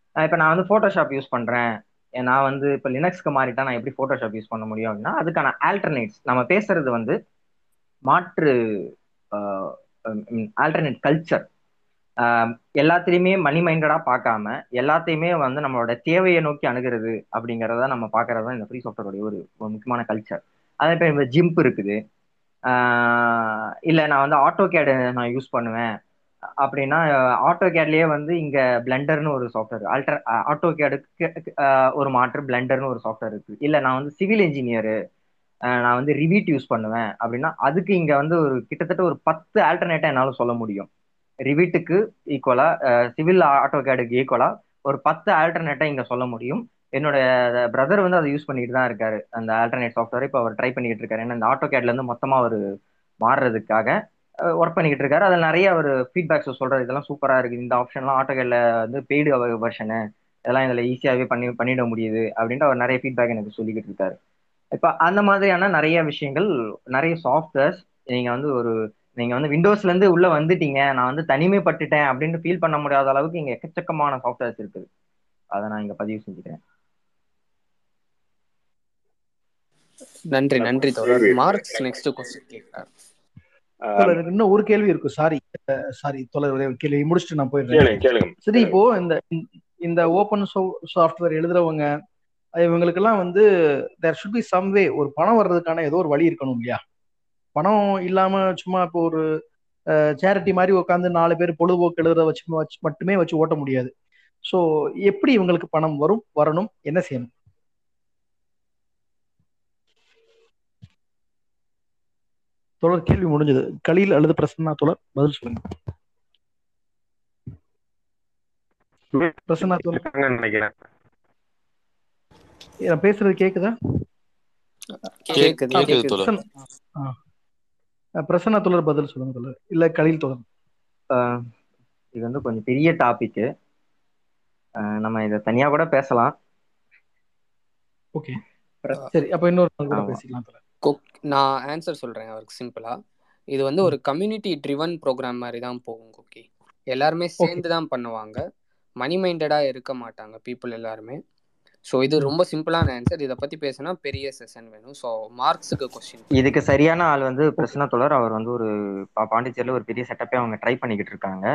இப்போ இப்ப நான் வந்து போட்டோஷாப் யூஸ் பண்றேன். நான் வந்து இப்ப லினக்ஸ்க்கு மாறிட்டா நான் எப்படி போட்டோஷாப் யூஸ் பண்ண முடியும் அப்படின்னா அதுக்கான ஆல்டர்னேட்ஸ் நம்ம பேசுறது வந்து மாற்று ஆல்டர்னேட் கல்ச்சர் எல்லாத்துலேயுமே மணி மைண்டடா பார்க்காம எல்லாத்தையுமே வந்து நம்மளோட தேவையை நோக்கி அணுகிறது அப்படிங்கிறத நம்ம பார்க்கறது தான் இந்த ஃப்ரீ சாஃப்ட்வேருடைய ஒரு முக்கியமான கல்ச்சர் அதே இப்போ இப்போ ஜிம்ப் இருக்குது. இல்லை நான் வந்து ஆட்டோ கேடு நான் யூஸ் பண்ணுவேன். அப்படின்னா ஆட்டோ கேட்லயே வந்து இங்க பிளண்டர்னு ஒரு சாஃப்ட்வேர் அல்டர் ஆட்டோ கேடுக்கு ஒரு மாற்று பிளண்டர்னு ஒரு சாஃப்ட்வேர் இருக்கு. இல்ல நான் வந்து சிவில் இன்ஜினியரு நான் வந்து ரிவீட் யூஸ் பண்ணுவேன் அப்படின்னா அதுக்கு இங்க வந்து ஒரு கிட்டத்தட்ட ஒரு பத்து ஆல்டர்னேட்டா என்னால சொல்ல முடியும். ரிவீட்டுக்கு ஈக்குவலா சிவில் ஆட்டோ கேடுக்கு ஈக்குவலா ஒரு பத்து ஆல்டர்னேட்டா இங்க சொல்ல முடியும். என்னோட பிரதர் வந்து அதை யூஸ் பண்ணிட்டு தான் இருக்காரு. அந்த ஆல்டர்னேட் சாஃப்ட்வேர் இப்போ அவர் ட்ரை பண்ணிட்டு இருக்காரு. ஏன்னா இந்த ஆட்டோ கேட்ல இருந்து மொத்தமா அவர் மாறுறதுக்காக ஒர்க் பண்ணிக்கிட்டு இருக்காரு. அதில் நிறைய ஒரு ஃபீட்பேக்ஸ் சொல்றாரு. இதெல்லாம் சூப்பராக இருக்குது. இந்த ஆப்ஷன்லாம் ஆட்டோகேட்டில் வந்து பெய்டு வெர்ஷனு இதெல்லாம் இதில் ஈஸியாகவே பண்ணி பண்ணிட முடியுது அப்படின்ட்டு அவர் நிறைய ஃபீட்பேக் எனக்கு சொல்லிக்கிட்டு இருக்காரு. இப்போ அந்த மாதிரியான நிறைய விஷயங்கள் நிறைய சாஃப்ட்வேர்ஸ் நீங்கள் வந்து ஒரு நீங்க வந்து விண்டோஸ்ல இருந்து உள்ள வந்துட்டீங்க. நான் வந்து தனிமைப்பட்டுட்டேன் அப்படின்னு ஃபீல் பண்ண முடியாத அளவுக்கு இங்க எக்கச்சக்கமான சாஃப்ட்வேர்ஸ் இருக்குது. அதை நான் இங்க பதிவு செஞ்சுக்கிறேன். நன்றி நன்றி தோழர். மார்க்ஸ் நெக்ஸ்ட் தோழர், எனக்கு இன்னும் ஒரு கேள்வி இருக்கு. சாரி சாரி ஒரு கேள்வி. முடிச்சுட்டு நான் போயிடுறேன். சரி இப்போ இந்த இந்த ஓப்பன் சாஃப்ட்வேர் எழுதுறவங்க இவங்களுக்கெல்லாம் வந்து there should be some way ஒரு பணம் வர்றதுக்கான ஏதோ ஒரு வழி இருக்கணும் இல்லையா? பணம் இல்லாம சும்மா இப்போ ஒரு சேரிட்டி மாதிரி உட்காந்து நாலு பேர் பொழுதுபோக்கு எழுதுறத வச்சு வச்சு மட்டுமே வச்சு ஓட்ட முடியாது. ஸோ எப்படி இவங்களுக்கு பணம் வரும் வரணும் என்ன செய்யணும்? தொடர் கேள்வி முடிஞ்சது. கலியில் அல்லது பிரசன்னா தொடர் பதில் சொல்லுங்க. பிரசன்னா தொடர் நினைக்கிறேன். நான் பேசுறது கேக்குதா? கேக்குது கேக்குது கேக்குது தோழர். பிரசன்- ஆ. பிரசன்னா தொடர் பதில் சொல்லுங்க தொடர் இல்ல கலில் தொடர். ஆஹ் இது வந்து கொஞ்சம் பெரிய டாபிக் நம்ம இதை தனியா கூட பேசலாம். ஓகே. சரி அப்ப இன்னொரு. பேசிக்கலாம் நான் ஆன்சர் சொல்றேன் அவருக்கு சிம்பிளா இது வந்து ஒரு கம்யூனிட்டி ட்ரிவன் ப்ரோக்ராம் மாதிரி தான் போகும் ஓகே எல்லாருமே சேர்ந்து தான் பண்ணுவாங்க. மணி மைண்டடா இருக்க மாட்டாங்க பீப்புள் எல்லாருமே. ஸோ இது ரொம்ப சிம்பிளான ஆன்சர் இதை பத்தி பேசினா பெரிய செஷன் வேணும். ஸோ மார்க்ஸுக்கு கொஸ்டின் இதுக்கு சரியான ஆள் வந்து பிரசன்னா தொடர் அவர் வந்து ஒரு பா- பாண்டிச்சேரியில ஒரு பெரிய செட்டப்பே அவங்க ட்ரை பண்ணிக்கிட்டு இருக்காங்க.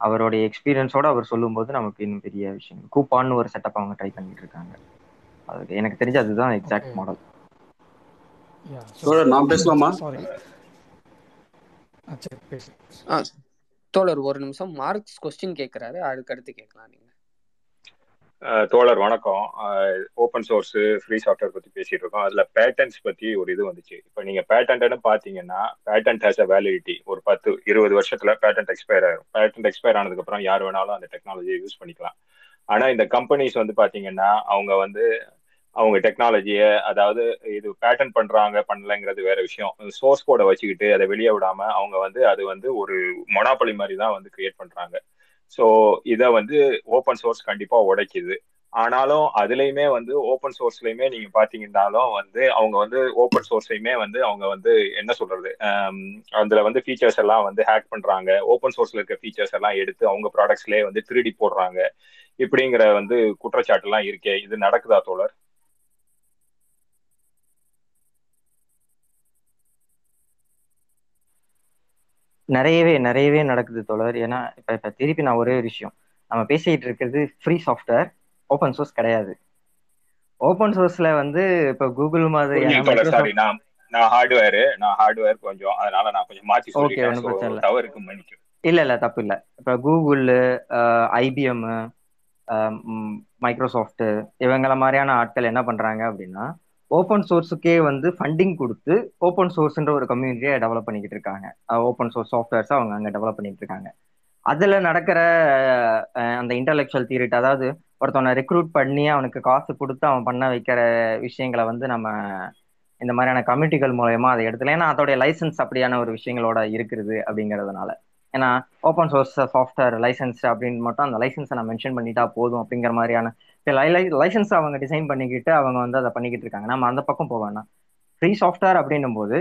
அவருடைய எக்ஸ்பீரியன்ஸோட அவர் சொல்லும்போது நமக்கு இன்னும் பெரிய விஷயம். கூப்பான்னு ஒரு செட்டப் அவங்க ட்ரை பண்ணிட்டு இருக்காங்க. அதுக்கு எனக்கு தெரிஞ்சு அதுதான் எக்ஸாக்ட் மாடல் நான் பேசலாமா? தோழர் ஒரு நிமிஷம். மார்க்ஸ் கொஸ்டின் கேட்குறாரு அதுக்கடுத்து கேட்கலாம் நீங்க. தோழர் வணக்கம். ஓப்பன் சோர்ஸ் ஃப்ரீ சாஃப்ட்வேர் பத்தி பேசிட்டு இருக்கோம். அதுல பேட்டன்ஸ் பத்தி ஒரு இது வந்துச்சு. இப்போ நீங்க பேட்டன்ட்னு பாத்தீங்கன்னா பேட்டன்ட் ஹேஸ் அ வேலிடிட்டி ஒரு பத்து இருபது வருஷத்துல பேட்டன்ட் எக்ஸ்பயர் ஆயிரும். பேட்டன்ட் எக்ஸ்பயர் ஆனதுக்கு அப்புறம் யார் வேணாலும் அந்த டெக்னாலஜியை யூஸ் பண்ணிக்கலாம். ஆனா இந்த கம்பெனிஸ் வந்து பாத்தீங்கன்னா அவங்க வந்து அவங்க டெக்னாலஜியை அதாவது இது பேட்டன் பண்றாங்க பண்ணலங்கிறது வேற விஷயம். சோர்ஸ் கோடை வச்சுக்கிட்டு அதை வெளியே விடாம அவங்க வந்து அது வந்து ஒரு மொனாப்பொலி மாதிரி தான் வந்து கிரியேட் பண்றாங்க. ஸோ இதை வந்து ஓப்பன் சோர்ஸ் கண்டிப்பா உடைக்குது. ஆனாலும் அதுலயுமே வந்து ஓப்பன் சோர்ஸ்லயுமே நீங்க பாத்தீங்கன்னாலும் வந்து அவங்க வந்து ஓப்பன் சோர்ஸ்லையுமே வந்து அவங்க வந்து என்ன சொல்றது? அதுல வந்து ஃபீச்சர்ஸ் எல்லாம் வந்து ஹேக் பண்றாங்க. ஓப்பன் சோர்ஸ்ல இருக்க ஃபீச்சர்ஸ் எல்லாம் எடுத்து அவங்க ப்ராடக்ட்ஸ்லயே வந்து திருடி போடுறாங்க. இப்படிங்கிற வந்து குற்றச்சாட்டு எல்லாம் இருக்கே. இது நடக்குதா தோழர்? நிறையவே நிறையவே நடக்குது தோழர். ஏன்னா இப்ப இப்ப திருப்பி நான் ஒரே ஒரு விஷயம். நம்ம பேசிக்கிட்டு இருக்கிறது ஃப்ரீ சாஃப்ட்வேர் ஓப்பன் சோர்ஸ் கிடையாது. ஓப்பன் சோர்ஸ்ல வந்து இப்ப கூகுள் மைக்ரோசாஃப்ட் நான் ஹார்ட்வேர் நான் ஹார்ட்வேர் கொஞ்சம் அதனால நான் கொஞ்சம் மாத்தி ஓகே ஒன்றும் பிரச்சனை இல்லை. தவறுக்கு மன்னிக்கும் இல்ல இல்ல தப்பு இல்ல. இப்ப கூகுள் ஐபிஎம் மைக்ரோசாஃப்ட் இவங்கள மாதிரியான ஆட்கள் என்ன பண்றாங்க அப்படின்னா ஓப்பன் சோர்ஸுக்கே வந்து ஃபண்டிங் கொடுத்து ஓப்பன் சோர்ஸ்ன்ற ஒரு கம்யூனிட்டியை டெவலப் பண்ணிக்கிட்டு இருக்காங்க. ஓப்பன் சோர்ஸ் சாஃப்ட்வேர்ஸ் அவங்க அங்கே டெவலப் பண்ணிட்டு இருக்காங்க. அதுல நடக்கிற அஹ், அந்த இன்டலெக்சுவல் தியரிட் அதாவது ஒருத்தவனை ரெக்ரூட் பண்ணி அவனுக்கு காசு கொடுத்து அவன் பண்ண வைக்கிற விஷயங்களை வந்து நம்ம இந்த மாதிரியான கமிட்டிகள் மூலயமா அதை எடுத்துல ஏன்னா அதோடைய லைசன்ஸ் அப்படியான ஒரு விஷயங்களோட இருக்குது அப்படிங்கிறதுனால. ஏன்னா ஓப்பன் சோர்ஸ் சாஃப்ட்வேர் லைசன்ஸ் அப்படின்னு மட்டும் அந்த லைசன்ஸை நான் மென்ஷன் பண்ணிட்டா போதும் அப்படிங்கிற மாதிரியான லைசன்ஸ் அவங்க டிசைன் பண்ணிக்கிட்டு அவங்க வந்து அதை பண்ணிக்கிட்டு இருக்காங்க. நம்ம அந்த பக்கம் போவேண்ணா ஃப்ரீ சாஃப்ட்வேர் அப்படின்னும் போது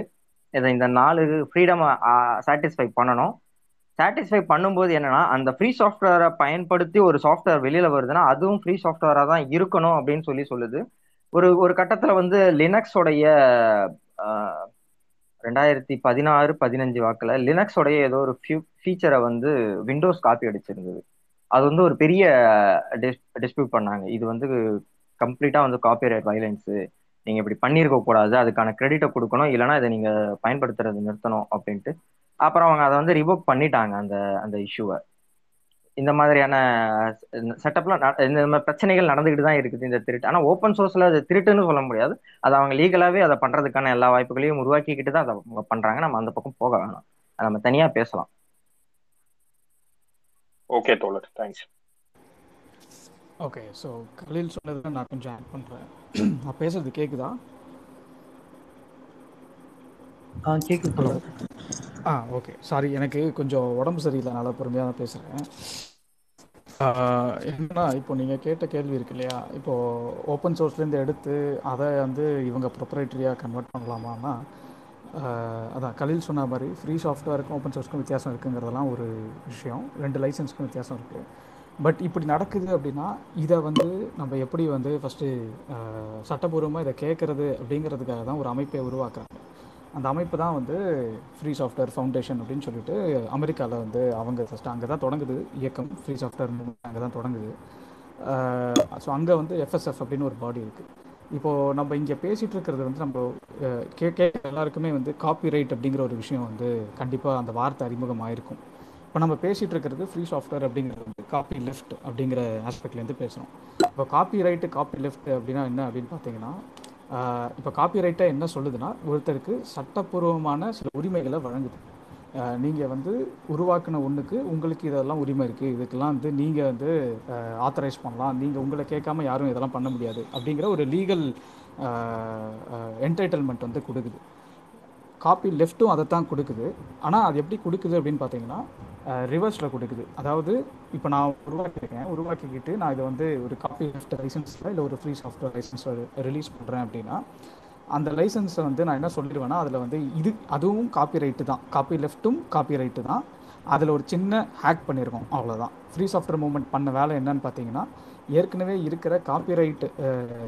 இதை இந்த நாலு ஃப்ரீடம் சாட்டிஸ்ஃபை பண்ணணும். சாட்டிஸ்ஃபை பண்ணும்போது என்னன்னா அந்த ஃப்ரீ சாஃப்ட்வேரை பயன்படுத்தி ஒரு சாஃப்ட்வேர் வெளியில வருதுன்னா அதுவும் ஃப்ரீ சாஃப்ட்வேரா தான் இருக்கணும் அப்படின்னு சொல்லி சொல்லுது. ஒரு ஒரு கட்டத்துல வந்து லினக்ஸோடைய ரெண்டாயிரத்தி பதினாறு பதினஞ்சு வாக்கில் லினக்ஸோடைய ஏதோ ஒரு ஃபீச்சரை வந்து விண்டோஸ் காப்பி அடிச்சிருந்தது. அது வந்து ஒரு பெரிய டிஸ்பியூட் பண்ணாங்க. இது வந்து கம்ப்ளீட்டா வந்து காப்பிரைட் வயலன்ஸ் நீங்க இப்படி பண்ணியிருக்க கூடாது. அதுக்கான கிரெடிட்டை கொடுக்கணும். இல்லைன்னா இதை நீங்க பயன்படுத்துறது நிறுத்தணும் அப்படின்ட்டு. அப்புறம் அவங்க அதை வந்து ரிவோக் பண்ணிட்டாங்க அந்த அந்த இஷ்யூவை இந்த மாதிரியான செட்டப்லாம் இந்த மாதிரி பிரச்சனைகள் நடந்துகிட்டு தான் இருக்குது இந்த திருட்டு. ஆனால் ஓப்பன் சோர்ஸ்ல அது திருட்டுன்னு சொல்ல முடியாது. அது அவங்க லீகலாகவே அதை பண்றதுக்கான எல்லா வாய்ப்புகளையும் உருவாக்கிக்கிட்டு தான் அதை அவங்க பண்றாங்க. நம்ம அந்த பக்கம் போக வேணாம். அதை நம்ம தனியாக பேசலாம். ஓகே தோழர். தேங்க்ஸ் ஓகே ஸோ கலீல் சொன்னதை நான் கொஞ்சம் ஆட் பண்ணுறேன் நான் பேசுறது கேட்குதா ஆ கேக்குது ஹலோ ஆ ஓகே சாரி எனக்கு கொஞ்சம் உடம்பு சரியில்லை நல்லா பொறுமையாக தான் பேசுகிறேன் என்னன்னா இப்போ நீங்கள் கேட்ட கேள்வி இருக்கு இல்லையா? இப்போது ஓப்பன் சோர்ஸ்லேருந்து எடுத்து அதை வந்து இவங்க ப்ரொப்ரைட்டரியாக கன்வெர்ட் பண்ணலாமான்னா அதான் கலில் சொன்ன மாதிரி ஃப்ரீ சாஃப்ட்வேருக்கும் ஓப்பன் சோர்ஸ்க்கும் வித்தியாசம் இருக்குங்கிறதெல்லாம் ஒரு விஷயம். ரெண்டு லைசன்ஸ்க்கும் வித்தியாசம் இருக்குது பட் இப்படி நடக்குது அப்படின்னா இதை வந்து நம்ம எப்படி வந்து ஃபஸ்ட்டு சட்டபூர்வமாக இதை கேட்குறது அப்படிங்கிறதுக்காக தான் ஒரு அமைப்பை உருவாக்குறாங்க. அந்த அமைப்பு தான் வந்து ஃப்ரீ சாஃப்ட்வேர் ஃபவுண்டேஷன் அப்படின்னு சொல்லிட்டு அமெரிக்காவில் வந்து அவங்க ஃபஸ்ட்டு அங்கே தான் தொடங்குது. இயக்கம் ஃப்ரீ சாஃப்ட்வேர் அங்கே தான் தொடங்குது. ஸோ அங்கே வந்து எஃப்எஸ்எஃப் அப்படின்னு ஒரு பாடி இருக்குது இப்போது நம்ம இங்கே பேசிகிட்டு இருக்கிறது வந்து நம்ம கேட்க எல்லாருக்குமே வந்து காப்பிரைட் அப்படிங்கிற ஒரு விஷயம் வந்து கண்டிப்பாக அந்த வார்த்தை அறிமுகமாயிருக்கும். இப்போ நம்ம பேசிகிட்டு இருக்கிறது ஃப்ரீ சாஃப்ட்வேர் அப்படிங்கிறது வந்து காப்பி லெஃப்ட் அப்படிங்கிற ஆஸ்பெக்ட்லேருந்து பேசுகிறோம் இப்போ காப்பி ரைட்டு காப்பி லெஃப்ட் அப்படின்னா என்ன அப்படின்னு பார்த்தீங்கன்னா இப்போ காப்பி ரைட்டை என்ன சொல்லுதுன்னா ஒருத்தருக்கு சட்டப்பூர்வமான சில உரிமைகளை வழங்குது. நீங்கள் வந்து உருவாக்கின ஒன்றுக்கு உங்களுக்கு இதெல்லாம் உரிமை இருக்குது இதுக்கெல்லாம் வந்து நீங்கள் வந்து ஆத்தரைஸ் பண்ணலாம். நீங்கள் உங்களை கேட்காம யாரும் இதெல்லாம் பண்ண முடியாது அப்படிங்கிற ஒரு லீகல் என்டைட்டில்மெண்ட் வந்து கொடுக்குது. காப்பி லெஃப்ட்டும் அதை தான் கொடுக்குது. ஆனால் அது எப்படி கொடுக்குது அப்படின்னு பார்த்தீங்கன்னா ரிவர்ஸில் கொடுக்குது. அதாவது இப்போ நான் உருவாக்கியிருக்கேன். உருவாக்கிக்கிட்டு நான் இதை வந்து ஒரு காப்பி லெஃப்ட் லைசன்ஸில் இல்லை ஒரு ஃப்ரீ சாஃப்ட்வேர் லைசன்ஸில் ரிலீஸ் பண்ணுறேன் அப்படின்னா அந்த லைசன்ஸை வந்து நான் என்ன சொல்லிடுவேன்னா அதில் வந்து இது அதுவும் காப்பி ரைட்டு தான். காப்பி லெஃப்ட்டும் காப்பி ரைட்டு தான். அதில் ஒரு சின்ன ஹேக் பண்ணியிருக்கோம் அவ்வளோதான் ஃப்ரீ சாஃப்ட்வேர் மூவ்மெண்ட் பண்ண வேலை என்னன்னு பார்த்தீங்கன்னா ஏற்கனவே இருக்கிற காப்பிரைட்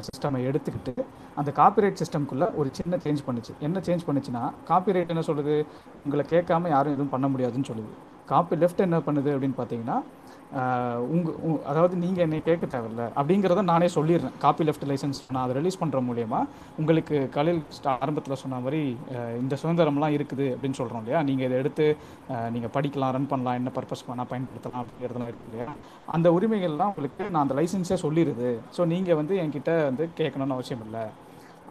சிஸ்டமை எடுத்துக்கிட்டு அந்த காப்பிரைட் சிஸ்டம்குள்ளே ஒரு சின்ன சேஞ்ச் பண்ணுச்சு. என்ன சேஞ்ச் பண்ணுச்சுன்னா காப்பிரைட் என்ன சொல்லுது? உங்களை கேட்காம யாரும் எதுவும் பண்ண முடியாதுன்னு சொல்லுது. காப்பி லெஃப்ட் என்ன பண்ணுது அப்படின்னு பார்த்தீங்கன்னா உங்கள் அதாவது நீங்கள் என்னை கேட்க தேவையில்ல அப்படிங்கிறத நானே சொல்லிடுறேன். காப்பி லெஃப்ட் லைசன்ஸ் நான் அதை ரிலீஸ் பண்ணுற மூலயமா உங்களுக்கு கலில் ஆரம்பத்தில் சொன்ன மாதிரி இந்த சுதந்திரம்லாம் இருக்குது அப்படின்னு சொல்கிறோம் இல்லையா? நீங்கள் இதை எடுத்து நீங்கள் படிக்கலாம் ரன் பண்ணலாம் என்ன பர்பஸ் பண்ணால் பயன்படுத்தலாம் அப்படிங்கிறதுலாம் இருக்குது இல்லையா? அந்த உரிமைகள்லாம் உங்களுக்கு நான் அந்த லைசன்ஸே சொல்லிடுது. ஸோ நீங்கள் வந்து என்கிட்ட வந்து கேட்கணும்னு அவசியம் இல்லை.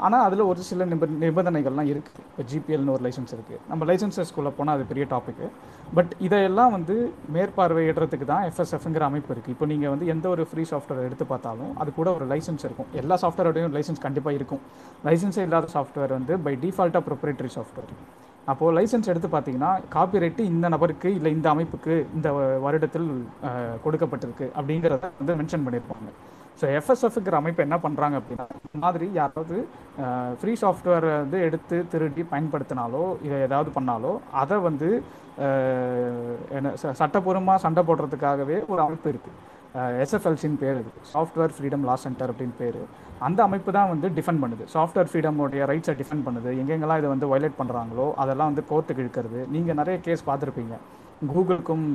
ஆனால் அதில் ஒரு சில நிப நிபந்தனைகள்லாம் இருக்குது இப்போ ஜிபிஎல்னு ஒரு லைசன்ஸ் இருக்குது நம்ம லைசன்சஸ்குள்ளே போனால் அது பெரிய டாப்பிக்கு பட் இதையெல்லாம் வந்து மேற்பார்வையிடுறதுக்கு தான் எஃப்எஸ்எஃப்ங்கிற அமைப்பு இருக்குது இப்போ நீங்கள் வந்து எந்த ஒரு ஃப்ரீ சாஃப்ட்வேர் எடுத்து பார்த்தாலும் அது கூட ஒரு லைசன்ஸ் இருக்கும். எல்லா சாஃப்ட்வேரோடையும் லைசன்ஸ் கண்டிப்பாக இருக்கும். லைசன்ஸே இல்லாத சாஃப்ட்வேர் வந்து பை டிஃபால்ட்டாக ப்ரொப்ரேட்டரி சாஃப்ட்வேர் அப்போது லைசன்ஸ் எடுத்து பார்த்தீங்கன்னா காப்பிரைட்டு இந்த நபருக்கு இல்லை இந்த அமைப்புக்கு இந்த வருடத்தில் கொடுக்கப்பட்டிருக்கு அப்படிங்கிறத வந்து மென்ஷன் பண்ணியிருப்பாங்க ஸோ எஃப்எஸ்எஃப்ங்கிற அமைப்பு என்ன பண்ணுறாங்க அப்படின்னா இந்த மாதிரி யாராவது ஃப்ரீ சாஃப்ட்வேர் வந்து எடுத்து திருடி பயன்படுத்தினாலோ இதை ஏதாவது பண்ணாலோ அதை வந்து என்ன ச- சட்டப்பூர்வமாக சண்டை போடுறதுக்காகவே ஒரு அமைப்பு இருக்குது எஸ்எஃப்எல்சின்னு பேர் இருக்குது சாஃப்ட்வேர் ஃப்ரீடம் லா சென்டர் அப்படின்னு பேர். அந்த அமைப்பு தான் வந்து டிஃபெண்ட் பண்ணுது. சாஃப்ட்வேர் ஃப்ரீடமோடைய ரைட்ஸை டிஃபெண்ட் பண்ணுது. எங்கெங்கெல்லாம் இதை வந்து வயலேட் பண்ணுறாங்களோ அதெல்லாம் வந்து கோர்ட்டுக்கு இழுக்கிறது. நீங்கள் நிறைய கேஸ் பார்த்துருப்பீங்க. கூகுளுக்கும்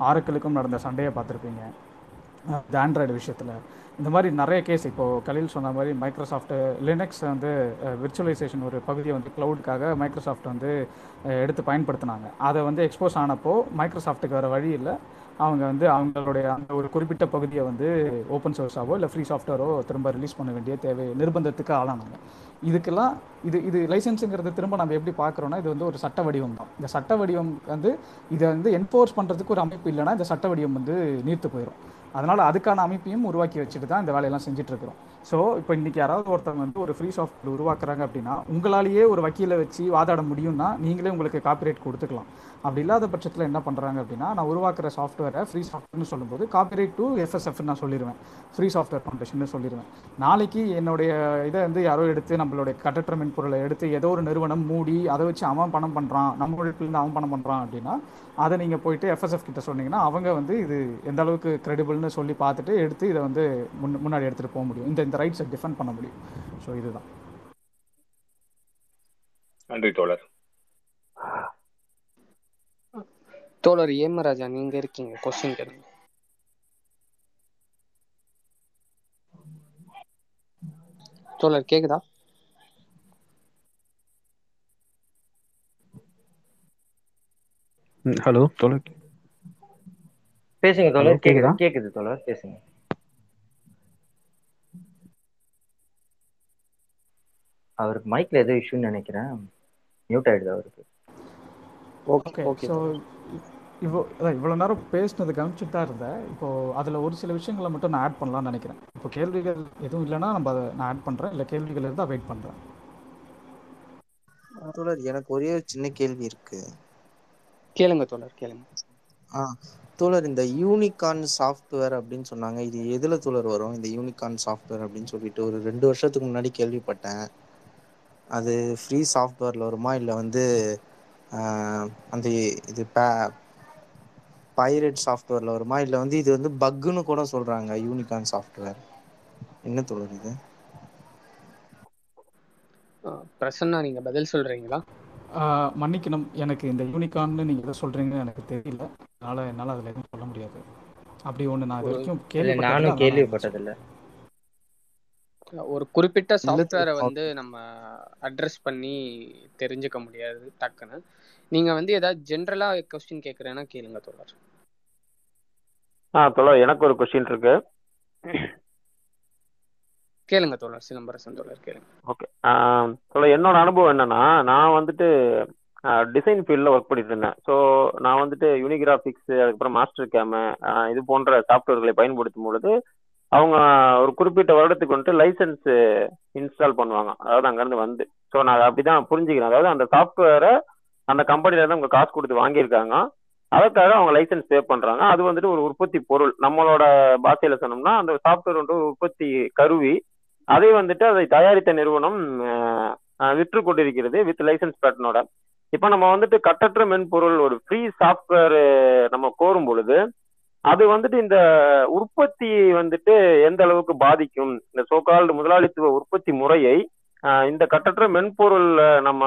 ஆரக்கிளுக்கும் நடந்த சண்டையை பார்த்துருப்பீங்க. இந்த ஆண்ட்ராய்டு விஷயத்தில். இந்த மாதிரி நிறைய கேஸ் இப்போது கலில் சொன்ன மாதிரி மைக்ரோசாஃப்ட் லினக்ஸ் வந்து விர்ச்சுவலைசேஷன் ஒரு பகுதியை வந்து க்ளவுடுக்காக மைக்ரோசாஃப்ட் வந்து எடுத்து பயன்படுத்தினாங்க. அதை வந்து எக்ஸ்போஸ் ஆனப்போ மைக்ரோசாஃப்ட்டுக்கு வர வழி இல்லை. அவங்க வந்து அவங்களுடைய அந்த ஒரு குறிப்பிட்ட பகுதியை வந்து ஓப்பன் சோர்ஸாவோ இல்லை ஃப்ரீ சாஃப்ட்வேரோ திரும்ப ரிலீஸ் பண்ண வேண்டிய தேவை நிர்பந்தத்துக்கு ஆளானாங்க. இதுக்கெல்லாம் இது இது லைசன்ஸுங்கிறது திரும்ப நம்ம எப்படி பார்க்குறோன்னா இது வந்து ஒரு சட்ட வடிவம் தான். இந்த சட்ட வடிவம் வந்து இதை வந்து என்ஃபோர்ஸ் பண்ணுறதுக்கு ஒரு அமைப்பு இல்லைன்னா இந்த சட்ட வடிவம் வந்து நீர்த்து போயிடும் அதனால் அதுக்கான அமைப்பையும் உருவாக்கி வச்சுட்டு தான் இந்த வேலையெல்லாம் செஞ்சுட்டு இருக்கிறோம் ஸோ இப்போ இன்றைக்கி யாராவது ஒருத்தவங்க வந்து ஒரு ஃப்ரீ சாஃப்ட்வேர் உருவாக்குறாங்க அப்படின்னா உங்களாலேயே ஒரு வக்கீலை வச்சு வாதாட முடியும்னா நீங்களே உங்களுக்கு காப்பிரைட் கொடுத்துக்கலாம். அப்படி இல்லாத பட்சத்தில் என்ன பண்ணுறாங்க அப்படின்னா நான் உருவாக்குற சாஃப்ட்வேரை ஃப்ரீ சாஃப்ட்வேர்னு சொல்லும்போது காப்பிரைட் டு எஃப்எஸ்எஃப் நான் சொல்லிடுவேன் ஃப்ரீ சாஃப்ட்வேர் ஃபவுண்டேஷன் சொல்லிடுவேன் நாளைக்கு என்னுடைய இதை வந்து யாரோ எடுத்து நம்மளுடைய கட்டற்ற மென்பொருளை எடுத்து ஏதோ ஒரு நிறுவனம் மூடி அதை வச்சு அவன் பணம் பண்ணுறான் நம்ம உழைப்புலேருந்து அவன் பணம் பண்ணுறான் அப்படின்னா அதை நீங்கள் போயிட்டு எஃப்எஸ்எஃப் கிட்ட சொன்னீங்கன்னா அவங்க வந்து இது எந்த அளவுக்கு கிரெடிபிள்னு சொல்லி பார்த்துட்டு எடுத்து இதை வந்து முன் முன்னாடி எடுத்துகிட்டு போக முடியும். இந்த இந்த ரைட்ஸை டிஃபெண்ட் பண்ண முடியும். ஸோ இதுதான். நன்றி தோழர். தோழர் ஏமராஜா நீங்க இருக்கீங்க கொஸ்டின் கேளுங்க. தோழர் கேக்குதா? ஹலோ தோழர். பேசுங்க தோழர் கேக்குதா கேக்குது? தோழர் பேசுங்க. அவருக்கு மைக்ல ஏதோ இஷ்யூன்னு நினைக்கிறேன். மியூட் ஆயிடுது அவருக்கு. ஓகே ஓகே இவ்வளோ அதான் இவ்வளோ நேரம் பேசினது கவனிச்சுட்டு தான் இருந்தேன் இப்போது அதில் ஒரு சில விஷயங்களை மட்டும் நான் ஆட் பண்ணலாம்னு நினைக்கிறேன். இப்போ கேள்விகள் எதுவும் இல்லைன்னா நம்ம அதை நான் ஆட் பண்ணுறேன் இல்லை கேள்விகள் இருந்தால் வெயிட் பண்ணுறேன் தோழர் எனக்கு ஒரே ஒரு சின்ன கேள்வி இருக்கு. கேளுங்க தோழர் கேளுங்க. ஆ தோழர் இந்த யூனிகான் சாஃப்ட்வேர் அப்படின்னு சொன்னாங்க. இது எதுல தோழர் வரும்? இந்த யூனிகான் சாஃப்ட்வேர் அப்படின்னு சொல்லிட்டு ஒரு ரெண்டு வருஷத்துக்கு முன்னாடி கேள்விப்பட்டேன். அது ஃப்ரீ சாஃப்ட்வேர்ல வருமா? இல்லை வந்து அந்த இது பைரேட் சாஃப்ட்வேர்ல வருமா? இல்லை வந்து இது வந்து பக்குன்னு கூட சொல்றாங்க யூனிகான் சாஃப்ட்வேர் என்ன தோழர் இது? பிரசன்னா நீங்க பதில் சொல்றீங்களா? ஆஹ் மன்னிக்கணும். எனக்கு இந்த யூனிகான்னு நீங்கள் எதை சொல்கிறீங்கன்னு எனக்கு தெரியல. அதனால் என்னால் அதில் எதுவும் சொல்ல முடியாது. அப்படி ஒன்று நான் இது வரைக்கும் இல்ல கேள்விப்பட்டதில்லை. ஒரு குறிப்பிட்ட சாஃப்ட்வேரை வந்து நம்ம அட்ரஸ் பண்ணி தெரிஞ்சுக்க முடியாது டக்குன்னு. நீங்க வந்து ஏதாவது ஜென்ரலா கொஸ்டின் கேக்குறேன்னா கேளுங்க தோழர். ஆ தோழர் எனக்கு ஒரு கொஸ்டின் இருக்கு. கேளுங்க தோழர் சிலம்பரசன் தோழர் கேளுங்க. ஓகே. தோழர் என்னோட அனுபவம் என்னன்னா நான் வந்துட்டு டிசைன் ஃபீல்டில் ஒர்க் பண்ணிட்டு இருந்தேன். ஸோ நான் வந்துட்டு யூனிகிராஃபிக்ஸ் அதுக்கப்புறம் மாஸ்டர் கேமு இது போன்ற சாஃப்ட்வேர்களை பயன்படுத்தும் பொழுது அவங்க ஒரு குறிப்பிட்ட வருடத்துக்கு வந்துட்டு லைசன்ஸ் இன்ஸ்டால் பண்ணுவாங்க. அதாவது அங்கேருந்து வந்து. ஸோ நான் அப்படி தான் புரிஞ்சுக்கிறேன். அதாவது அந்த சாஃப்ட்வேரை அந்த கம்பெனில இருந்து அவங்க காசு கொடுத்து வாங்கியிருக்காங்க. அதற்காக அவங்க லைசன்ஸ் பே பண்றாங்க. அது வந்துட்டு ஒரு உற்பத்தி பொருள். நம்மளோட பாஷையில சொன்னோம்னா அந்த சாஃப்ட்வேர் வந்து ஒரு உற்பத்தி கருவி. அதை வந்துட்டு அதை தயாரித்த நிறுவனம் விற்று கொண்டிருக்கிறது வித் லைசன்ஸ் பேட்டனோட இப்போ நம்ம வந்துட்டு கட்டற்ற மென்பொருள் ஒரு ஃப்ரீ சாஃப்ட்வேர் நம்ம கோரும் பொழுது அது வந்துட்டு இந்த உற்பத்தி வந்துட்டு எந்த அளவுக்கு பாதிக்கும்? இந்த சோகால்டு முதலாளித்துவ உற்பத்தி முறையை இந்த கட்டற்ற மென்பொருள் நம்ம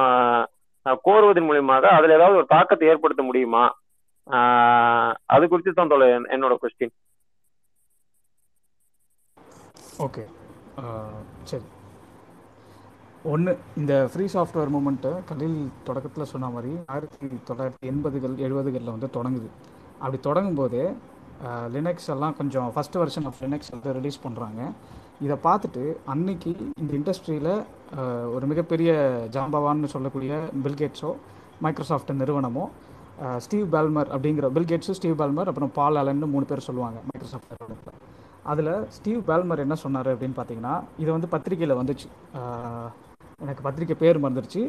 கோருவதன் மூலியமாக அதுல ஏதாவது ஒரு தாக்கத்தை ஏற்படுத்த முடியுமா? அது குறித்து தான் தோல என்னோட கொஸ்டின் ஓகே. சரி. ஒன்று இந்த ஃப்ரீ சாஃப்ட்வேர் மூமெண்ட்டு கலில் தொடக்கத்தில் சொன்ன மாதிரி ஆயிரத்தி தொள்ளாயிரத்தி எண்பதுகள் எழுபதுகளில் வந்து தொடங்குது. அப்படி தொடங்கும் போதே லினக்ஸ் எல்லாம் கொஞ்சம் ஃபஸ்ட் வெர்ஷன் ஆஃப் லினக்ஸ் வந்து ரிலீஸ் பண்ணுறாங்க இதை பார்த்துட்டு அன்னைக்கு இந்த இண்டஸ்ட்ரியில் ஒரு மிகப்பெரிய ஜாம்பவான்னு சொல்லக்கூடிய பில்கேட்ஸோ மைக்ரோசாஃப்ட் நிறுவனமோ ஸ்டீவ் பால்மர் அப்படிங்கிற பில்கேட்ஸு ஸ்டீவ் பால்மர் அப்புறம் பால் அலன்னு மூணு பேர் சொல்லுவாங்க மைக்ரோசாஃப்ட் நிறுவனத்தில் அதில் ஸ்டீவ் பால்மர் என்ன சொன்னார் அப்படின்னு பார்த்தீங்கன்னா இது வந்து பத்திரிகையில் வந்துச்சு. எனக்கு பத்திரிக்கை பேர் மறந்துருச்சு.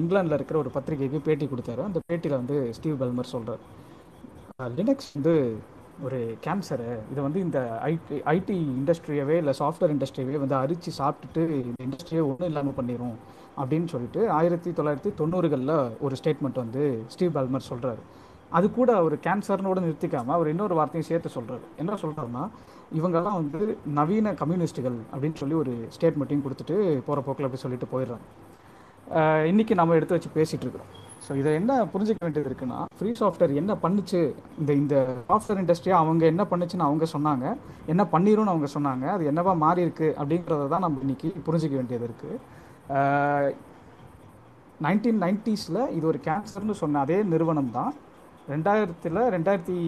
இங்கிலாந்தில் இருக்கிற ஒரு பத்திரிக்கைக்கு பேட்டி கொடுத்தாரு. அந்த பேட்டியில் வந்து ஸ்டீவ் பால்மர் சொல்கிறார் லினக்ஸ் வந்து ஒரு கேன்சரு இதை வந்து இந்த ஐடி ஐடி இண்டஸ்ட்ரியவே இல்லை சாஃப்ட்வேர் இண்டஸ்ட்ரியவே வந்து அரிச்சு சாப்பிட்டுட்டு இந்த இண்டஸ்ட்ரியை ஒன்றும் இல்லாமல் பண்ணிடும் அப்படின்னு சொல்லிட்டு ஆயிரத்தி தொள்ளாயிரத்தி தொண்ணூறுகளில் ஒரு ஸ்டேட்மெண்ட் வந்து ஸ்டீவ் பால்மர் சொல்கிறாரு அது கூட அவர் கேன்சர்னோட நிறுத்திக்காமல் அவர் இன்னொரு வார்த்தையும் சேர்த்து சொல்கிறார் என்ன சொல்கிறாருன்னா இவங்கெல்லாம் வந்து நவீன கம்யூனிஸ்ட்டுகள் அப்படின்னு சொல்லி ஒரு ஸ்டேட்மெண்ட்டையும் கொடுத்துட்டு போகிற போக்கில் அப்படி சொல்லிட்டு போயிடுறாங்க. இன்றைக்கி இன்னைக்கு நம்ம எடுத்து வச்சு பேசிகிட்டு இருக்கிறோம். ஸோ இதை என்ன புரிஞ்சுக்க வேண்டியது இருக்குன்னா ஃப்ரீ சாஃப்ட்வேர் என்ன பண்ணுச்சு? இந்த இந்த சாஃப்ட்வேர் இண்டஸ்ட்ரியை அவங்க என்ன பண்ணுச்சுன்னு அவங்க சொன்னாங்க. என்ன பண்ணிரும்னு அவங்க சொன்னாங்க. அது என்னவா மாறி இருக்கு அப்படின்றத தான் நம்ம இன்னைக்கு புரிஞ்சுக்க வேண்டியது இருக்குது நைன்டீன் நைன்டிஸில் இது ஒரு கேன்சர்னு சொன்ன அதே நிறுவனம் தான் ரெண்டாயிரத்தில் ரெண்டாயிரத்தி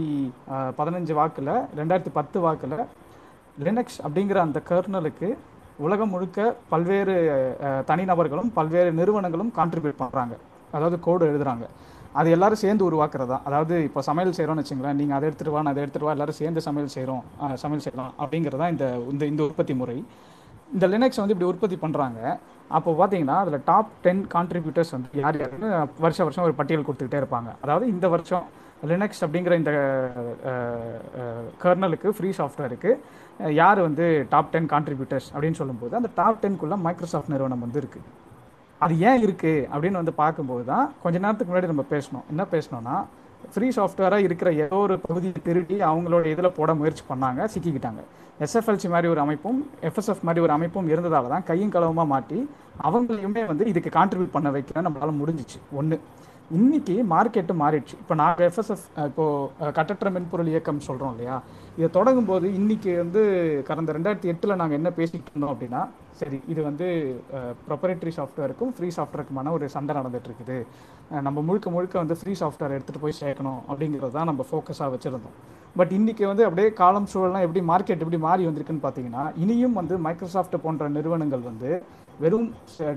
பதினஞ்சு வாக்கில் ரெண்டாயிரத்தி பத்து வாக்கில் லினக்ஸ் அப்படிங்கிற அந்த கர்னலுக்கு உலகம் முழுக்க பல்வேறு தனிநபர்களும் பல்வேறு நிறுவனங்களும் கான்ட்ரிபியூட் பண்ணுறாங்க அதாவது கோடு எழுதுறாங்க. அது எல்லாரும் சேர்ந்து உருவாக்குறதா. அதாவது இப்போ சமையல் செய்கிறோம்னு வச்சுங்களேன் நீங்கள் அதை எடுத்துகிட்டு வா நான் அதை எடுத்துகிட்டு வா எல்லாரும் சேர்ந்து சமையல் செய்கிறோம் சமையல் செய்யலாம் அப்படிங்கிறதா இந்த இந்த இந்த உற்பத்தி முறை. இந்த லினக்ஸ் வந்து இப்படி உற்பத்தி பண்ணுறாங்க அப்போ பார்த்தீங்கன்னா அதில் டாப் டென் கான்ட்ரிபியூட்டர்ஸ் வந்து யார் யாருன்னு வருஷம் வருஷம் ஒரு பட்டியல் கொடுத்துக்கிட்டே இருப்பாங்க. அதாவது இந்த வருஷம் லினக்ஸ் அப்படிங்கிற இந்த கர்னலுக்கு ஃப்ரீ சாஃப்ட்வேருக்கு யார் வந்து டாப் டென் கான்ட்ரிபியூட்டர்ஸ் அப்படின்னு சொல்லும்போது அந்த டாப் டென்குள்ளே மைக்ரோசாஃப்ட் நிறுவனம் வந்து இருக்குது அது ஏன் இருக்குது அப்படின்னு வந்து பார்க்கும்போது தான் கொஞ்ச நேரத்துக்கு முன்னாடி நம்ம பேசணும். என்ன பேசணும்னா ஃப்ரீ சாஃப்ட்வேராக இருக்கிற ஏதோ ஒரு பகுதியை திருடி அவங்களோட இதில் போட முயற்சி பண்ணாங்க சிக்கிக்கிட்டாங்க. எஸ்எஃப்எல்சி மாதிரி ஒரு அமைப்பும் எஃப்எஸ்எஃப் மாதிரி ஒரு அமைப்பும் இருந்ததால தான் கையும் களவுமாக மாட்டி அவங்களையுமே வந்து இதுக்கு கான்ட்ரிபியூட் பண்ண வைக்க நம்மளால முடிஞ்சிச்சு. ஒன்று இன்னைக்கு மார்க்கெட்டு மாறிடுச்சு. இப்போ நாங்கள் எஃப்எஸ்எஃப் இப்போ கட்டற்ற மென்பொருள் இயக்கம் சொல்கிறோம் இல்லையா? இதை தொடங்கும் போது இன்னைக்கு வந்து கடந்த ரெண்டாயிரத்தி எட்டில் நாங்கள் என்ன பேசிக்கிட்டு இருந்தோம் அப்படின்னா சரி இது வந்து ப்ரொப்பரேட்டரி சாஃப்ட்வேருக்கும் ஃப்ரீ சாஃப்ட்வேருக்குமான ஒரு சண்டை நடந்துட்டு இருக்குது. நம்ம முழுக்க முழுக்க வந்து ஃப்ரீ சாஃப்ட்வேர் எடுத்துகிட்டு போய் சேர்க்கணும் அப்படிங்கிறது தான் நம்ம ஃபோக்கஸாக வச்சுருந்தோம். பட் இன்றைக்கி வந்து அப்படியே காலம் சூழல்லாம் எப்படி மார்க்கெட் எப்படி மாறி வந்திருக்குன்னு பார்த்தீங்கன்னா இனியும் வந்து மைக்ரோசாஃப்ட் போன்ற நிறுவனங்கள் வந்து வெறும்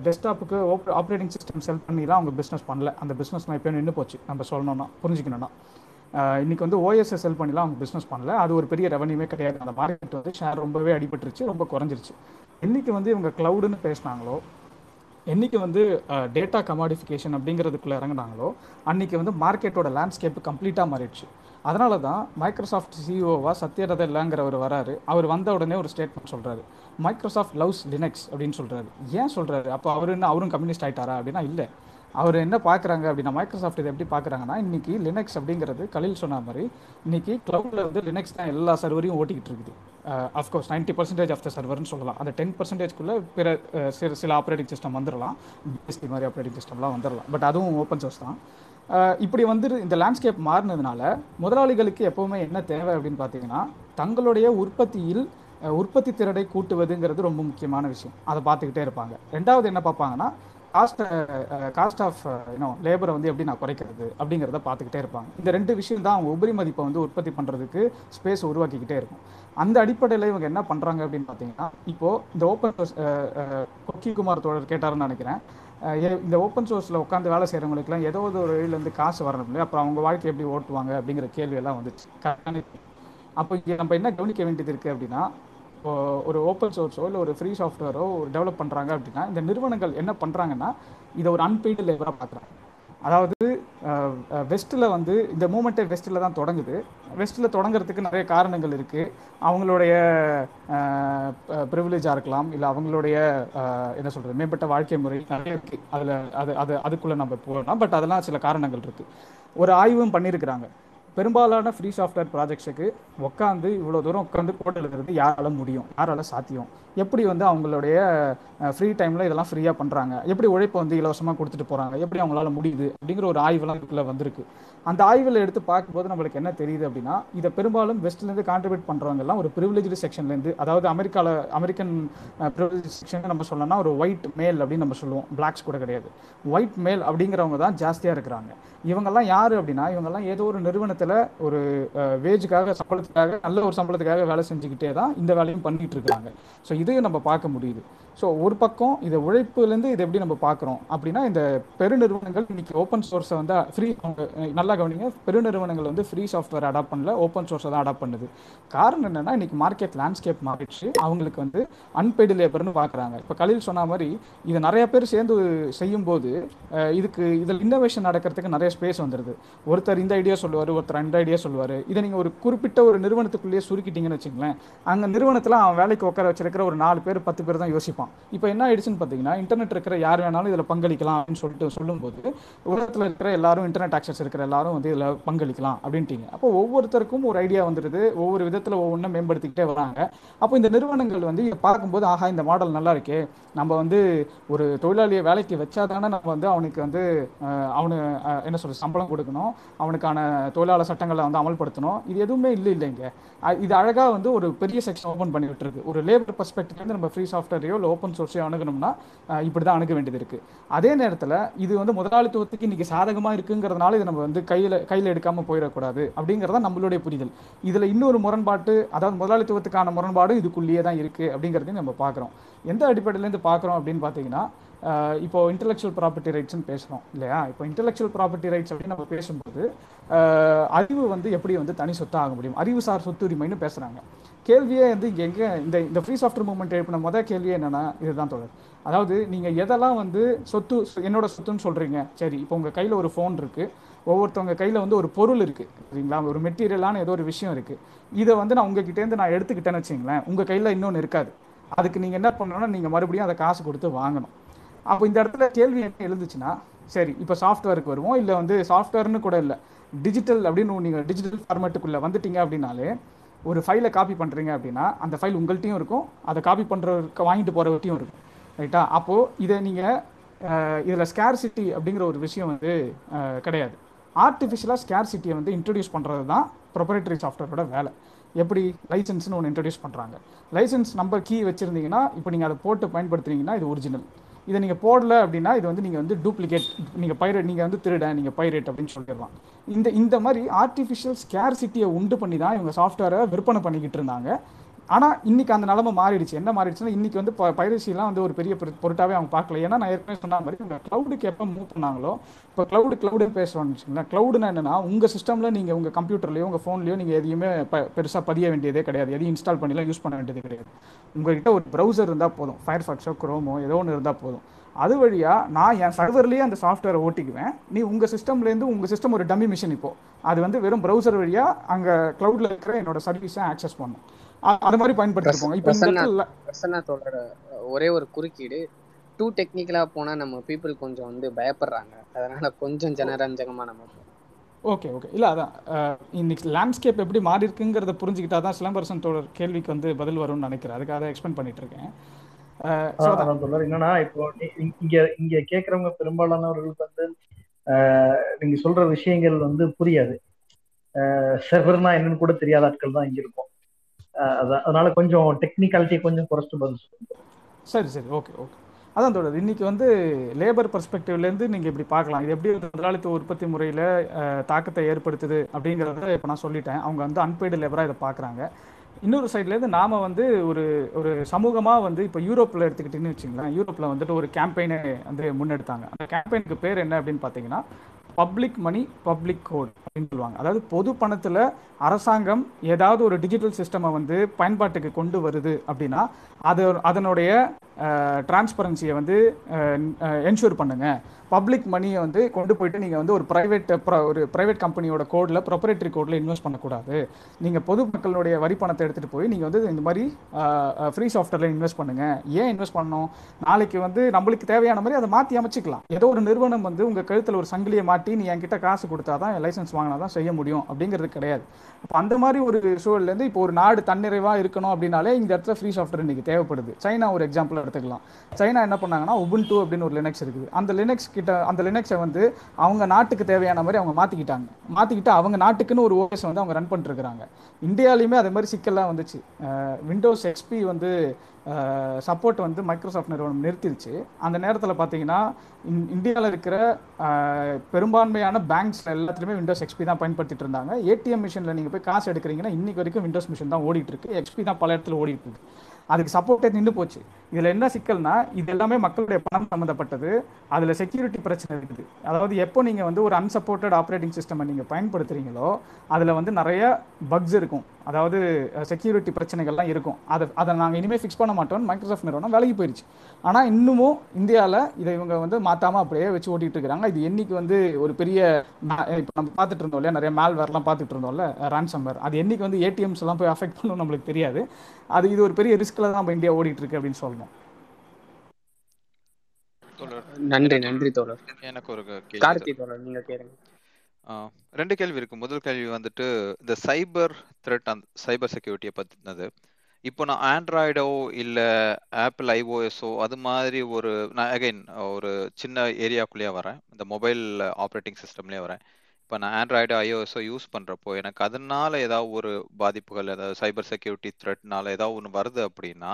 டெஸ்க்டாப்புக்கு ஆப்ரேட்டிங் சிஸ்டம் செல் பண்ணிலாம் அவங்க பிஸ்னஸ் பண்ணல. அந்த பிஸ்னஸ் இப்போ நின்று போச்சு. நம்ம சொல்லணும்னா புரிஞ்சுக்கணும்னா. இன்றைக்கி வந்து ஓஎஸ்எஸ் செல் பண்ணிலாம் அவங்க பிஸ்னஸ் பண்ணல. அது ஒரு பெரிய ரெவன்யூமே கிடையாது. அந்த மார்க்கெட் வந்து ஷேர் ரொம்பவே அடிபட்டுருச்சு ரொம்ப குறைஞ்சிருச்சு. இன்றைக்கி வந்து இவங்க க்ளவுடுன்னு பேசினாங்களோ என்னைக்கு வந்து டேட்டா கமாடிஃபிகேஷன் அப்படிங்கிறதுக்குள்ள இறங்கினாங்களோ அன்னைக்கு வந்து மார்க்கெட்டோட லேண்ட்ஸ்கேப் கம்ப்ளீட்டாக மாறிடுச்சு. அதனால தான் மைக்ரோசாஃப்ட் சிஇஓவாக சத்யரத இல்லைங்கிறவர் வராரு. அவர் வந்த உடனே ஒரு ஸ்டேட்மெண்ட் சொல்கிறாரு மைக்ரோசாஃப்ட் லவ்ஸ் லினக்ஸ் அப்படின்னு சொல்கிறாரு ஏன் சொல்கிறாரு அப்போ அவர் என்ன அவரும் கம்யூனிஸ்ட் ஆகிட்டாரா அப்படின்னா இல்லை. அவர் என்ன பார்க்குறாங்க அப்படின்னா மைக்ரோசாஃப்ட் இதை எப்படி பார்க்குறாங்கன்னா இன்னைக்கு லினக்ஸ் அப்படிங்கிறது கலில் சொன்ன மாதிரி இன்னைக்கு க்ளவுடில் வந்து லினக்ஸ் தான் எல்லா சர்வரையும் ஓட்டிக்கிட்டு இருக்குது. Of course ninety percentage of the சர்வர்னு சொல்லலாம். அந்த டென் பர்சன்டேஜ்க்குள்ளே பிற சில சில ஆப்ரேட்டிங் சிஸ்டம் வந்துடலாம் பிஎஸ்டி மாதிரி ஆப்ரேட்டிங் சிஸ்டம்லாம் வந்துடலாம் பட் அதுவும் ஓப்பன் சோர்ஸ் தான். இப்படி வந்து இந்த லேண்ட்ஸ்கேப் மாறினதுனால முதலாளிகளுக்கு எப்போவுமே என்ன தேவை அப்படின்னு பார்த்தீங்கன்னா தங்களுடைய உற்பத்தியில் உற்பத்தி திறனை கூட்டுவதுங்கிறது ரொம்ப முக்கியமான விஷயம். அதை பார்த்துக்கிட்டே இருப்பாங்க. ரெண்டாவது என்ன பார்ப்பாங்கன்னா cost cost of you know லேபரை வந்து எப்படி நான் குறைக்கிறது அப்படிங்கிறத பார்த்துக்கிட்டே இருப்பாங்க. இந்த ரெண்டு விஷயம் தான் அவங்க உபரி மதிப்பை வந்து உற்பத்தி பண்ணுறதுக்கு ஸ்பேஸ் உருவாக்கிக்கிட்டே இருக்கும். அந்த அடிப்படையில் இவங்க என்ன பண்ணுறாங்க அப்படின்னு பார்த்தீங்கன்னா இப்போது இந்த ஓப்பன் கொக்கி குமார் தோழர் கேட்டாருன்னு நினைக்கிறேன். ஏ- இந்த ஓப்பன் சோர்ஸில் உட்காந்து வேலை செய்கிறவங்களுக்குலாம் ஏதோ ஒரு வழியிலேருந்து காசு வரணும் இல்லையா? அப்புறம் அவங்க வாழ்க்கை எப்படி ஓட்டுவாங்க அப்படிங்கிற கேள்வியெல்லாம் வந்துச்சு. கரெக்டான அப்போ இங்கே நம்ம என்ன கவனிக்க வேண்டியது இருக்குது அப்படின்னா ஒரு ஓப்பன் சோர்ஸோ இல்லை ஒரு ஃப்ரீ சாஃப்ட்வேரோ ஒரு டெவலப் பண்ணுறாங்க அப்படின்னா இந்த நிறுவனங்கள் என்ன பண்ணுறாங்கன்னா இதை ஒரு அன்பெய்டு லேபராக பார்க்குறாங்க அதாவது வெஸ்ட்டில் வந்து இந்த மூமெண்ட்டே வெஸ்ட்டில் தான் தொடங்குது. வெஸ்ட்டில் தொடங்குறதுக்கு நிறைய காரணங்கள் இருக்குது அவங்களுடைய ப்ரிவிலேஜாக இருக்கலாம் இல்லை அவங்களுடைய என்ன சொல்கிறது மேம்பட்ட வாழ்க்கை முறை நிறைய இருக்குது அதில் அது அது அதுக்குள்ளே நம்ம போகலாம். பட் அதெல்லாம் சில காரணங்கள் இருக்குது ஒரு ஆய்வும் பண்ணியிருக்கிறாங்க. பெரும்பாலான ஃப்ரீ சாஃப்ட்வேர் ப்ராஜெக்ட்ஸுக்கு உட்காந்து இவ்வளோ தூரம் உட்காந்து கோட் எழுதுறது யாரால முடியும்? யாரால சாத்தியம்? எப்படி வந்து அவங்களுடைய ஃப்ரீ டைமில் இதெல்லாம் ஃப்ரீயாக பண்ணுறாங்க எப்படி உழைப்பை வந்து இலவசமாக கொடுத்துட்டு போகிறாங்க எப்படி அவங்களால முடியுது? அப்படிங்கிற ஒரு ஆய்வெல்லாம் இதுக்குள்ளே வந்திருக்கு. அந்த ஆய்வில் எடுத்து பார்க்கும்போது நம்மளுக்கு என்ன தெரியுது அப்படின்னா இதை பெரும்பாலும் வெஸ்ட்லேருந்து கான்ட்ரிபியூட் பண்ணுறவங்கலாம் ஒரு ப்ரிவிலேஜ் செக்ஷன்லேருந்து அதாவது அமெரிக்காவில் அமெரிக்கன் ப்ரிவிலேஜ் செக்ஷன் நம்ம சொல்லணும்னா ஒரு ஒயிட் மேல் அப்படின்னு நம்ம சொல்லுவோம். பிளாக்ஸ் கூட கிடையாது. ஒயிட் மேல் அப்படிங்கிறவங்க தான் ஜாஸ்தியாக இருக்கிறாங்க. இவங்கெல்லாம் யார் அப்படின்னா இவங்கெல்லாம் ஏதோ ஒரு நிறுவனத்தில் ஒரு வேஜுக்காக சம்பளத்துக்காக நல்ல ஒரு சம்பளத்துக்காக வேலை செஞ்சுக்கிட்டே தான் இந்த வேலையும் பண்ணிகிட்டு இருக்காங்க ஸோ இதையும் நம்ம பார்க்க முடியுது. ஸோ ஒரு பக்கம் இதை உழைப்புலேருந்து இதை எப்படி நம்ம பார்க்குறோம்? அப்படின்னா இந்த பெருநிறுவனங்கள் இன்னைக்கு ஓப்பன் சோர்ஸை வந்து ஃப்ரீ அவங்க நல்லா கவனிங்க. பெருநிறுவனங்கள் வந்து ஃப்ரீ சாஃப்ட்வேர் அடாப்ட் பண்ணல ஓப்பன் சோர்ஸை தான் அடாப்ட் பண்ணுது. காரணம் என்னென்னா இன்னைக்கு மார்க்கெட் லேண்ட்ஸ்கேப் மாறிடுச்சு. அவங்களுக்கு வந்து அன்பெய்டு லேபர்னு பார்க்குறாங்க. இப்போ கலில் சொன்ன மாதிரி இதை நிறைய பேர் சேர்ந்து செய்யும்போது இதுக்கு இதில் இன்னோவேஷன் நடக்கிறதுக்கு நிறைய ஸ்பேஸ் வந்துடுது ஒருத்தர் இந்த ஐடியா சொல்லுவார் ஒருத்தர் அந்த ஐடியா சொல்லுவார். இதை நீங்கள் ஒரு குறிப்பிட்ட ஒரு நிறுவனத்துக்குள்ளேயே சுருக்கிட்டீங்கன்னு வச்சுங்களேன் அங்கே நிறுவனத்தில் அவன் வேலைக்கு உட்கார வச்சிருக்கிற ஒரு நாலு பேர் பத்து பேர் தான் யோசிப்பான் இப்போ என்ன ஆயிடுச்சுன்னு பார்த்தீங்கன்னா இன்டர்நெட் இருக்கிற யார் வேணாலும் இதில் பங்களிக்கலாம் அப்படின்னு சொல்லிட்டு சொல்லும்போது உலகத்தில் இருக்கிற எல்லாரும் இன்டர்நெட் ஆக்சஸ் இருக்கிற எல்லாரும் வந்து இதில் பங்களிக்கலாம் அப்படின்ட்டீங்க. அப்போ ஒவ்வொருத்தருக்கும் ஒரு ஐடியா வந்துடுது ஒவ்வொரு விதத்தில் ஒவ்வொன்றும் மேம்படுத்திக்கிட்டே வராங்க. அப்போ இந்த நிறுவனங்கள் வந்து பார்க்கும்போது ஆஹா இந்த மாடல் நல்லா இருக்கே. நம்ம வந்து ஒரு தொழிலாளியை வேலைக்கு வச்சா தானே நம்ம வந்து அவனுக்கு வந்து அவனு என்ன சொல்ற சம்பளம் கொடுக்கணும். அவனுக்கான தொழிலாளர் சட்டங்களை வந்து அமல்படுத்தணும். இது எதுவுமே இல்லை இல்லைங்க. இது அழகாக வந்து ஒரு பெரிய செக்ஷன் ஓப்பன் பண்ணி விட்டுருக்கு. ஒரு லேபர் பர்ஸ்பெக்டிவ்லேருந்து நம்ம ஃப்ரீ சாஃப்ட்வேரையோ இல்லை ஓப்பன் சோர்ஸை அணுகணும்னா இப்படி தான் அணுக வேண்டியது இருக்குது அதே நேரத்தில் இது வந்து முதலாளித்துவத்துக்கு இன்றைக்கி சாதகமாக இருக்குங்கிறதுனால இதை நம்ம வந்து கையில் கையில் எடுக்காமல் போயிடக்கூடாது அப்படிங்கிறத நம்மளுடைய புரிதல். இதில் இன்னொரு முரண்பாட்டு அதாவது முதலாளித்துவத்துக்கான முரண்பாடு இதுக்குள்ளேயே தான் இருக்குது அப்படிங்கிறதையும் நம்ம பார்க்குறோம். எந்த அடிப்படையிலேருந்து பார்க்குறோம் அப்படின்னு பார்த்தீங்கன்னா இப்போ இன்டெலெக்சுவல் ப்ராப்பர்ட்டி ரைட்ஸ்னு பேசுகிறோம் இல்லையா? இப்போ இன்டெலெக்சுவல் ப்ராப்பர்ட்டி ரைட்ஸ் அப்படின்னு நம்ம பேசும்போது அறிவு வந்து எப்படி வந்து தனி சொத்தாக முடியும்? அறிவுசார் சொத்துரிமைன்னு பேசுகிறாங்க கேள்வியே வந்து இங்கே எங்கே இந்த இந்த ஃப்ரீ சாஃப்ட்வேர் மூவ்மெண்ட் எழுப்பின முதல் கேள்வியே என்னன்னா இதுதான் தொடர் அதாவது நீங்கள் எதெல்லாம் வந்து சொத்து என்னோட சொத்துன்னு சொல்கிறீங்க சரி இப்போ உங்கள் கையில் ஒரு ஃபோன் இருக்குது ஒவ்வொருத்தவங்க கையில் வந்து ஒரு பொருள் இருக்குது சரிங்களா? ஒரு மெட்டீரியலான ஏதோ ஒரு விஷயம் இருக்குது இதை வந்து நான் உங்ககிட்டேருந்து நான் எடுத்துக்கிட்டேன்னு வச்சிங்களேன். உங்கள் கையில் இன்னொன்று இருக்காது. அதுக்கு நீங்கள் என்ன பண்ணணும்னா நீங்கள் மறுபடியும் அதை காசு கொடுத்து வாங்கணும். அப்போ இந்த இடத்துல கேள்வி என்ன எழுந்துச்சுன்னா சரி இப்போ சாஃப்ட்வேருக்கு வருவோம். இல்லை வந்து சாஃப்ட்வேர்னு கூட இல்லை. டிஜிட்டல் அப்படின்னு நீங்கள் டிஜிட்டல் ஃபார்மேட்டுக்குள்ளே வந்துட்டீங்க அப்படின்னாலே ஒரு ஃபைலை காப்பி பண்ணுறீங்க அப்படின்னா அந்த ஃபைல் உங்கள்கிட்டையும் இருக்கும் அதை காப்பி பண்ணுறவருக்கு வாங்கிட்டு போகிறவர்கிட்டையும் இருக்கும் ரைட்டா அப்போது இதை நீங்கள் இதில் ஸ்கேர்சிட்டி அப்படிங்கிற ஒரு விஷயம் வந்து கிடையாது. ஆர்டிஃபிஷியலாக ஸ்கேர்சிட்டியை வந்து இன்ட்ரடியூஸ் பண்ணுறது தான் ப்ரொப்ரேட்டரி சாஃப்ட்வேரோட வேலை. எப்படி? லைசன்ஸ்னு ஒன்று இன்ட்ரடியூஸ் பண்ணுறாங்க லைசன்ஸ் நம்பர் கீ வச்சுருந்தீங்கன்னா இப்போ நீங்கள் அதை போட்டு பயன்படுத்துறீங்கன்னா இது ஒரிஜினல் இதை நீங்கள் போடல அப்படின்னா இது வந்து நீங்கள் வந்து டூப்ளிகேட் நீங்கள் பைரேட் நீங்கள் வந்து திருட நீங்கள் பைரேட் அப்படின்னு சொல்லிடலாம். இந்த இந்த மாதிரி ஆர்டிஃபிஷியல் ஸ்கேர்சிட்டியை உண்டு பண்ணி தான் இவங்க சாஃப்ட்வேரை விற்பனை பண்ணிக்கிட்டு இருந்தாங்க. ஆனால் இன்றைக்கி அந்த நிலமை மாறிடுச்சு. என்ன மாறிடுச்சுன்னா இன்றைக்கி வந்து பைரசிலாம் வந்து ஒரு பெரிய பொரு- அவங்க பார்க்கல. ஏன்னா நான் ஏற்கனவே சொன்ன மாதிரி இந்த க்ளவுடுக்கு எப்போ மூவ் பண்ணாங்களோ இப்போ க்ளவுடு க்ளவுடு பேசுவாங்க வச்சுக்கோங்களேன். க்ளவுடுனா என்னன்னா உங்கள் சிஸ்டமில் நீங்கள் உங்கள் கம்ப்யூட்டர்லையோ உங்கள் ஃபோன்லையோ நீங்கள் எதையுமே ப பெருசாக பதிய வேண்டியதே கிடையாது. எதையும் இன்ஸ்டால் பண்ணிலாம் யூஸ் பண்ண வேண்டியது கிடையாது. உங்கள்கிட்ட ஒரு ப்ரௌசர் இருந்தால் போதும். ஃபயர் ஃபாக்ஸோ குரோமோ ஏதோ ஒன்று இருந்தால் போதும். அது வழியாக நான் என் சர்வர்லேயே அந்த சாஃப்ட்வேரை ஓட்டிக்குவேன். நீ உங்கள் சிஸ்டம்லேருந்து உங்கள் சிஸ்டம் ஒரு டம்மி மிஷின் இப்போது அது வந்து வெறும் ப்ரௌசர் வழியாக அங்கே க்ளவுடில் இருக்கிற என்னோட சர்வீஸை ஆக்சஸ் பண்ணும். அ- அது மாதிரி பயன்படுத்திட்டு போங்க இப்போ இந்த பிரசன்னா தோழர் ஒரே ஒரு குறுக்கீடு டூ டெக்னிக்கலா போனா நம்ம பீப்புள் கொஞ்சம் வந்து பயப்படுறாங்க. அதனால கொஞ்சம் ஜனரஞ்சகமா நம்ம. ஓகே ஓகே இல்லை அதான் அஹ், இன்னைக்கு லேண்ட்ஸ்கேப் எப்படி மாறி இருக்குங்கிறத புரிஞ்சுக்கிட்டா தான் சிலம்பரசன் தோழர் கேள்விக்கு வந்து பதில் வரும்னு நினைக்கிறேன். அதுக்காக தான் எக்ஸ்பிளைன் பண்ணிட்டு இருக்கேன். என்னன்னா இப்போ இங்க இங்க கேக்குறவங்க பெரும்பாலானவர்களுக்கு வந்து ஆஹ், நீங்க சொல்ற விஷயங்கள் வந்து புரியாது. சர்வர்னா என்னன்னு கூட தெரியாத ஆட்கள் தான் இங்க இருக்கும் அதனால கொஞ்சம் டெக்னிக்காலிட்டி கொஞ்சம் குறைச்சிட்டு பதில் சரி சரி. Okay okay. அதான் தொடர் இன்னைக்கு வந்து லேபர் பெர்ஸ்பெக்டிவ்லேருந்து நீங்கள் இப்படி பார்க்கலாம். இது எப்படி முதலாளித்துவ உற்பத்தி முறையில் தாக்கத்தை ஏற்படுத்துது அப்படிங்கிறத இப்போ நான் சொல்லிட்டேன். அவங்க வந்து அன்பெய்டு லேபராக இதை பார்க்குறாங்க. இன்னொரு சைட்லேருந்து நாம் வந்து ஒரு ஒரு சமூகமாக வந்து இப்போ யூரோப்பில் எடுத்துக்கிட்டிங்கன்னு வச்சுங்களேன் யூரோப்பில் வந்துட்டு ஒரு கேம்பெயினை வந்து முன்னெடுத்தாங்க. அந்த கேம்பெயினுக்கு பேர் என்ன அப்படின்னு பார்த்தீங்கன்னா பப்ளிக் மணி பப்ளிக் கோட் அப்படின்னு சொல்லுவாங்க. அதாவது பொது பணத்தில் அரசாங்கம் ஏதாவது ஒரு டிஜிட்டல் சிஸ்டமை வந்து பயன்பாட்டுக்கு கொண்டு வருது அப்படின்னா அது அதனுடைய டிரான்ஸ்பரன்சியை வந்து என்ஷூர் பண்ணுங்கள் பப்ளிக் மணியை வந்து கொண்டு போயிட்டு நீங்கள் வந்து ஒரு ப்ரைவேட் ஒரு ப்ரைவேட் கம்பெனியோட கோடில் ப்ரொப்பரேட்டரி கோடில் இன்வெஸ்ட் பண்ணக்கூடாது. நீங்கள் பொதுமக்களுடைய வரி பணத்தை எடுத்துகிட்டு போய் நீங்கள் வந்து இந்த மாதிரி ஃப்ரீ சாஃப்ட்வேரில் இன்வெஸ்ட் பண்ணுங்கள் ஏன் இன்வெஸ்ட் பண்ணணும்? நாளைக்கு வந்து நம்மளுக்கு தேவையான மாதிரி அதை மாற்றி அமைச்சிக்கலாம். ஏதோ ஒரு நிறுவனம் வந்து உங்கள் கழுத்தில் ஒரு சங்கிலியை மாட்டி நீ என்கிட்ட காசு கொடுத்தா தான் லைசன்ஸ் வாங்கினா தான் செய்ய முடியும் அப்படிங்கிறது கிடையாது. அப்போ அந்த மாதிரி ஒரு சூழல்லேருந்து இப்போ ஒரு நாடு தன்னிறைவாக இருக்கணும் அப்படின்னாலே இந்த இடத்துல ஃப்ரீ சாஃப்ட்வேர் இன்றைக்கி தேவைப்படுது. சைனா ஒரு எக்ஸாம்பிள் எடுத்துக்கலாம். சைனா என்ன பண்ணாங்கன்னா உபுண்டு அப்படின்னு ஒரு லினக்ஸ் இருக்குது. அந்த லினக்ஸ் கிட்ட அந்த லினக்ஸை வந்து அவங்க நாட்டுக்கு தேவையான மாதிரி அவங்க மாற்றிக்கிட்டாங்க மாற்றிக்கிட்டு அவங்க நாட்டுக்குன்னு ஒரு ஓஎஸ் வந்து அவங்க ரன் பண்ணிருக்கிறாங்க இந்தியாலையுமே அதே மாதிரி சிக்கல்லாம் வந்துச்சு. விண்டோஸ் எக்ஸ்பி வந்து சப்போர்ட் வந்து மைக்ரோசாஃப்ட் நிறுவனம் நிறுத்திடுச்சு அந்த நேரத்தில் பார்த்தீங்கன்னா இந்தியாவில் இருக்கிற பெரும்பான்மையான பேங்க்ஸ் எல்லாத்துலேயுமே விண்டோஸ் எக்ஸ்பி தான் பயன்படுத்திட்டு இருந்தாங்க ஏடிஎம் மிஷினில் நீங்கள் போய் காசு எடுக்கிறீங்கன்னா இன்னைக்கு வரைக்கும் விண்டோஸ் மிஷின் தான் ஓடிட்டு இருக்கு எக்ஸ்பி தான் பல இடத்துல ஓடிட்டு இருக்கு அதுக்கு சப்போர்ட்டே நின்று போச்சு. இதில் என்ன சிக்கல்னா இது எல்லாமே மக்களுடைய பணம் சம்மந்தப்பட்டது அதில் செக்யூரிட்டி பிரச்சனை இருக்குது. அதாவது எப்போ நீங்கள் வந்து ஒரு அன்சப்போர்ட்டட் ஆப்ரேட்டிங் சிஸ்டமை நீங்கள் பயன்படுத்துகிறீங்களோ அதில் வந்து நிறைய பக்ஸ் இருக்கும். அதாவது செக்யூரிட்டி பிரச்சனைகள்லாம் இருக்கும். அதை அதை நாங்கள் இனிமேல் ஃபிக்ஸ் பண்ண மாட்டோம்னு மைக்ரோசாஃப்ட் நிறுவனம் விலகி போயிடுச்சு ஆனால் இன்னமும் இந்தியாவில் இதை இவங்க வந்து மாற்றாமல் அப்படியே வச்சு ஓட்டிட்டு இருக்காங்க. இது என்னைக்கு வந்து ஒரு பெரிய இப்போ நம்ம பார்த்துட்டு இருந்தோம் இல்லையா? நிறைய மேல்வேர்லாம் பார்த்துட்டு இருந்தோம்ல ரான்சம்பர் அது என்னைக்கு வந்து ஏடிஎம்ஸ் எல்லாம் போய் அஃபெக்ட் பண்ணும் நம்மளுக்கு தெரியாது. அது இது ஒரு பெரிய ரிஸ்கில் தான் நம்ம இந்தியா ஓடிட்டு இருக்கு அப்படின்னு சொல்லணும். நன்றி நன்றி தோழர். எனக்கு ஒரு கார்த்தி தோழர் நீங்க கேளுங்க. ரெண்டு கேள்வி இருக்கு. முதல் கேள்வி வந்துட்டு இந்த சைபர் த்ரெட் அந்த சைபர் செக்யூரிட்டியை பற்றினது இப்போ நான் ஆண்ட்ராய்டோ இல்லை ஆப்பிள் ஐஓஎஸ்ஓ அது மாதிரி ஒரு நான் அகைன் ஒரு சின்ன ஏரியாக்குள்ளேயே வரேன். இந்த மொபைல் ஆப்ரேட்டிங் சிஸ்டம்லேயே வரேன். இப்போ நான் ஆண்ட்ராய்டு ஐஓஎஸ்ஓ யூஸ் பண்ணுறப்போ எனக்கு அதனால ஏதாவது ஒரு பாதிப்புகள் ஏதாவது சைபர் செக்யூரிட்டி த்ரெட்னால ஏதாவது ஒன்று வருது அப்படின்னா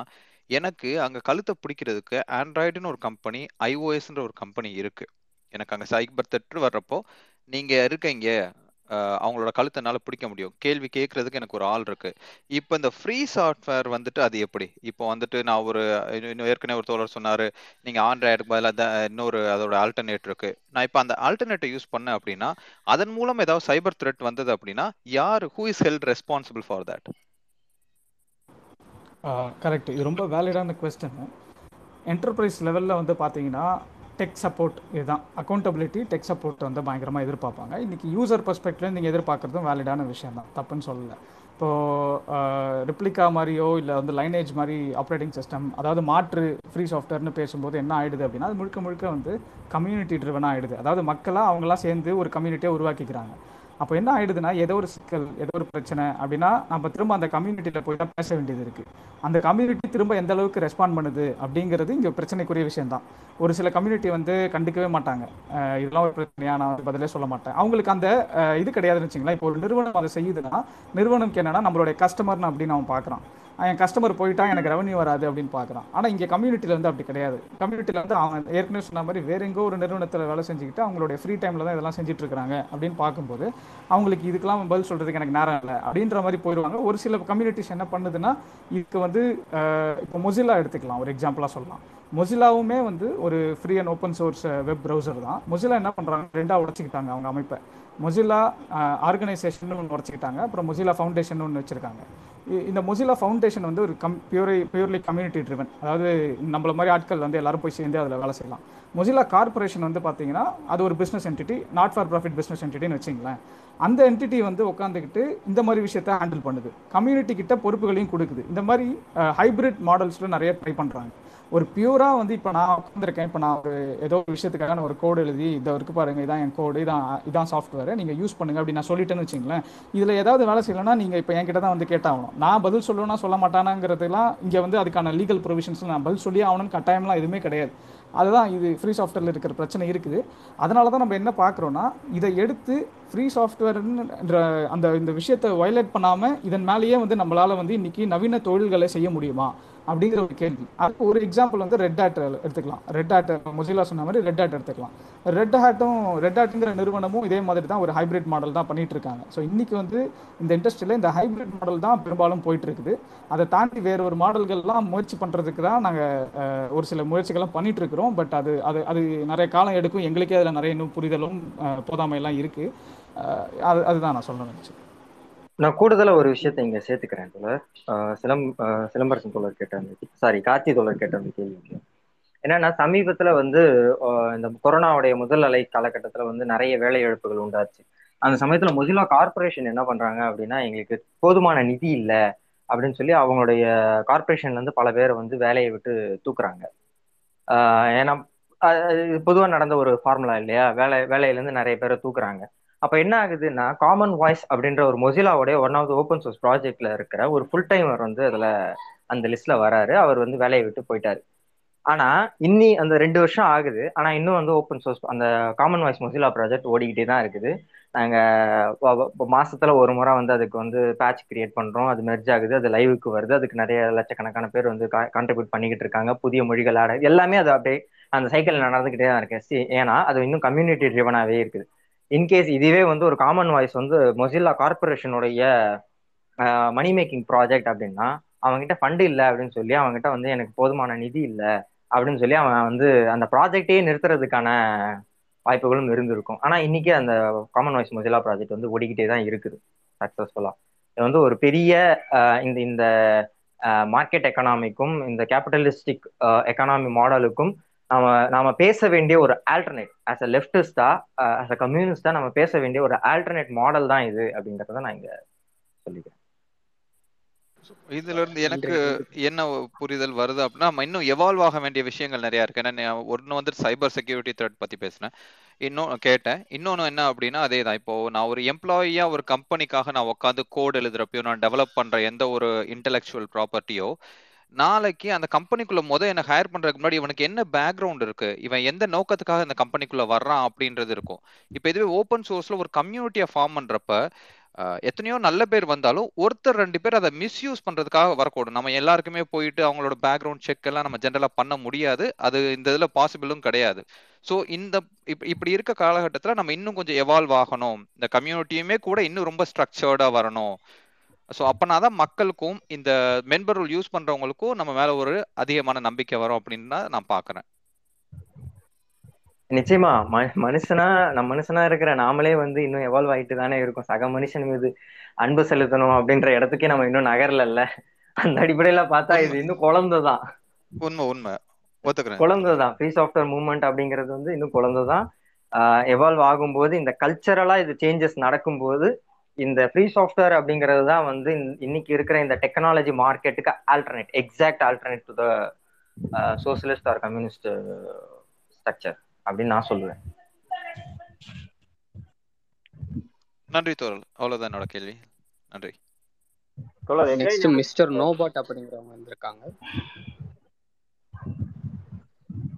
எனக்கு அங்கே கழுத்தை பிடிக்கிறதுக்கு ஆண்ட்ராய்டுன்னு ஒரு கம்பெனி ஐஓஎஸ்ன்ற ஒரு கம்பெனி இருக்குது எனக்கு அங்கே சைபர் த்ரெட் வர்றப்போ நீங்க இருக்கீங்க அவங்களோட அவங்களோட கழுத்தனால பிடிக்க முடியும். கேள்வி கேட்கறதுக்கு எனக்கு ஒரு ஆள் இருக்கு. இப்போ இந்த ஃப்ரீ சாஃப்ட்வேர் வந்துட்டு அது எப்படி? இப்போ வந்துட்டு நான் ஒரு இன்னும் இன்னும் ஏற்கனவே ஒரு தோழர் சொன்னாரு நீங்க ஆண்ட்ராய்டுக்கு பதிலாக இன்னொரு அதோட ஆல்டர்னேட் இருக்கு. நான் இப்போ அந்த ஆல்டர்னேட்டை யூஸ் பண்ணேன் அப்படின்னா அதன் மூலம் ஏதாவது சைபர் த்ரெட் வந்தது அப்படின்னா யார் who is held responsible for that correct இது ரொம்ப வேலிடான கொஸ்டின் என்டர்பிரைஸ் லெவலில் வந்து பார்த்தீங்கன்னா டெக் சப்போர்ட் இதுதான். அக்கௌண்டபிலிட்டி டெக் சப்போர்ட் வந்து பயங்கரமாக எதிர்பார்ப்பாங்க. இன்றைக்கி யூசர் பர்ஸ்பெக்ட்லேருந்து நீங்கள் எதிர்பார்க்குறதும் வேலிடான விஷயம் தான் தப்புன்னு சொல்லலை. இப்போது ரிப்ளிகா மாதிரியோ இல்லை வந்து லைனேஜ் மாதிரி ஆப்ரேட்டிங் சிஸ்டம் அதாவது மாற்று ஃப்ரீ சாஃப்ட்வேர்னு பேசும்போது என்ன ஆயிடுது அப்படின்னா அது முழுக்க முழுக்க வந்து கம்யூனிட்டி ட்ரிவனாக ஆகிடுது அதாவது மக்களாக அவங்களாம் சேர்ந்து ஒரு கம்யூனிட்டியை உருவாக்கிக்கிறாங்க. அப்போ என்ன ஆயிடுதுன்னா ஏதோ ஒரு சிக்கல் ஏதோ ஒரு பிரச்சனை அப்படின்னா நம்ம திரும்ப அந்த கம்யூனிட்டியில் போய் தான் பேச வேண்டியது இருக்குது அந்த கம்யூனிட்டி திரும்ப எந்த அளவுக்கு ரெஸ்பாண்ட் பண்ணுது அப்படிங்கிறது இங்கே பிரச்சனைக்குரிய விஷயம்தான். ஒரு சில கம்யூனிட்டி வந்து கண்டுக்கவே மாட்டாங்க. இதெல்லாம் ஒரு பிரச்சனையா? நான் பதிலே சொல்ல மாட்டேன். அவங்களுக்கு அந்த இது கிடையாதுன்னு வச்சுங்களேன். இப்போ ஒரு நிறுவனம் அதை செய்யுதுன்னா நிறுவனம்க்கு என்னன்னா நம்மளுடைய கஸ்டமர்னு அப்படின்னு அவன் பார்க்குறான் என் கஸ்டமர் போயிட்டா எனக்கு ரெவன்யூ வராது அப்படின்னு பார்க்குறான் ஆனால் இங்கே கம்யூனிட்டியில் வந்து அப்படி கிடையாது. கம்யூனிட்டியில் வந்து அவன் ஏற்கனவே சொன்ன மாதிரி வேற எங்கோ ஒரு நிறுவனத்தில் வேலை செஞ்சுக்கிட்டு அவங்களுடைய ஃப்ரீ டைமில் தான் இதெல்லாம் செஞ்சுட்டு இருக்காங்க அப்படின்னு பார்க்கும்போது அவங்களுக்கு இதுக்கெல்லாம் பதில் சொல்கிறதுக்கு எனக்கு நேரம் இல்லை அப்படின்ற மாதிரி போயிடுவாங்க. ஒரு சில கம்யூனிட்டிஸ் என்ன பண்ணுதுன்னா இதுக்கு வந்து இப்போ மொசிலா எடுத்துக்கலாம். ஒரு எக்ஸாம்பிளாக சொல்லலாம். மொசிலாவுமே வந்து ஒரு free and open source web browser தான். மொசிலா என்ன பண்ணுறாங்க ரெண்டாக உடச்சிக்கிட்டாங்க அவங்க அமைப்பை. மொசிலா ஆர்கனைசேஷன் ஒன்று உடச்சிக்கிட்டாங்க. அப்புறம் மொசிலா ஃபவுண்டேஷன் ஒன்று வச்சுருக்காங்க. இந்த மொசிலா ஃபவுண்டேஷன் வந்து ஒரு com pure purely community driven அதாவது நம்மள மாதிரி ஆட்கள் வந்து எல்லாரும் போய் சேர்ந்து அதில் வேலை செய்யலாம். மொசிலா கார்பரேஷன் வந்து பார்த்தீங்கன்னா அது ஒரு business entity not for profit business என்டிட்டின்னு வச்சிங்களேன். அந்த என்டிட்டி வந்து உட்காந்துக்கிட்டு இந்த மாதிரி விஷயத்த ஹேண்டில் பண்ணுது. கம்யூனிட்டி கிட்ட பொறுப்புகளையும் கொடுக்குது. இந்த மாதிரி ஹைபிரிட் மாடல்ஸில் நிறைய ட்ரை பண்ணுறாங்க ஒரு பியூராக வந்து இப்போ நான் உட்காந்துருக்கேன் இப்போ நான் ஒரு ஏதோ ஒரு விஷயத்துக்காக நான் ஒரு கோடு எழுதி இதை இருக்கு பாருங்க இதான் என் கோடு இதான் இதான் சாஃப்ட்வேர் நீங்கள் யூஸ் பண்ணுங்க அப்படி நான் சொல்லிட்டேன்னு வச்சுங்களேன் இதில் ஏதாவது வேலை செய்யலைன்னா நீங்கள் இப்போ என்கிட்ட தான் வந்து கேட்டாகணும். நான் பதில் சொல்லணும்னா சொல்ல மாட்டானாங்கிறதுலாம் இங்கே வந்து அதுக்கான லீகல் ப்ரொவிஷன்ஸ் நான் பதில் சொல்லி ஆகணும்னு கட்டாயம்லாம் எதுவுமே கிடையாது. அதுதான் இது ஃப்ரீ சாஃப்ட்வேரில் இருக்கிற பிரச்சனை இருக்குது. அதனால தான் நம்ம என்ன பார்க்குறோன்னா இதை எடுத்து ஃப்ரீ சாஃப்ட்வேர்ன்ற அந்த இந்த விஷயத்தை வயலேட் பண்ணாமல் இதன் மேலேயே வந்து நம்மளால் வந்து இன்னைக்கு நவீன தொழில்களை செய்ய முடியுமா? அப்படிங்கிற ஒரு கேள்வி. அதுக்கு ஒரு எக்ஸாம்பிள் வந்து ரெட் ஹேட் எடுத்துக்கலாம். ரெட் ஹேட் மொசிலா சொன்ன மாதிரி ரெட் ஹேட் எடுத்துக்கலாம். ரெட் ஹேட்டும் ரெட் ஹேட்டுங்கிற நிறுவனமும் இதே மாதிரி தான் ஒரு ஹைபிரிட் மாடல் தான் பண்ணிட்டு இருக்காங்க. ஸோ இன்னைக்கு வந்து இந்த இண்டஸ்ட்ரியில் இந்த ஹைபிரிட் மாடல் தான் பெரும்பாலும் போயிட்டு இருக்குது. அதை தாண்டி வேற ஒரு மாடல்கள்லாம் முயற்சி பண்ணுறதுக்கு தான் நாங்கள் ஒரு சில முயற்சிகள்லாம் பண்ணிட்டு இருக்கிறோம். பட் அது அது அது நிறைய காலம் எடுக்கும். எங்களுக்கே அதில் நிறைய இன்னும் புரிதலும் போதாமையெல்லாம் இருக்குது அது அதுதான் நான் சொல்ல நினச்சேன் நான் கூடுதலா ஒரு விஷயத்தை இங்க சேர்த்துக்கிறேன் தோழர். ஆஹ் சிலம் ஆஹ் சிலம்பரசன் தோழர் கேட்ட அந்த சாரி கார்த்தி தோழர் கேட்ட அந்த கேள்விக்கு என்னன்னா சமீபத்துல வந்து இந்த கொரோனாவுடைய முதல் அலை காலகட்டத்துல வந்து நிறைய வேலை இழப்புகள் உண்டாச்சு. அந்த சமயத்துல மொசிலா கார்பரேஷன் என்ன பண்றாங்க அப்படின்னா எங்களுக்கு போதுமான நிதி இல்லை அப்படின்னு சொல்லி அவங்களுடைய கார்பரேஷன்ல இருந்து பல பேரை வந்து வேலையை விட்டு தூக்குறாங்க. ஆஹ் ஏன்னா பொதுவாக நடந்த ஒரு ஃபார்முலா இல்லையா? வேலை வேலையில இருந்து நிறைய பேரை தூக்குறாங்க. அப்ப என்ன ஆகுதுன்னா காமன் வாய்ஸ் அப்படின்ற ஒரு மொசிலாவுடைய one of the open source ப்ராஜெக்ட்ல இருக்கிற ஒரு ஃபுல் டைமர் வந்து அதுல அந்த லிஸ்ட்ல வராரு. அவர் வந்து வேலையை விட்டு போயிட்டாரு. ஆனா இன்னி அந்த ரெண்டு வருஷம் ஆகுது. ஆனா இன்னும் வந்து ஓப்பன் சோர்ஸ் அந்த காமன் வாய்ஸ் மொசிலா ப்ராஜெக்ட் ஓடிக்கிட்டே தான் இருக்குது. நாங்க மாசத்துல ஒரு முறை வந்து அதுக்கு வந்து பேட்ச் கிரியேட் பண்றோம். அது மெர்ஜ் ஆகுது. அது லைவுக்கு வருது. அதுக்கு நிறைய லட்சக்கணக்கான பேர் வந்து கான்ட்ரிபியூட் பண்ணிக்கிட்டு இருக்காங்க. புதிய மொழிகள் ஆட எல்லாமே அது அப்படியே அந்த சைக்கிள் நடந்துகிட்டே தான் இருக்கு. சி- ஏன்னா அது இன்னும் கம்யூனிட்டி ட்ரிவனாவே இருக்குது. இன்கேஸ் இதுவே வந்து ஒரு காமன் வாய்ஸ் வந்து மொசில்லா கார்பரேஷனுடைய மணி மேக்கிங் ப்ராஜெக்ட் அப்படின்னா அவங்ககிட்ட ஃபண்டு இல்லை அப்படின்னு சொல்லி அவங்ககிட்ட வந்து எனக்கு போதுமான நிதி இல்லை அப்படின்னு சொல்லி அவன் வந்து அந்த ப்ராஜெக்டே நிறுத்துறதுக்கான வாய்ப்புகளும் இருந்திருக்கும். ஆனால் இன்னைக்கு அந்த காமன் வாய்ஸ் மொசிலா ப்ராஜெக்ட் வந்து ஓடிக்கிட்டே தான் இருக்குது சக்ஸஸ்ஃபுல்லாக இது வந்து ஒரு பெரிய இந்த இந்த மார்க்கெட் எக்கனாமிக்கும் இந்த கேபிட்டலிஸ்டிக் எக்கனாமி மாடலுக்கும் நாம நாம பேச வேண்டிய ஒரு ஆல்டர்னேட் ஆஸ் அ லெப்டிஸ்டா ஆஸ் அ கம்யூனிஸ்டா நம்ம பேச வேண்டிய ஒரு ஆல்டர்னேட் மாடல் தான் இது அப்படிங்கறத நான் இங்க சொல்லிக்கிறேன். இதுல இருந்து எனக்கு என்ன புரிதல் வருது அப்படின்னா நம்ம இன்னும் எவால்வ் ஆக வேண்டிய விஷயங்கள் நிறைய இருக்கு. ஏன்னா ஒன்னு வந்து சைபர் செக்யூரிட்டி த்ரெட் பத்தி பேசினேன். இன்னும் கேட்டேன். இன்னொன்னு என்ன அப்படின்னா அதே தான் இப்போ நான் ஒரு எம்ப்ளாயியா ஒரு கம்பெனிக்காக நான் உட்காந்து கோட் எழுதுறப்பயோ நான் டெவலப் பண்ற எந்த ஒரு இன்டெலெக்சுவல் ப்ராப்பர்ட்டியோ நாளைக்கு அந்த கம்பெனிக்குள்ள முத என்ன ஹையர் பண்றதுக்கு முன்னாடி இவனுக்கு என்ன பேக்ரவுண்ட் இருக்கு? இவன் எந்த நோக்கத்துக்காக இந்த கம்பெனிக்குள்ள வர்றான் அப்படின்றது இருக்கும். இப்போ இதுவே ஓப்பன் சோர்ஸ்ல ஒரு கம்யூனிட்டியை ஃபார்ம் பண்றப்ப எத்தனையோ நல்ல பேர் வந்தாலும் ஒருத்தர் ரெண்டு பேர் அதை மிஸ்யூஸ் பண்றதுக்காக வரக்கூடும். நம்ம எல்லாருக்குமே போயிட்டு அவங்களோட பேக்ரவுண்ட் செக் எல்லாம் நம்ம ஜென்ரலா பண்ண முடியாது. அது இந்த இதுல பாசிபிளும் கிடையாது. ஸோ இந்த இப் இப்படி இருக்க காலகட்டத்தில் நம்ம இன்னும் கொஞ்சம் எவால்வ் ஆகணும். இந்த கம்யூனிட்டியுமே கூட இன்னும் ரொம்ப ஸ்ட்ரக்சர்டா வரணும். ஸோ அப்பனா தான் மக்களுக்கும் இந்த மென்பொருள் யூஸ் பண்றவங்களுக்கும் நம்ம மேல ஒரு அதிகமான நம்பிக்கை வரும் அப்படின்னு தான் நான் பாக்குறேன். நிச்சயமா. மனுஷனா நம்ம மனுஷனா இருக்கிற நாமளே வந்து இன்னும் எவால்வ் ஆயிட்டு தானே இருக்கும். சக மனுஷன் மீது அன்பு செலுத்தணும் அப்படின்ற இடத்துக்கே நம்ம இன்னும் நகரல அந்த அடிப்படையில பார்த்தா இது இன்னும் குழந்தைதான். உண்மை உண்மை. குழந்தைதான். ஃப்ரீ சாஃப்ட்வேர் மூவ்மெண்ட் அப்படிங்கிறது வந்து இன்னும் குழந்தைதான். எவால்வ் ஆகும்போது இந்த கல்ச்சரலா இது சேஞ்சஸ் நடக்கும்போது இந்த ஃப்ரீ சாஃப்ட்வேர் அப்படிங்கிறது தான் வந்து இன்னைக்கு இருக்கிற இந்த டெக்னாலஜி மார்க்கெட்டுக்கு alternate exact alternate to the socialist or communist structure அப்படின்னு நான் சொல்லுவேன். நன்றி தோழல் அவ்வளவுதான் என்னோட கேள்வி. நன்றி. நெக்ஸ்ட் மிஸ்டர் நோபாட் அப்படிங்கிறவங்க வந்திருக்காங்க.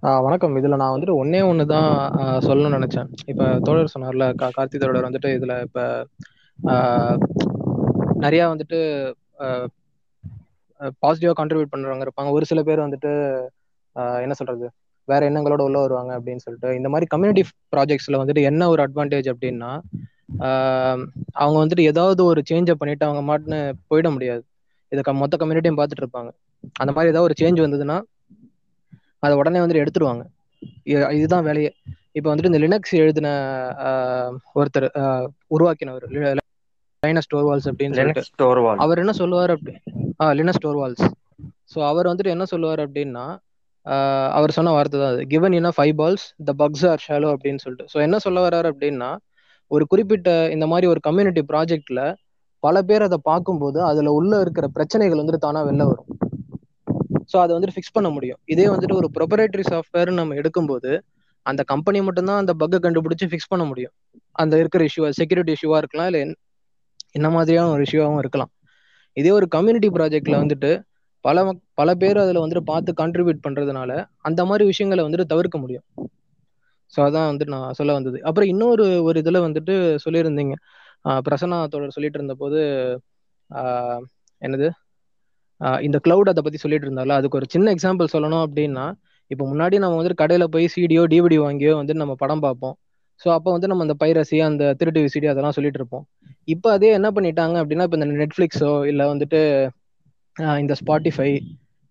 ஆ வணக்கம். இதில் நான் வந்துட்டு ஒன்றே ஒன்று தான் ஆ, சொல்லணும்னு நினச்சேன். இப்போ தோழர் சொன்னார்ல கார்த்தி தோழர் வந்துட்டு இதில் இப்போ நிறையா வந்துட்டு பாசிட்டிவாக கான்ட்ரிபியூட் பண்ணுறவங்க இருப்பாங்க. ஒரு சில பேர் வந்துட்டு என்ன சொல்றது? வேற எண்ணங்களோட உள்ள வருவாங்க அப்படின்னு சொல்லிட்டு. இந்த மாதிரி கம்யூனிட்டி ப்ராஜெக்ட்ஸ்ல வந்துட்டு என்ன ஒரு அட்வான்டேஜ் அப்படின்னா அவங்க வந்துட்டு ஏதாவது ஒரு சேஞ்சை பண்ணிட்டு அவங்க மாட்டுன்னு போயிட முடியாது. இதை மொத்த கம்யூனிட்டியும் பார்த்துட்டு இருப்பாங்க. அந்த மாதிரி ஏதாவது ஒரு சேஞ்ச் வந்ததுன்னா அதை உடனே வந்துட்டு எடுத்துருவாங்க. இதுதான் வேலையே. இப்போ வந்துட்டு இந்த லினக்ஸ் எழுதின ஒருத்தர் உருவாக்கினவர் லைனஸ் டோர்வால்ஸ் அப்படின்னு அவர் என்ன சொல்லுவார் அப்படி ஆ லினஸ் டோர்வால்ஸ் ஸோ அவர் வந்துட்டு என்ன சொல்லுவார் அப்படின்னா அவர் சொன்ன வார்த்தை தான் அது. Given in five balls the bugs are shallow அப்படின்னு சொல்லிட்டு. ஸோ என்ன சொல்ல வர்றாரு அப்படின்னா ஒரு குறிப்பிட்ட இந்த மாதிரி ஒரு கம்யூனிட்டி ப்ராஜெக்ட்ல பல பேர் அதை பார்க்கும்போது அதுல உள்ள இருக்கிற பிரச்சனைகள் வந்துட்டு தானா வெளில வரும். ஸோ அதை வந்துட்டு ஃபிக்ஸ் பண்ண முடியும். இதே வந்துட்டு ஒரு ப்ரொபரேட்டரி சாஃப்ட்வேர் நம்ம எடுக்கும்போது அந்த கம்பெனி மட்டும்தான் அந்த பக்கை கண்டுபிடிச்சு ஃபிக்ஸ் பண்ண முடியும். அந்த இருக்கிற இஷ்யூ செக்யூரிட்டி இஷ்யூவா இருக்கலாம் இல்லை என்ன மாதிரியான ஒரு இஷ்யூவாகவும் இருக்கலாம். இதே ஒரு கம்யூனிட்டி ப்ராஜெக்ட்ல வந்துட்டு பல பல பேர் அதில் வந்துட்டு பார்த்து கான்ட்ரிபியூட் பண்றதுனால அந்த மாதிரி விஷயங்களை வந்துட்டு தவிர்க்க முடியும். ஸோ அதான் வந்துட்டு நான் சொல்ல வந்தது. அப்புறம் இன்னொரு ஒரு இதில் வந்துட்டு சொல்லியிருந்தீங்க. பிரசன்னா தோழர் சொல்லிட்டு இருந்தபோது என்னது? இந்த கிளவுட் அதை பத்தி சொல்லிட்டு இருந்தால அதுக்கு ஒரு சின்ன எக்ஸாம்பிள் சொல்லணும் அப்படின்னா இப்போ முன்னாடி நம்ம வந்துட்டு கடையில் போய் சிடியோ டிவிடி வாங்கியோ வந்து நம்ம படம் பார்ப்போம். ஸோ அப்போ வந்து நம்ம அந்த பைரசி அந்த திருட்டு விசிடி அதெல்லாம் சொல்லிட்டு இருப்போம். இப்போ அதே என்ன பண்ணிட்டாங்க அப்படின்னா இப்போ இந்த நெட்ஃப்ளிக்ஸோ இல்லை வந்துட்டு இந்த ஸ்பாட்டிஃபை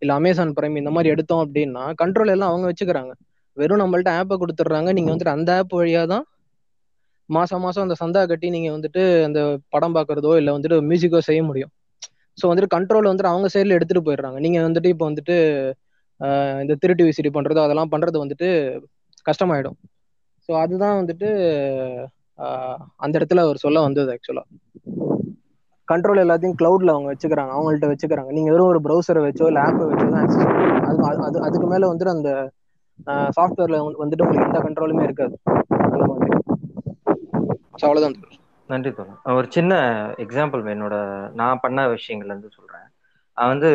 இல்லை அமேசான் பிரைம் இந்த மாதிரி எடுத்தோம் அப்படின்னா கண்ட்ரோல் எல்லாம் அவங்க வச்சுக்கிறாங்க. வெறும் நம்மள்ட்ட ஆப்பை கொடுத்துட்றாங்க. நீங்கள் வந்துட்டு அந்த ஆப் வழியாக தான் மாதம் மாதம் அந்த சந்தா கட்டி நீங்கள் வந்துட்டு அந்த படம் பார்க்குறதோ இல்லை வந்துட்டு மியூசிக்கோ செய்ய முடியும். ஸோ வந்துட்டு கண்ட்ரோல் வந்துட்டு அவங்க சைடில் எடுத்துகிட்டு போயிடுறாங்க. நீங்கள் வந்துட்டு இப்போ வந்துட்டு இந்த திருட்டு விசிடி பண்றது அதெல்லாம் பண்றது வந்துட்டு கஷ்டமாயிடும். ஸோ அதுதான் வந்துட்டு அந்த இடத்துல அவர் சொல்ல வந்தது ஆக்சுவலா கண்ட்ரோல் எல்லாத்தையும் கிளவுட்ல அவங்க வச்சுக்கிறாங்க அவங்கள்ட்ட வச்சுக்கிறாங்க. நீங்க வெறும் ஒரு ப்ரௌசரை வச்சோ இல்லை ஆப்பை வச்சோ தான் அது அது- அதுக்கு மேல வந்துட்டு அந்த சாஃப்ட்வேர்ல வந்துட்டு உங்களுக்கு எந்த கண்ட்ரோலுமே இருக்காது. அந்த மாதிரி. ஸோ அவ்வளோதான் நன்றி தோழர் ஒரு சின்ன எக்ஸாம்பிள் என்னோட நான் பண்ண விஷயங்கள்ல இருந்து சொல்றேன். வந்து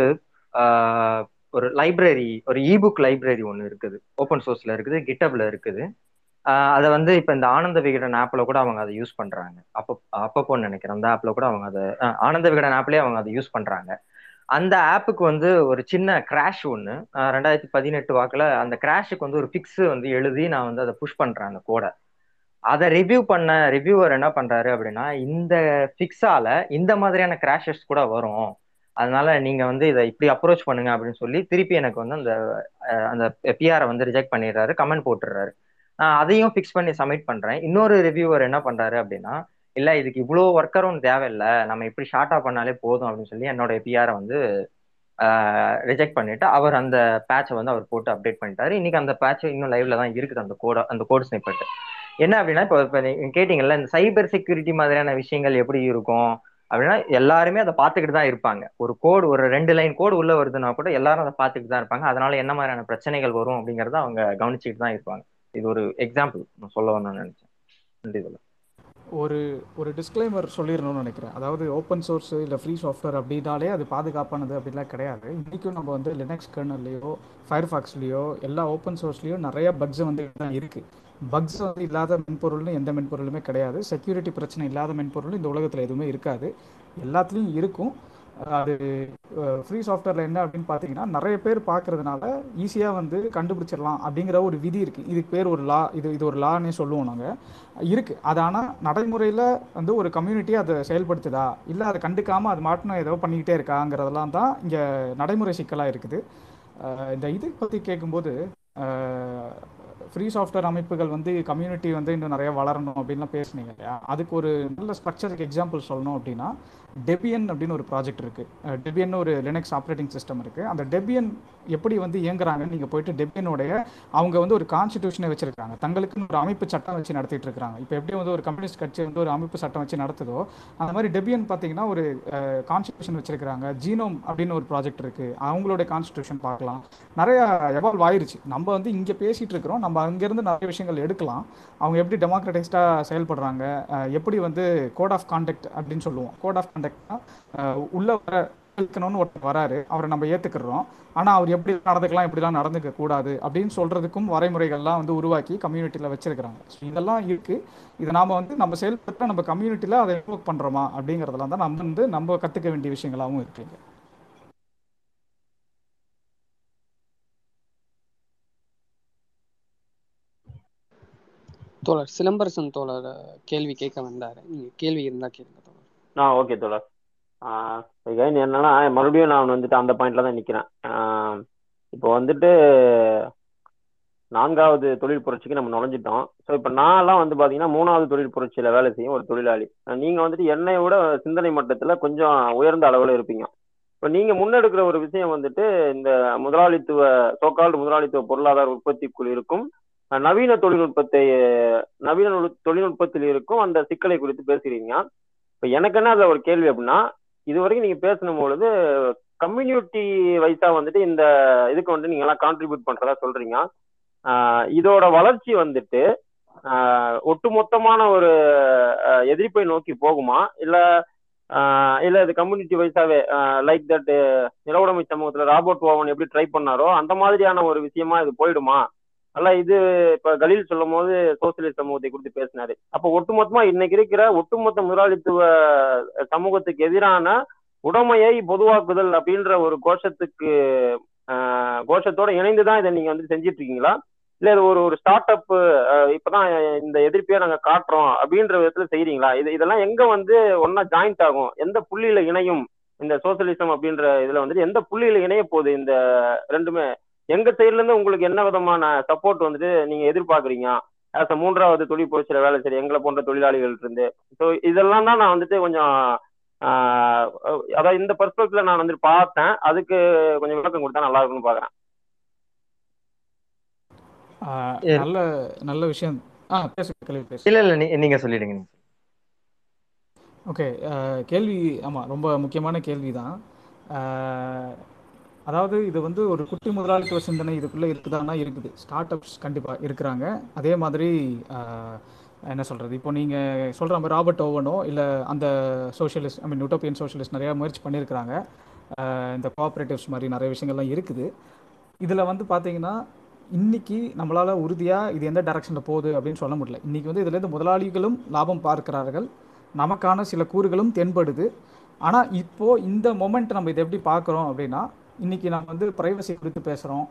ஒரு லைப்ரரி ஒரு இபுக் லைப்ரரி ஒன்று இருக்குது. ஓப்பன் சோர்ஸ்ல இருக்குது கிட்டப்ல இருக்குது. அதை வந்து இப்போ இந்த ஆனந்த விகடன் ஆப்பில் கூட அவங்க அதை யூஸ் பண்ணுறாங்க அப்போ அப்பப்போன்னு நினைக்கிறேன் அந்த ஆப்பில் கூட அவங்க அதை ஆனந்த விகடன் ஆப்லேயே அவங்க அதை யூஸ் பண்ணுறாங்க அந்த ஆப்புக்கு வந்து ஒரு சின்ன கிராஷ் ஒன்று ரெண்டாயிரத்தி பதினெட்டு வாக்கில் அந்த கிராஷுக்கு வந்து ஒரு ஃபிக்ஸு வந்து எழுதி நான் வந்து அதை புஷ் பண்ணுறேன் அந்த கோடை அதை ரிவ்யூ பண்ண ரிவ்யூவர் என்ன பண்ணுறாரு அப்படின்னா இந்த ஃபிக்ஸால் இந்த மாதிரியான கிராஷஸ் கூட வரும். அதனால நீங்க வந்து இதை இப்படி அப்ரோச் பண்ணுங்க அப்படின்னு சொல்லி திருப்பி எனக்கு வந்து அந்த அந்த பிஆரை வந்து ரிஜெக்ட் பண்ணிடுறாரு கமெண்ட் போட்டுடுறாரு. நான் அதையும் ஃபிக்ஸ் பண்ணி சப்மிட் பண்றேன். இன்னொரு ரிவ்யூவர் என்ன பண்றாரு அப்படின்னா இல்ல இதுக்கு இவ்வளோ ஒர்க்கரும் தேவையில்லை. நம்ம இப்படி ஷார்ட்டா பண்ணாலே போதும் அப்படின்னு சொல்லி என்னோட பிஆரை வந்து ரிஜெக்ட் பண்ணிட்டு அவர் அந்த பேட்சை வந்து அவர் போட்டு அப்டேட் பண்ணிட்டாரு. இன்னைக்கு அந்த பேட்ச் இன்னும் லைவ்ல தான் இருக்குது அந்த கோட அந்த கோட் ஸ்னிப்பட் என்ன அப்படின்னா இப்போ இப்போ கேட்டீங்கல்ல இந்த சைபர் செக்யூரிட்டி மாதிரியான விஷயங்கள் எப்படி இருக்கும்? அப்படின்னா எல்லாருமே அதை பார்த்துக்கிட்டு தான் இருப்பாங்க. ஒரு கோடு ஒரு ரெண்டு லைன் கோடு உள்ள வருதுன்னா கூட எல்லாரும் அதை பார்த்துக்கிட்டு தான் இருப்பாங்க. அதனால என்ன மாதிரியான பிரச்சனைகள் வரும் அப்படிங்கறத அவங்க கவனிச்சுட்டு தான் இருப்பாங்க. இது ஒரு எக்ஸாம்பிள் நான் சொல்ல வரணும்னு நினைச்சேன். நன்றி ஒரு ஒரு டிஸ்க்ளைமர் சொல்லிடணும்னு நினைக்கிறேன். அதாவது ஓப்பன் சோர்ஸ் இல்லை ஃப்ரீ சாஃப்ட்வேர் அப்படின்னாலே அது பாதுகாப்பானது அப்படிலாம் கிடையாது. இன்றைக்கும் நம்ம வந்து லினக்ஸ் கர்னல்லையோ ஃபயர்ஃபாக்ஸ்லேயோ எல்லா ஓப்பன் சோர்ஸ்லேயோ நிறைய பக்ஸ் வந்து தான் இருக்குது பக்ஸ் வந்து இல்லாத மென்பொருள்னு எந்த மென்பொருளுமே கிடையாது. செக்யூரிட்டி பிரச்சனை இல்லாத மென்பொருள் இந்த உலகத்தில் எதுவுமே இருக்காது. எல்லாத்துலேயும் இருக்கும். அது ஃப்ரீ சாஃப்ட்வேரில் என்ன அப்படின்னு பார்த்தீங்கன்னா நிறைய பேர் பார்க்கறதுனால ஈஸியாக வந்து கண்டுபிடிச்சிடலாம் அப்படிங்கிற ஒரு விதி இருக்குது இதுக்கு பேர் ஒரு லா இது இது ஒரு லான்னே சொல்லுவோம் நாங்கள் இருக்குது அது ஆனால் நடைமுறையில் வந்து ஒரு கம்யூனிட்டி அதை செயல்படுத்துதா? இல்லை அதை கண்டுக்காமல் அது மாட்டினா ஏதோ பண்ணிக்கிட்டே இருக்காங்கிறதெல்லாம் தான் இங்கே நடைமுறை சிக்கலாக இருக்குது. இந்த இது பற்றி கேட்கும்போது ஃப்ரீ சாஃப்ட்வேர் அமைப்புகள் வந்து கம்யூனிட்டி வந்து இன்னும் நிறைய வளரணும் அப்படின்லாம் பேசுனீங்க இல்லையா? அதுக்கு ஒரு நல்ல ஸ்ட்ரக்சருக்கு எக்ஸாம்பிள் சொல்லணும் அப்படின்னா டெபியன் அப்படின்னு ஒரு ப்ராஜெக்ட் இருக்குது டெபியன் ஒரு லினக்ஸ் ஆப்ரேட்டிங் சிஸ்டம் இருக்குது அந்த டெபியன் எப்படி வந்து இயங்குறாங்கன்னு நீங்கள் போயிட்டு டெபியனுடைய அவங்க வந்து ஒரு கான்ஸ்டியூஷனை வச்சிருக்காங்க. தங்களுக்குன்னு ஒரு அமைப்பு சட்டம் வச்சு நடத்திட்டு இருக்காங்க. இப்போ எப்படி வந்து ஒரு கம்யூனிஸ்ட் கட்சி வந்து ஒரு அமைப்பு சட்டம் வச்சு நடத்துதோ அந்த மாதிரி டெபியன் பார்த்தீங்கன்னா ஒரு கான்ஸ்டியூஷன் வச்சிருக்காங்க ஜீனோம் அப்படின்னு ஒரு ப்ராஜெக்ட் இருக்குது அவங்களுடைய கான்ஸ்டிடியூஷன் பார்க்கலாம். நிறைய எவால்வ் ஆயிருச்சு. நம்ம வந்து இங்கே பேசிகிட்டு இருக்கிறோம். நம்ம அங்கேருந்து நிறைய விஷயங்கள் எடுக்கலாம். அவங்க எப்படி டெமோக்ரட்டைஸ்டாக செயல்படுறாங்க? எப்படி வந்து கோட் ஆஃப் கான்டக்ட் அப்படின்னு சொல்லுவோம். கோட் ஆஃப் கான்டக்ட்னா உள்ள வர இருக்கணும்னு ஒருத்தர் வராரு. அவரை நம்ம ஏற்றுக்கிறோம் ஆனால் அவர் எப்படி நடந்துக்கலாம் இப்படிலாம் நடந்துக்க கூடாது அப்படின்னு சொல்கிறதுக்கும் வரைமுறைகள்லாம் வந்து உருவாக்கி கம்யூனிட்டியில் வச்சிருக்கிறாங்க. ஸோ இதெல்லாம் இருக்குது இதை நாம் வந்து நம்ம செயல்பட்டு நம்ம கம்யூனிட்டியில் அதை இன்வோக் பண்ணுறோமா அப்படிங்கிறதெல்லாம் தான் நம்ம வந்து நம்ம கற்றுக்க வேண்டிய விஷயங்களாகவும் இருக்குங்க தோழர் சிலம்பரசன் தோழர் கேள்வி கேட்க வந்தாரு. நீங்க கேள்வி இருந்தா கேளுங்க. ஆ ஓகே தோழர். again என்னன்னா மறுபடியும் நான் வந்துட்டு அந்த பாயிண்ட்ல தான் நிக்கிறேன். இப்போ வந்துட்டு நான்காவது தொழில் புரட்சிக்கு நம்ம நுழைஞ்சிட்டோம். ஸோ இப்போ நான்லாம் வந்து பார்த்தீங்கன்னா மூணாவது தொழில் புரட்சியில் வேலை செய்யும் ஒரு தொழிலாளி. நீங்கள் வந்துட்டு என்னை விட சிந்தனை மட்டத்தில் கொஞ்சம் உயர்ந்த அளவில் இருப்பீங்க. இப்போ நீங்கள் முன்னெடுக்கிற ஒரு விஷயம் வந்துட்டு இந்த முதலாளித்துவ சோக்கால்டு முதலாளித்துவ பொருளாதார உற்பத்திக்குள் இருக்கும். நவீன தொழில்நுட்பத்தை நவீன தொழில்நுட்பத்தில் இருக்கும் அந்த சிக்கலை குறித்து பேசுகிறீங்க. இப்போ எனக்கு என்ன அதில் ஒரு கேள்வி அப்படின்னா இது வரைக்கும் நீங்கள் பேசணும் பொழுது கம்யூனிட்டி வைஸா வந்துட்டு இந்த இதுக்கு வந்து நீங்க எல்லாம் கான்ட்ரிபியூட் பண்றதா சொல்றீங்க. இதோட வளர்ச்சி வந்துட்டு ஒட்டுமொத்தமான ஒரு எதிர்ப்பை நோக்கி போகுமா? இல்ல இல்ல இது கம்யூனிட்டி வைஸாவே லைக் தட் நிலவுடைமை சமூகத்துல ராபர்ட் ஓவன் எப்படி ட்ரை பண்ணாரோ அந்த மாதிரியான ஒரு விஷயமா இது போயிடுமா? அல்ல இது இப்ப கலீல் சொல்லும் போது சோசியலிஸ்ட் சமூகத்தை குறித்து பேசினாரு. அப்ப ஒட்டுமொத்தமா இன்னைக்கு இருக்கிற ஒட்டுமொத்த முதலாளித்துவ சமூகத்துக்கு எதிரான உடமையை பொதுவாக்குதல் அப்படின்ற ஒரு கோஷத்துக்கு கோஷத்தோட இணைந்துதான் இதை நீங்க வந்து செஞ்சிட்டு இருக்கீங்களா இல்ல இது ஒரு ஒரு ஸ்டார்ட் அப் இப்பதான் இந்த எதிர்ப்பையே நாங்க காட்டுறோம் அப்படின்ற விதத்துல செய்யறீங்களா இது இதெல்லாம் எங்க வந்து ஒன்னா ஜாயிண்ட் ஆகும்? எந்த புள்ளியில இணையும் இந்த சோசியலிசம் அப்படின்ற இதுல வந்துட்டு எந்த புள்ளியில இணைய போகுது இந்த ரெண்டுமே? எங்க சைட்ல இருந்து உங்களுக்கு என்ன விதமான சப்போர்ட் வந்துட்டு நீங்க எதிர்பார்க்கறீங்க? ஆஸ் அ மூன்றாவது தொழில் புரட்சியில வேலை செய்ய எங்களை போன்ற தொழிலாளிகள் இருந்து ஸோ இதெல்லாம் தான் நான் வந்துட்டு கொஞ்சம் ஆஹ் அதாவது இந்த பெர்ஸ்பெக்டிவ்ல நான் வந்துட்டு பார்த்தேன். அதுக்கு கொஞ்சம் விளக்கம் கொடுத்தா நல்லா இருக்கும்னு பாக்குறேன் நல்ல நல்ல விஷயம். ஆ பேசுங்க கேள்வி பேசு இல்ல இல்ல நீ- நீங்க சொல்லிடுங்க. ஓகே கேள்வி ஆமாம் ரொம்ப முக்கியமான கேள்வி தான் அதாவது இது வந்து ஒரு குட்டி முதலாளித்துவ சிந்தனை இதுக்குள்ளே இருக்குதான்னா இருக்குது. ஸ்டார்ட் அப்ஸ் கண்டிப்பாக இருக்கிறாங்க. அதே மாதிரி என்ன சொல்கிறது இப்போ நீங்கள் சொல்கிற மாதிரி ராபர்ட் ஓவனோ இல்லை அந்த socialist I mean utopian socialist நிறையா முயற்சி பண்ணியிருக்கிறாங்க. இந்த கோஆப்ரேட்டிவ்ஸ் மாதிரி நிறைய விஷயங்கள்லாம் இருக்குது. இதில் வந்து பார்த்தீங்கன்னா இன்னைக்கு நம்மளால் உறுதியாக இது எந்த டைரக்ஷனில் போகுது அப்படின்னு சொல்ல முடியல. இன்றைக்கி வந்து இதுலேருந்து முதலாளிகளும் லாபம் பார்க்கிறார்கள். நமக்கான சில கூறுகளும் தென்படுது. ஆனால் இப்போது இந்த மொமெண்ட் நம்ம இதை எப்படி பார்க்குறோம் அப்படின்னா இன்னைக்கு நான் வந்து ப்ரைவசி குறித்து பேசுகிறோம்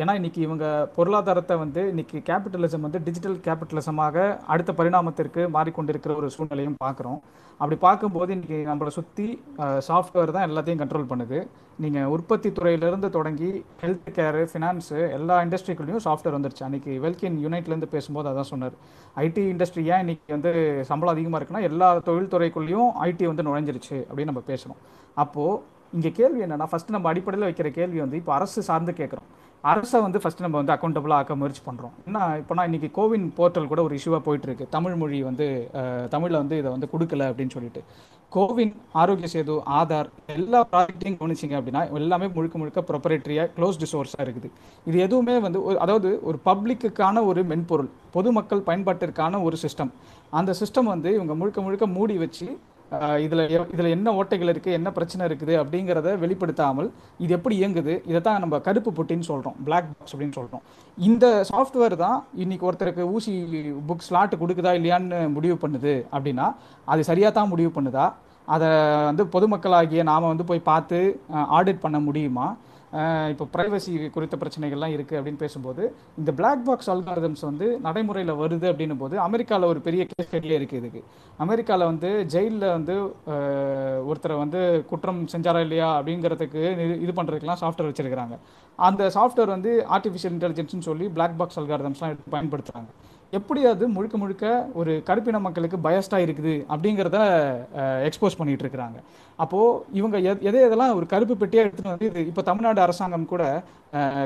ஏன்னா இன்னைக்கு இவங்க பொருளாதாரத்தை வந்து இன்னைக்கு கேபிட்டலிசம் வந்து டிஜிட்டல் கேபிட்டலிசமாக அடுத்த பரிணாமத்திற்கு மாறிக்கொண்டிருக்கிற ஒரு சூழ்நிலையும் பார்க்குறோம். அப்படி பார்க்கும்போது இன்றைக்கி நம்மளை சுற்றி சாஃப்ட்வேர் தான் எல்லாத்தையும் கண்ட்ரோல் பண்ணுது. நீங்கள் உற்பத்தி துறையிலேருந்து தொடங்கி ஹெல்த் கேரு ஃபினான்ஸு எல்லா இண்டஸ்ட்ரிக்குள்ளேயும் சாஃப்ட்வேர் வந்துருச்சு. அன்றைக்கி வெல்கின் யுனைட்லேருந்து பேசும்போது அதான் சொன்னார். ஐடி இண்டஸ்ட்ரி ஏன் இன்னைக்கு வந்து சம்பளம் அதிகமாக இருக்குன்னா எல்லா தொழில்துறைக்குள்ளேயும் ஐடி வந்து நுழைஞ்சிருச்சு அப்படின்னு நம்ம பேசுகிறோம் அப்போது இங்கே கேள்வி என்னென்னா ஃபஸ்ட்டு நம்ம அடிப்படையில் வைக்கிற கேள்வி வந்து இப்போ அரசு சார்ந்து கேட்குறோம். அரசை வந்து ஃபஸ்ட்டு நம்ம வந்து அக்கௌண்டபிளாக ஆக்க முயற்சி பண்ணுறோம் என்ன இப்போ நான் கோவின் போர்ட்டல் கூட ஒரு இஷ்யூவாக போயிட்டுருக்கு. தமிழ் மொழி வந்து தமிழில் வந்து இதை வந்து கொடுக்கல அப்படின்னு சொல்லிட்டு. கோவின் ஆரோக்கிய சேது ஆதார் எல்லா ப்ராஜெக்டையும் கவனிச்சிங்க அப்படின்னா எல்லாமே முழுக்க முழுக்க ப்ரொப்பரேட்டரியாக க்ளோஸ்டு சோர்ஸாக இருக்குது. இது எதுவுமே வந்து ஒரு அதாவது ஒரு பப்ளிக்குக்கான ஒரு மென்பொருள் பொதுமக்கள் பயன்பாட்டிற்கான ஒரு சிஸ்டம் அந்த சிஸ்டம் வந்து இவங்க முழுக்க முழுக்க மூடி வச்சு இதில் இதில் என்ன ஓட்டைகள் இருக்குது என்ன பிரச்சனை இருக்குது அப்படிங்கிறத வெளிப்படுத்தாமல் இது எப்படி இயங்குது இதை தான் நம்ம கருப்பு புட்டின்னு சொல்கிறோம் பிளாக் பாக்ஸ் அப்படின்னு சொல்கிறோம் இந்த சாஃப்ட்வேர் தான் இன்னைக்கு ஒருத்தருக்கு ஊசி புக் ஸ்லாட் கொடுக்குதா இல்லையான்னு முடிவு பண்ணுது அப்படின்னா அது சரியாக தான் முடிவு பண்ணுதா? அதை வந்து பொதுமக்களாகிய நாம் வந்து போய் பார்த்து ஆடிட் பண்ண முடியுமா? இப்போ ப்ரைவசி குறித்த பிரச்சனைகள்லாம் இருக்குது அப்படின்னு பேசும்போது இந்த பிளாக் பாக்ஸ் அல்காரதம்ஸ் வந்து நடைமுறையில் வருது அப்படின்னும் போது அமெரிக்காவில் ஒரு பெரிய கேஸ் ஸ்டடியே இருக்குது இதுக்கு. அமெரிக்காவில் வந்து ஜெயிலில் வந்து ஒருத்தரை வந்து குற்றம் செஞ்சாரா இல்லையா அப்படிங்கிறதுக்கு இது பண்ணுறதுக்கெலாம் சாஃப்ட்வேர் வச்சுருக்கிறாங்க. அந்த சாஃப்ட்வேர் வந்து ஆர்டிஃபிஷியல் இன்டெலிஜென்ஸ்னு சொல்லி பிளாக் பாக்ஸ் அல்காரதம்ஸ்லாம் எடுத்து பயன்படுத்துகிறாங்க எப்படி அது முழுக்க முழுக்க ஒரு கருப்பின மக்களுக்கு பயஸ்டாக இருக்குது அப்படிங்கிறத எக்ஸ்போஸ் பண்ணிகிட்டு இருக்கிறாங்க. அப்போது இவங்க எதை எதெல்லாம் ஒரு கருப்பு பெட்டியாக எடுத்துகிட்டு வந்து இது இப்போ தமிழ்நாடு அரசாங்கம் கூட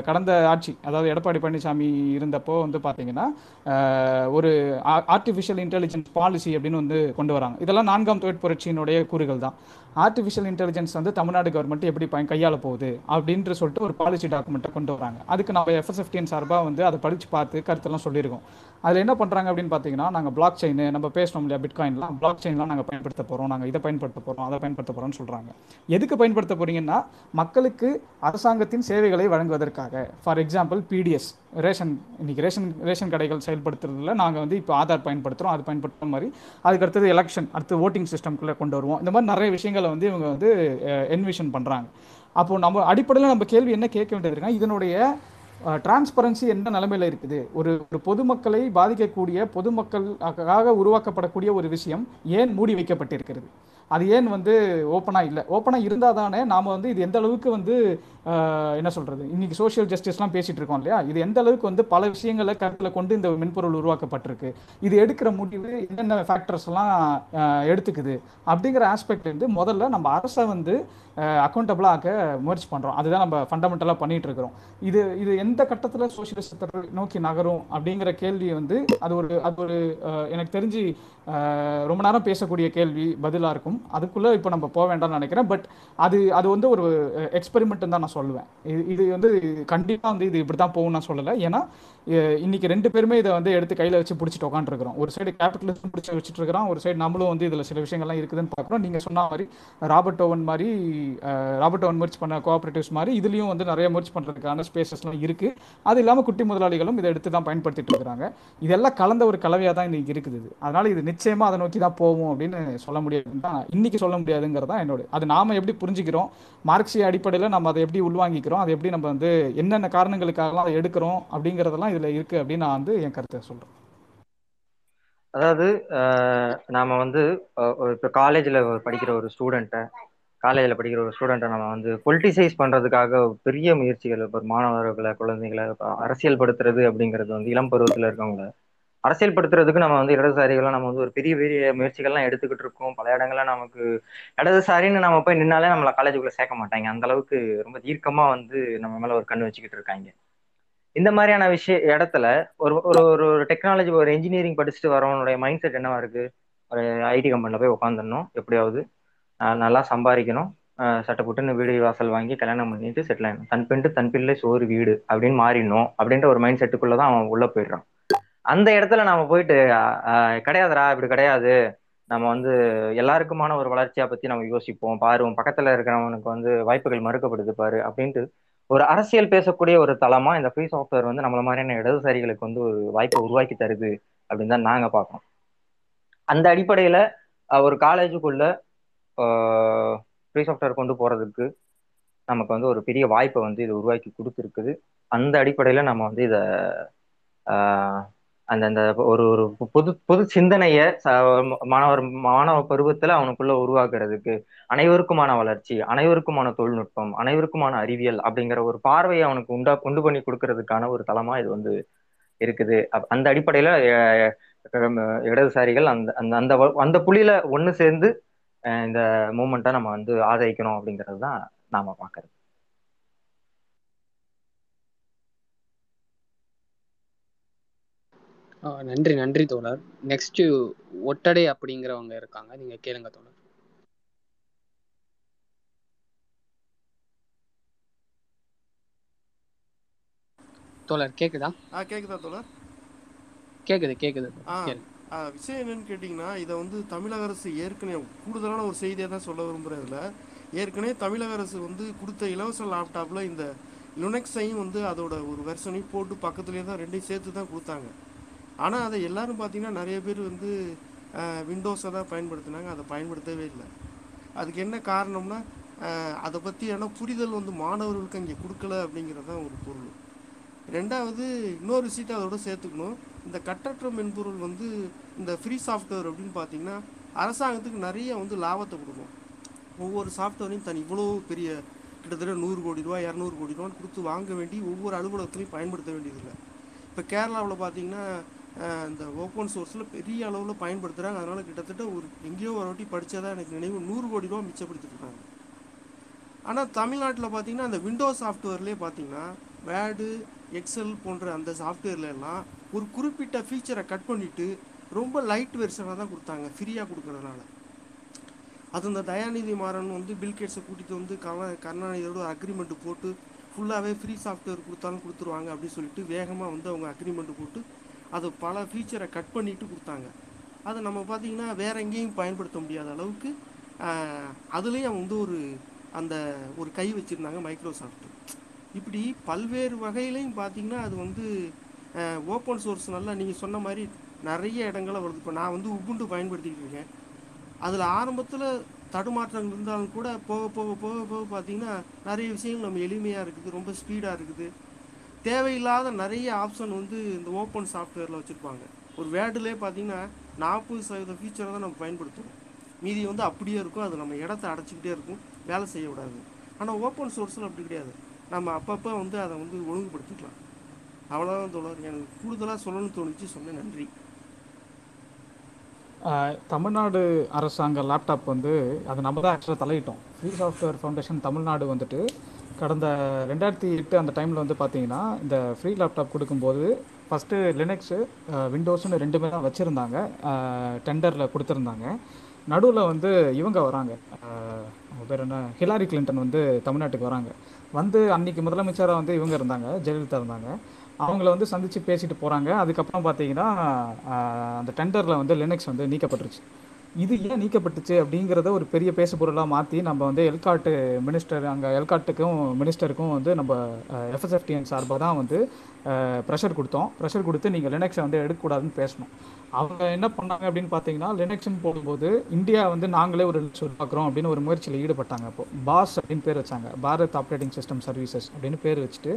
கடந்த ஆட்சி அதாவது எடப்பாடி பழனிசாமி இருந்தப்போ வந்து பார்த்தீங்கன்னா ஒரு ஆர்டிஃபிஷியல் இன்டெலிஜென்ஸ் பாலிசி அப்படின்னு வந்து கொண்டு வராங்க. இதெல்லாம் நான்காம் தொழிற் புரட்சியினுடைய கூறுகள் தான். ஆர்டிஃபிஷியல் இன்டெலிஜென்ஸ் வந்து தமிழ்நாடு கவர்மெண்ட் எப்படி பயன் கையாள போகுது அப்படின்ட்டு சொல்லிட்டு ஒரு பாலிசி டாக்குமெண்ட்டை கொண்டு வராங்க. அதுக்கு நம்ம எஃப்எஸ்எஃப்டிஎன் சார்பாக வந்து அதை படித்து பார்த்து கருத்தெல்லாம் சொல்லியிருக்கோம். அதில் என்ன பண்ணுறாங்க அப்படின்னு பார்த்தீங்கன்னா நாங்கள் பிளாக் செயின் நம்ம பேசணும் இல்லையா பிட்காயின்லாம் பிளாக் செயின்லாம் நாங்கள் பயன்படுத்த போகிறோம் நாங்கள் இதை பயன்படுத்த போகிறோம் அதை பயன்படுத்த போகிறோம்னு சொல்கிறாங்க எதுக்கு பயன்படுத்த போகிறீங்கன்னா மக்களுக்கு அரசாங்கத்தின் சேவைகளை வழங்குவதற்காக. ஃபார் எக்ஸாம்பிள் பிடிஎஸ் ரேஷன் இன்னைக்கு ரேஷன் ரேஷன் கடைகள் செயல்படுத்துறதுல நாங்கள் வந்து இப்போ ஆதார் பயன்படுத்துகிறோம் அது பயன்படுத்துகிற மாதிரி. அதுக்கு அடுத்தது எலெக்ஷன் அடுத்து ஓட்டிங் சிஸ்டம்குள்ளே கொண்டு வருவோம். இந்த மாதிரி நிறைய விஷயங்களை வந்து இவங்க வந்து என்விஷன் பண்ணுறாங்க அப்போது நம்ம அடிப்படையில் நம்ம கேள்வி என்ன கேட்க வேண்டியது இருக்குன்னா இதனுடைய டிரான்ஸ்பரன்சி எந்த நிலைமையில் இருக்குது. ஒரு ஒரு பொதுமக்களை பாதிக்கக்கூடிய பொதுமக்களுக்காக உருவாக்கப்படக்கூடிய ஒரு விஷயம் ஏன் மூடி வைக்கப்பட்டிருக்கிறது? அது ஏன் வந்து ஓப்பனாக இல்லை? ஓப்பனாக இருந்தால் தானே நாம் வந்து இது எந்த அளவுக்கு வந்து என்ன சொல்கிறது இன்றைக்கி சோஷியல் ஜஸ்டிஸ்லாம் பேசிகிட்டு இருக்கோம் இல்லையா? இது எந்த அளவுக்கு வந்து பல விஷயங்களை கருத்தில் கொண்டு இந்த மென்பொருள் உருவாக்கப்பட்டிருக்கு? இது எடுக்கிற முடிவு என்னென்ன ஃபேக்டர்ஸ்லாம் எடுத்துக்குது? அப்படிங்கிற ஆஸ்பெக்ட் வந்து முதல்ல நம்ம அரசை வந்து அக்கௌண்டபிளாக ஆக்க முயற்சி பண்ணுறோம் அதுதான் நம்ம ஃபண்டமெண்டலாக பண்ணிகிட்டு இருக்கிறோம் இது இது எந்த கட்டத்தில் சோஷியலிசத்தை நோக்கி நகரும் அப்படிங்கிற கேள்வி வந்து அது ஒரு அது ஒரு எனக்கு தெரிஞ்சு ரொம்ப நேரம் பேசக்கூடிய கேள்வி பதிலாக இருக்கும். அதுக்குள்ளே இப்போ நம்ம போக வேண்டாம்னு நினைக்கிறேன். பட் அது அது வந்து ஒரு எக்ஸ்பெரிமெண்ட்டுன்னு தான் நான் சொல்லுவேன். இது இது வந்து கண்டிப்பாக வந்து இது இப்படி தான் போகும் நான் சொல்லலை. ஏன்னா இன்னைக்கு ரெண்டு பேருமே இதை வந்து எடுத்து கையில் வச்சு பிடிச்சிட்டு உட்காந்துருக்கிறோம் ஒரு சைடு கேபிட்டலிசம் பிடிச்சி வச்சுட்டு இருக்கிறோம் ஒரு சைடு நம்மளும் வந்து இதில் சில விஷயங்கள்லாம் இருக்குதுன்னு பார்க்குறோம். நீங்கள் சொன்ன மாதிரி ராபர்ட் ஓவன் மாதிரி ராபர்ட் ஓவன் முயற்சி பண்ண கோஆப்ரேட்டிவ்ஸ் மாதிரி இதுலேயும் வந்து நிறைய முயற்சி பண்ணுறதுக்கான ஸ்பேசஸ்லாம் இருக்குது அது இல்லாமல் குட்டி முதலாளிகளும் இதை எடுத்து தான் பயன்படுத்திட்டு இருக்கிறாங்க. இதெல்லாம் கலந்த ஒரு கலவையாக தான் இன்னைக்கு இருக்குது அதனால் இது நிச்சயமாக அதை நோக்கி தான் போவோம் அப்படின்னு சொல்ல முடியாது. தான் இன்றைக்கி சொல்ல முடியாதுங்கிறது தான் என்னோட அது நாம் எப்படி புரிஞ்சுக்கிறோம்? மார்க்சிய அடிப்படையில் நம்ம அதை எப்படி உள்வாங்கிக்கிறோம்? அதை எப்படி நம்ம வந்து என்னென்ன காரணங்களுக்காகலாம் அதை எடுக்கிறோம்? அப்படிங்கிறதெல்லாம் இதில் இருக்குது அப்படின்னு நான் வந்து என் கருத்தை சொல்கிறேன் அதாவது நாம வந்து இப்போ காலேஜில் படிக்கிற ஒரு ஸ்டூடெண்ட்டை காலேஜில் படிக்கிற ஒரு ஸ்டூடெண்ட்டை நம்ம வந்து பொலிட்டிசைஸ் பண்ணுறதுக்காக பெரிய முயற்சிகள் இப்போ மாணவர்களை குழந்தைகளை அரசியல் படுத்துறது அப்படிங்கிறது வந்து இளம் பருவத்தில் இருக்கவங்கள அரசியல் படுத்துறதுக்கு நம்ம வந்து இடதுசாரிகள்லாம் நம்ம வந்து ஒரு பெரிய பெரிய முயற்சிகள்லாம் எடுத்துக்கிட்டு இருக்கோம். பல இடங்கள்ல நமக்கு இடதுசாரின்னு நம்ம போய் நின்னாலே நம்மளை காலேஜுக்குள்ளே சேர்க்க மாட்டாங்க. அந்த அளவுக்கு ரொம்ப தீர்க்கமாக வந்து நம்ம மேலே ஒரு கண் வச்சுக்கிட்டு இருக்காங்க. இந்த மாதிரியான விஷய இடத்துல ஒரு ஒரு ஒரு டெக்னாலஜி ஒரு இன்ஜினியரிங் படிச்சுட்டு வரவனுடைய மைண்ட் செட் என்னவா இருக்கு? ஒரு ஐடி கம்பெனில போய் உட்காந்துடணும் எப்படியாவது. நல்லா சம்பாதிக்கணும். சட்டப்பட்டுன்னு வீடு வாசல் வாங்கி கல்யாணம் பண்ணிட்டு செட்டில் ஆகணும் தன் பெண்டு தன் பிள்ளை சோறு வீடு அப்படின்னு மாறிடணும் அப்படின்ற ஒரு மைண்ட் செட்டுக்குள்ளதான் அவன் உள்ள போயிடுறான். அந்த இடத்துல நாம போயிட்டு கிடையாதுடா இப்படி கிடையாது. நம்ம வந்து எல்லாருக்குமான ஒரு வளர்ச்சியை பத்தி நம்ம யோசிப்போம். பாரு பக்கத்துல இருக்கிறவனுக்கு வந்து வாய்ப்புகள் மறுக்கப்படுது பாரு அப்படின்ட்டு ஒரு அரசியல் பேசக்கூடிய ஒரு தளமா இந்த ஃப்ரீ சாஃப்ட்வேர் வந்து நம்மள மாதிரியான இடதுசாரிகளுக்கு வந்து ஒரு வாய்ப்பை உருவாக்கி தருது அப்படின்னு தான் நாங்க பார்க்கறோம். அந்த அடிப்படையில ஒரு காலேஜுக்குள்ள ஃப்ரீ சாஃப்ட்வேர் கொண்டு போறதுக்கு நமக்கு வந்து ஒரு பெரிய வாய்ப்பை வந்து இது உருவாக்கி கொடுத்துருக்குது. அந்த அடிப்படையில நம்ம வந்து இதை அந்த அந்த ஒரு ஒரு புது புது சிந்தனைய மாணவர் மாணவ பருவத்துல அவனுக்குள்ள உருவாக்குறதுக்கு அனைவருக்குமான வளர்ச்சி அனைவருக்குமான தொழில்நுட்பம் அனைவருக்குமான அறிவியல் அப்படிங்கிற ஒரு பார்வையை அவனுக்கு உண்டா கொண்டு பண்ணி கொடுக்கறதுக்கான ஒரு தளமா இது வந்து இருக்குது. அந்த அடிப்படையில இடதுசாரிகள் அந்த அந்த அந்த அந்த புள்ளியில ஒண்ணு சேர்ந்து இந்த மூமெண்ட்டை நம்ம வந்து ஆதரிக்கணும் அப்படிங்கிறது தான் நாம பாக்குறது. நன்றி நன்றி தோழர். நெக்ஸ்ட் ஒட்டடை அப்படிங்கிறவங்க இருக்காங்க. நீங்க கேளுங்க தோழர். தோழர் கேக்குதா? ஆ கேக்குதா தோழர்? கேக்குது கேக்குது. விஷயம் என்னன்னு கேட்டிங்கன்னா இதை வந்து தமிழக அரசு ஏற்கனவே கூடுதலான ஒரு செய்தியை தான் சொல்ல விரும்புகிறதுல ஏற்கனவே தமிழக அரசு வந்து கொடுத்த இலவச லேப்டாப்பில் இந்த லுனெக்ஸையும் வந்து அதோட ஒரு வெர்ஷனையும் போட்டு பக்கத்துலேயே தான் ரெண்டையும் சேர்த்து தான் கொடுத்தாங்க. ஆனால் அதை எல்லோரும் பார்த்தீங்கன்னா நிறைய பேர் வந்து விண்டோஸை தான் பயன்படுத்தினாங்க. அதை பயன்படுத்தவே இல்லை. அதுக்கு என்ன காரணம்னா அதை அதை பற்றியான புரிதல் வந்து மாணவர்களுக்கு அங்கே கொடுக்கல அப்படிங்கிறது தான் ஒரு பொருள். ரெண்டாவது இன்னொரு விஷயத்தை அதோட சேர்த்துக்கணும். இந்த கட்டற்ற மென்பொருள் வந்து இந்த ஃப்ரீ சாஃப்ட்வேர் அப்படின்னு பார்த்தீங்கன்னா அரசாங்கத்துக்கு நிறைய வந்து லாபத்தை கொடுக்கும். ஒவ்வொரு சாஃப்ட்வேரையும் தனி இவ்வளோ பெரிய கிட்டத்தட்ட நூறு கோடி ரூபா இரநூறு கோடி ரூபான்னு கொடுத்து வாங்க வேண்டி ஒவ்வொரு அலுவலகத்துலையும் பயன்படுத்த வேண்டியதில்லை. இப்போ கேரளாவில் பார்த்தீங்கன்னா இந்த ஓப்பன் சோர்ஸில் பெரிய அளவில் பயன்படுத்துகிறாங்க அதனால் கிட்டத்தட்ட ஒரு எங்கேயோ ஒரு வாட்டி படித்ததாக எனக்கு நினைவு நூறு கோடி ரூபா மிச்சப்படுத்திருக்காங்க. ஆனால் தமிழ்நாட்டில் பார்த்தீங்கன்னா அந்த விண்டோஸ் சாஃப்ட்வேர்லேயே பார்த்தீங்கன்னா வேர்டு எக்ஸல் போன்ற அந்த சாஃப்ட்வேர்லாம் ஒரு குறிப்பிட்ட ஃபீச்சரை கட் பண்ணிவிட்டு ரொம்ப லைட் வெர்ஷனாக தான் கொடுத்தாங்க. ஃப்ரீயாக கொடுக்கறதுனால. அது இந்த தயாநிதி மாறன் வந்து பில்கேட்ஸை கூட்டிகிட்டு வந்து கல கருணாநிதியோட அக்ரிமெண்ட்டு போட்டு ஃபுல்லாகவே ஃப்ரீ சாஃப்ட்வேர் கொடுத்தாலும் கொடுத்துருவாங்க அப்படின்னு சொல்லிட்டு வேகமாக வந்து அவங்க அக்ரிமெண்ட்டு போட்டு அது பல ஃபீச்சரை கட் பண்ணிட்டு கொடுத்தாங்க. அதை நம்ம பார்த்தீங்கன்னா வேற எங்கேயும் பயன்படுத்த முடியாத அளவுக்கு அதுலேயும் வந்து ஒரு அந்த ஒரு கை வச்சுருந்தாங்க மைக்ரோசாஃப்ட் இப்படி பல்வேறு வகையிலையும் பார்த்தீங்கன்னா அது வந்து ஓப்பன் சோர்ஸ் நல்லா நீங்கள் சொன்ன மாதிரி நிறைய இடங்கள வருது. இப்போ நான் வந்து உபுண்டு பயன்படுத்திக்கிட்டு இருக்கேன். அதில் ஆரம்பத்தில் தடுமாற்றங்கள் இருந்தாலும் கூட போக போக போக போக பார்த்தீங்கன்னா நிறைய விஷயங்கள் நம்ம எளிமையாக இருக்குது ரொம்ப ஸ்பீடாக இருக்குது. தேவையில்லாத நிறைய ஆப்ஷன் வந்து இந்த ஓப்பன் சாஃப்ட்வேரில் வச்சுருப்பாங்க. ஒரு வேர்டுலேயே பார்த்தீங்கன்னா நாற்பது சதவீத ஃபீச்சரை தான் நம்ம பயன்படுத்துவோம் மீதி வந்து அப்படியே இருக்கும். அது நம்ம இடத்த அடைச்சிக்கிட்டே இருக்கும். வேலை செய்ய விடாது. ஆனால் ஓப்பன் சோர்ஸில் அப்படி கிடையாது. நம்ம அப்பப்போ வந்து அதை வந்து ஒழுங்குபடுத்திக்கலாம். அவ்வளோதான் தோழர். எனக்கு கூடுதலாக சொல்லணும்னு தோணுச்சு. சொன்னேன். நன்றி. தமிழ்நாடு அரசாங்க லேப்டாப் வந்து அது நம்ம தான் ஆக்சுவலாக தலையிட்டோம். ஃப்ரீ சாஃப்ட்வேர் ஃபவுண்டேஷன் தமிழ்நாடு வந்துட்டு கடந்த ரெண்டாயிரத்தி எட்டு அந்த டைமில் வந்து பார்த்தீங்கன்னா இந்த ஃப்ரீ லேப்டாப் கொடுக்கும்போது ஃபஸ்ட்டு லினக்ஸு விண்டோஸ்னு ரெண்டுமே தான் வச்சுருந்தாங்க. டெண்டரில் கொடுத்துருந்தாங்க. நடுவில் வந்து இவங்க வராங்க. பேர் என்ன? ஹிலாரி கிளின்டன் வந்து தமிழ்நாட்டுக்கு வராங்க. வந்து அன்னைக்கு முதலமைச்சராக வந்து இவங்க இருந்தாங்க ஜெயலலிதா இருந்தாங்க. அவங்கள வந்து சந்தித்து பேசிட்டு போகிறாங்க அதுக்கப்புறம் பார்த்தீங்கன்னா அந்த டெண்டரில் வந்து லினக்ஸ் வந்து நீக்கப்பட்டுருச்சு. இது ஏன் நீக்கப்பட்டுச்சு அப்படிங்கிறத ஒரு பெரிய பேசு பொருளாக மாற்றி நம்ம வந்து எல்காட்டு மினிஸ்டர் அங்கே எல்காட்டுக்கும் மினிஸ்டருக்கும் வந்து நம்ம எஃப்எஸ்எஃப்டிஎன் சார்பாக தான் வந்து ப்ரெஷர் கொடுத்தோம். ப்ரெஷர் கொடுத்து நீங்கள் லினக்ஸை வந்து எடுக்கக்கூடாதுன்னு பேசணும். அவங்க என்ன பண்ணாங்க அப்படின்னு பார்த்தீங்கன்னா லினக்ஸ்னு போடும்போது இந்தியா வந்து நாங்களே ஒரு லினக்ஸ் உருவாக்குறோம் அப்படின்னு ஒரு முயற்சியில் ஈடுபட்டாங்க அப்போ. பாஸ் அப்படின்னு பேர் வச்சாங்க. பாரத் ஆப்ரேட்டிங் சிஸ்டம் சர்வீசஸ் அப்படின்னு பேர் வச்சுட்டு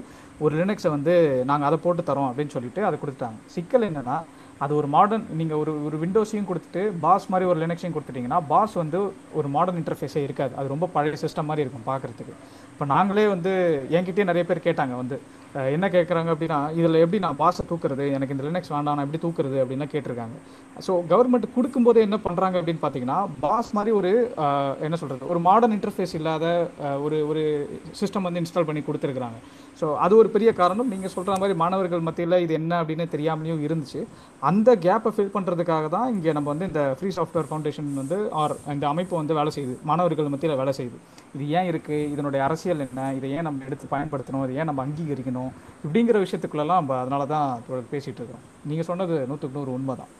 ஒரு லினக்ஸை வந்து நாங்கள் அதை போட்டு தரோம் அப்படின்னு சொல்லிட்டு அதை கொடுத்துட்டாங்க. சிக்கல் என்னென்னா அது ஒரு மாடர்ன் நீங்கள் ஒரு ஒரு விண்டோஸையும் கொடுத்துட்டு பாஸ் மாதிரி ஒரு லினக்ஸையும் கொடுத்துட்டீங்கன்னா பாஸ் வந்து ஒரு மாடர்ன் இன்டர்ஃபேஸே இருக்காது. அது ரொம்ப பழைய சிஸ்டம் மாதிரி இருக்கும் பார்க்குறதுக்கு இப்போ நாங்களே வந்து என்கிட்டயே நிறைய பேர் கேட்டாங்க வந்து என்ன கேட்குறாங்க அப்படின்னா இதில் எப்படி நான் பாஸை தூக்குறது? எனக்கு இந்த லினக்ஸ் வேண்டாம் நான் எப்படி தூக்குறது அப்படின்லாம் கேட்டிருக்காங்க. ஸோ கவர்மெண்ட் கொடுக்கும்போதே என்ன பண்ணுறாங்க அப்படின்னு பார்த்தீங்கன்னா பாஸ் மாதிரி ஒரு என்ன சொல்கிறது ஒரு மாடர்ன் இன்டர்ஃபேஸ் இல்லாத ஒரு ஒரு சிஸ்டம் வந்து இன்ஸ்டால் பண்ணி கொடுத்துருக்குறாங்க. ஸோ அது ஒரு பெரிய காரணம். நீங்கள் சொல்கிற மாதிரி மாணவர்கள் மத்தியில் இது என்ன அப்படின்னு தெரியாமலேயும் இருந்துச்சு. அந்த கேப்பை ஃபில் பண்ணுறதுக்காக தான் இங்கே நம்ம வந்து இந்த ஃப்ரீ சாஃப்ட்வேர் ஃபவுண்டேஷன் வந்து ஆர் இந்த அமைப்பு வந்து வேலை செய்யுது. மாணவர்கள் மத்தியில் வேலை செய்யுது. இது ஏன் இருக்குது இதனுடைய அரசியல் என்ன? இதை ஏன் நம்ம எடுத்து பயன்படுத்தணும்? இதை ஏன் நம்ம அங்கீகரிக்கணும்? இப்படிங்கிற விஷயத்துக்குள்ளெல்லாம் நம்ம அதனால தான் தொடர்ந்து பேசிகிட்டு இருக்கோம். நீங்கள் சொன்னது நூற்றுக்கு நூறு உண்மை தான்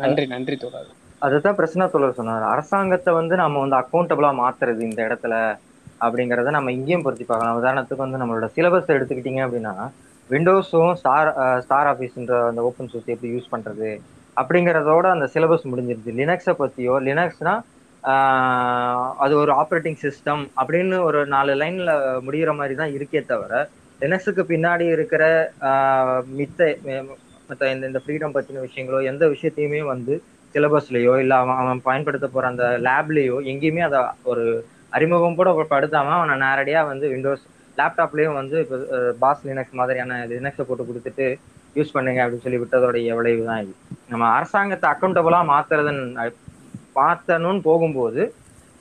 நன்றி நன்றி தோழர். அதுதான் பிரச்சனை தோழர் சொன்னார். அரசாங்கத்தை வந்து நம்ம வந்து அக்கௌண்டபிளா மாத்துறது இந்த இடத்துல அப்படிங்கறத நம்ம இங்கேயும் பொருத்தி பார்க்கலாம். உதாரணத்துக்கு வந்து நம்மளோட சிலபஸ் எடுத்துக்கிட்டீங்க அப்படின்னா விண்டோஸும் ஸ்டார் ஸ்டார் ஆஃபீஸ்ன்ற அந்த ஓப்பன் சோர்ஸ் எப்படி யூஸ் பண்றது அப்படிங்கறதோட அந்த சிலபஸ் முடிஞ்சிருச்சு. லினக்ஸை பத்தியோ லினக்ஸ்னா அது ஒரு ஆப்ரேட்டிங் சிஸ்டம் அப்படின்னு ஒரு நாலு லைன்ல முடிகிற மாதிரி தான் இருக்கே தவிர லினக்ஸுக்கு பின்னாடி இருக்கிற மித்த மற்ற இந்த இந்த ஃப்ரீடம் பற்றின விஷயங்களோ எந்த விஷயத்தையுமே வந்து சிலபஸ்லேயோ இல்லை அவன் அவன் பயன்படுத்த போகிற அந்த லேப்லேயோ எங்கேயுமே அதை ஒரு அறிமுகம் கூட படுத்தாம அவனை நேரடியாக வந்து விண்டோஸ் லேப்டாப்லேயும் வந்து இப்போ பாஸ் லினக்ஸ் மாதிரியான லினக்ஸை போட்டு கொடுத்துட்டு யூஸ் பண்ணுங்க அப்படின்னு சொல்லி விட்டதோடைய விளைவு தான் இது. நம்ம அரசாங்கத்தை அக்கௌண்டபுளாக மாற்றுறதுன்னு மாற்றணும்னு போகும்போது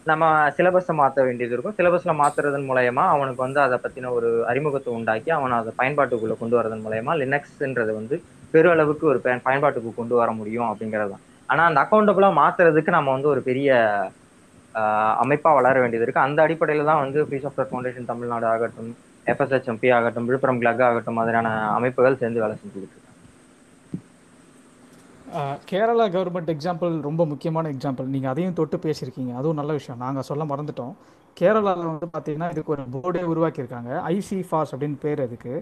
நம்ம சிலபஸை மாற்ற வேண்டியது இருக்கும். சிலபஸில் மாத்துறதன் மூலயமா அவனுக்கு வந்து அதை பற்றின ஒரு அறிமுகத்தை உண்டாக்கி அவனை அதை பயன்பாட்டுக்குள்ளே கொண்டு வரதன் மூலயமா லினக்ஸ்ன்றது வந்து பெருளவுக்கு ஒரு பயன் பயன்பாட்டுக்கு கொண்டு வர முடியும் அப்படிங்கிறது தான். ஆனால் அந்த அக்கௌண்டபிளா மாற்றுறதுக்கு நம்ம வந்து ஒரு பெரிய அமைப்பாக வளர வேண்டியது இருக்குது அந்த அடிப்படையில் தான் வந்து ஃப்ரீ சாஃப்ட்வேர் ஃபவுண்டேஷன் தமிழ்நாடு ஆகட்டும் எஃப்எஸ்ஹெச்எம்பி ஆகட்டும் விழுப்புரம் கிளக் ஆகட்டும் மாதிரியான அமைப்புகள் சேர்ந்து வேலை செஞ்சுக்கிட்டு கேரளா கவர்மெண்ட் எக்ஸாம்பிள் ரொம்ப முக்கியமான எக்ஸாம்பிள் நீங்கள் அதையும் தொட்டு பேசியிருக்கீங்க. அதுவும் நல்ல விஷயம். நாங்கள் சொல்ல மறந்துட்டோம். கேரளாவில் வந்து பார்த்தீங்கன்னா இதுக்கு ஒரு போர்டே உருவாக்கியிருக்காங்க. ஐசி ஃபாஸ் அப்படின்னு பேர் அதுக்கு.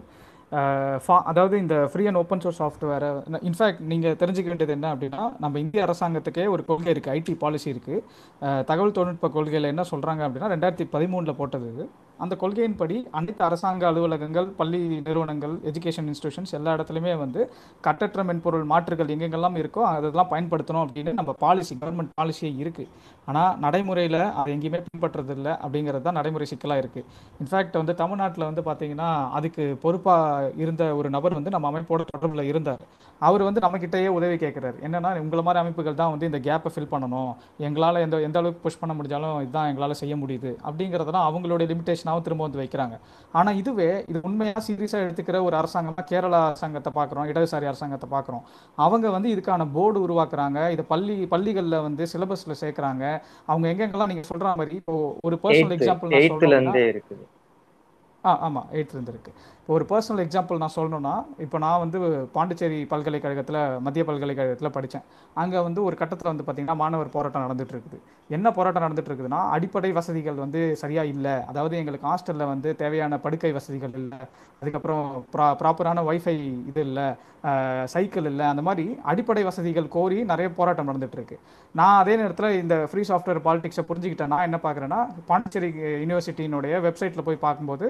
ஃபா அதாவது இந்த ஃப்ரீ அண்ட் ஓப்பன் சோர்ஸ் சாஃப்ட்வேரை இன்ஃபேக்ட் நீங்கள் தெரிஞ்சுக்க வேண்டியது என்ன அப்படின்னா நம்ம இந்திய அரசாங்கத்துக்கே ஒரு கொள்கை இருக்குது ஐடி பாலிசி இருக்குது தகவல் தொழில்நுட்ப கொள்கையில் என்ன சொல்கிறாங்க அப்படின்னா ரெண்டாயிரத்தி பதிமூணில் போட்டது அந்த கொள்கையின்படி அனைத்து அரசாங்க அலுவலகங்கள் பள்ளி நிறுவனங்கள் எஜுகேஷன் இன்ஸ்டியூஷன்ஸ் எல்லா இடத்துலையுமே வந்து கட்டற்ற மென்பொருள் மாற்றுகள் எங்கெங்கெல்லாம் இருக்கோ அதெல்லாம் பயன்படுத்தணும் அப்படின்னு நம்ம பாலிசி கவர்மெண்ட் பாலிசியே இருக்குது ஆனால் நடைமுறையில் அதை எங்கேயுமே பின்பற்றுறது இல்லை அப்படிங்கிறது தான் நடைமுறை சிக்கலாக இருக்குது இன்ஃபேக்ட் வந்து தமிழ்நாட்டில் வந்து பார்த்தீங்கன்னா அதுக்கு பொறுப்பாக இருந்த ஒரு நபர் வந்து நம்ம அமைப்போட தொடர்பில் இருந்தார். அவர் வந்து நம்மக்கிட்டேயே உதவி கேட்குறாரு என்னென்னா உங்களை மாதிரி அமைப்புகள் தான் வந்து இந்த கேப்பை ஃபில் பண்ணணும். எங்களால் எந்த எந்த அளவுக்கு புஷ் பண்ண முடிஞ்சாலும் இதுதான் எங்களால் செய்ய முடியுது அப்படிங்கிறதெல்லாம் அவங்களுடைய லிமிடேஷனாகவும் திரும்ப வந்து வைக்கிறாங்க. ஆனால் இதுவே இது உண்மையாக சீரியஸாக எடுத்துக்கிற ஒரு அரசாங்கமாக கேரளா அரசாங்கத்தை பார்க்குறோம் இடதுசாரி அரசாங்கத்தை பார்க்குறோம். அவங்க வந்து இதுக்கான போர்டு உருவாக்குறாங்க. இதை பள்ளி பள்ளிகளில் வந்து சிலபஸில் சேர்க்குறாங்க. அவங்க எங்கெங்கெல்லாம் நீங்கள் சொல்கிற மாதிரி இப்போ ஒரு பர்சனல் எக்ஸாம்பிள் நான் இருக்குது. ஆ ஆமாம் எயித்துலேருந்து இருக்குது ஒரு பர்சனல் எக்ஸாம்பிள் நான் சொல்லணும்னா இப்போ நான் வந்து பாண்டிச்சேரி பல்கலைக்கழகத்தில் மத்திய பல்கலைக்கழகத்தில் படித்தேன் அங்கே வந்து ஒரு கட்டத்தில் வந்து பார்த்திங்கன்னா மாணவர் போராட்டம் நடந்துகிட்டு இருக்குது என்ன போராட்டம் நடந்துகிட்டு இருக்குதுன்னா அடிப்படை வசதிகள் வந்து சரியாக இல்லை. அதாவது எங்களுக்கு ஹாஸ்டலில் வந்து தேவையான படுக்கை வசதிகள் இல்லை. அதுக்கப்புறம் ப்ரா ப்ராப்பரான வைஃபை இது இல்லை. சைக்கிள் இல்லை அந்த மாதிரி அடிப்படை வசதிகள் கோரி நிறைய போராட்டம் நடந்துகிட்ருக்கு இருக்கு நான் அதே நேரத்தில் இந்த ஃப்ரீ சாஃப்ட்வேர் பாலிடிக்ஸை புரிஞ்சுக்கிட்டேன். நான் என்ன பார்க்குறேன்னா பாண்டிச்சேரி யூனிவர்சிட்டியினுடைய வெப்சைட்டில் போய் பார்க்கும்போது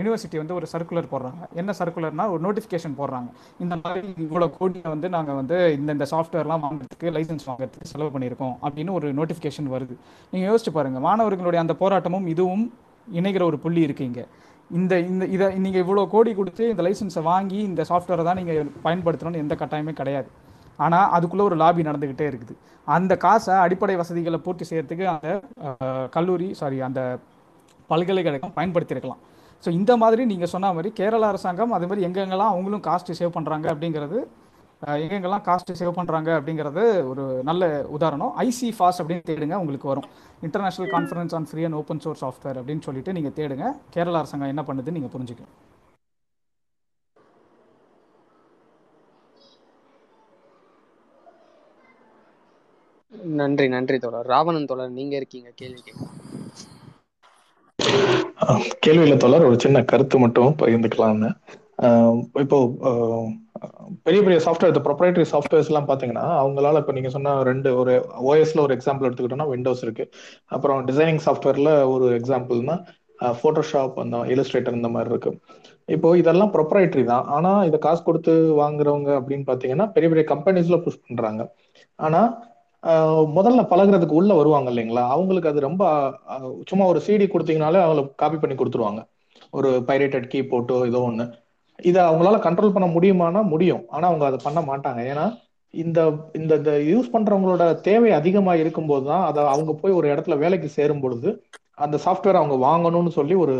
யூனிவர்சிட்டி வந்து ஒரு சர்க்குலர் போடுறாங்க. என்ன சர்க்குலர்னா ஒரு நோட்டிஃபிகேஷன் போடுறாங்க. இந்த மாதிரி இவ்வளோ கோடியை வந்து நாங்கள் வந்து இந்த இந்த சாஃப்ட்வேர்லாம் வாங்குறதுக்கு லைசன்ஸ் வாங்குறதுக்கு செலவு பண்ணியிருக்கோம் அப்படின்னு ஒரு நோட்டிஃபிகேஷன் வருது. நீங்கள் யோசிச்சு பாருங்கள் மாணவர்களுடைய அந்த போராட்டமும் இதுவும் இணைகிற ஒரு புள்ளி இருக்கீங்க இங்கே. இந்த இந்த இதை நீங்கள் இவ்வளோ கோடி கொடுத்து இந்த லைசன்ஸை வாங்கி இந்த சாஃப்ட்வேரை தான் நீங்கள் பயன்படுத்தணும்னு எந்த கட்டாயமே கிடையாது. ஆனால் அதுக்குள்ளே ஒரு லாபி நடந்துக்கிட்டே இருக்குது. அந்த காசை அடிப்படை வசதிகளை பூர்த்தி செய்யறதுக்கு அந்த கல்லூரி சாரி அந்த பல்கலைக்கழகம் பயன்படுத்தியிருக்கலாம். ஸோ இந்த மாதிரி நீங்கள் சொன்ன மாதிரி கேரளா அரசாங்கம் அதே மாதிரி எங்கெங்கெல்லாம் அவங்களும் காஸ்ட் சேவ் பண்ணுறாங்க அப்படிங்கிறது எங்கெங்கெல்லாம் காஸ்ட் சேவ் பண்ணுறாங்க அப்படிங்கிறது ஒரு நல்ல உதாரணம். ஐசி ஃபாஸ் அப்படின்னு தேடுங்க உங்களுக்கு வரும். International conference on free and open source software அப்படின்னு சொல்லிட்டு நீங்கள் தேடுங்க. கேரளா அரசாங்கம் என்ன பண்ணுதுன்னு நீங்கள் புரிஞ்சுக்கலாம் நன்றி நன்றி தோழர். ராவணன் தோழர் நீங்க இருக்கீங்க கேள்வி கேட்க கேள்வியில தொடர் ஒரு சின்ன கருத்து மட்டும் பகிர்ந்துக்கலாம்னு. இப்போ பெரிய பெரிய சாஃப்ட்வேர் இந்த ப்ரொப்ரைட்டரி சாஃப்ட்வேர்ஸ் எல்லாம் பாத்தீங்கன்னா அவங்களால இப்போ நீங்க சொன்ன ரெண்டு ஒரு ஓஎஸ்ல ஒரு எக்ஸாம்பிள் எடுத்துக்கிட்டோம்னா விண்டோஸ் இருக்கு. அப்புறம் டிசைனிங் சாஃப்ட்வேர்ல ஒரு எக்ஸாம்பிள்னா ஃபோட்டோஷாப் அந்த இல்லுஸ்ட்ரேட்டர் இந்த மாதிரி இருக்கு. இப்போ இதெல்லாம் ப்ரொப்ரைட்டரி தான். ஆனா இதை காசு கொடுத்து வாங்குறவங்க அப்படின்னு பாத்தீங்கன்னா பெரிய பெரிய கம்பெனிஸ்ல புஷ் பண்றாங்க. ஆனா முதல்ல பழகுறதுக்கு உள்ள வருவாங்க இல்லைங்களா? அவங்களுக்கு அது ரொம்ப சும்மா ஒரு சிடி கொடுத்தீங்கனாலே அவங்களுக்கு காப்பி பண்ணி கொடுத்துருவாங்க. ஒரு பைரேட்டட் கீ போட்டோ ஏதோ ஒன்று இதை அவங்களால கண்ட்ரோல் பண்ண முடியுமானா முடியும். ஆனா அவங்க அதை பண்ண மாட்டாங்க. ஏன்னா இந்த இந்த இந்த யூஸ் பண்றவங்களோட தேவை அதிகமா இருக்கும்போது தான் அதை அவங்க போய் ஒரு இடத்துல வேலைக்கு சேரும் பொழுது அந்த சாஃப்ட்வேர் அவங்க வாங்கணும்னு சொல்லி ஒரு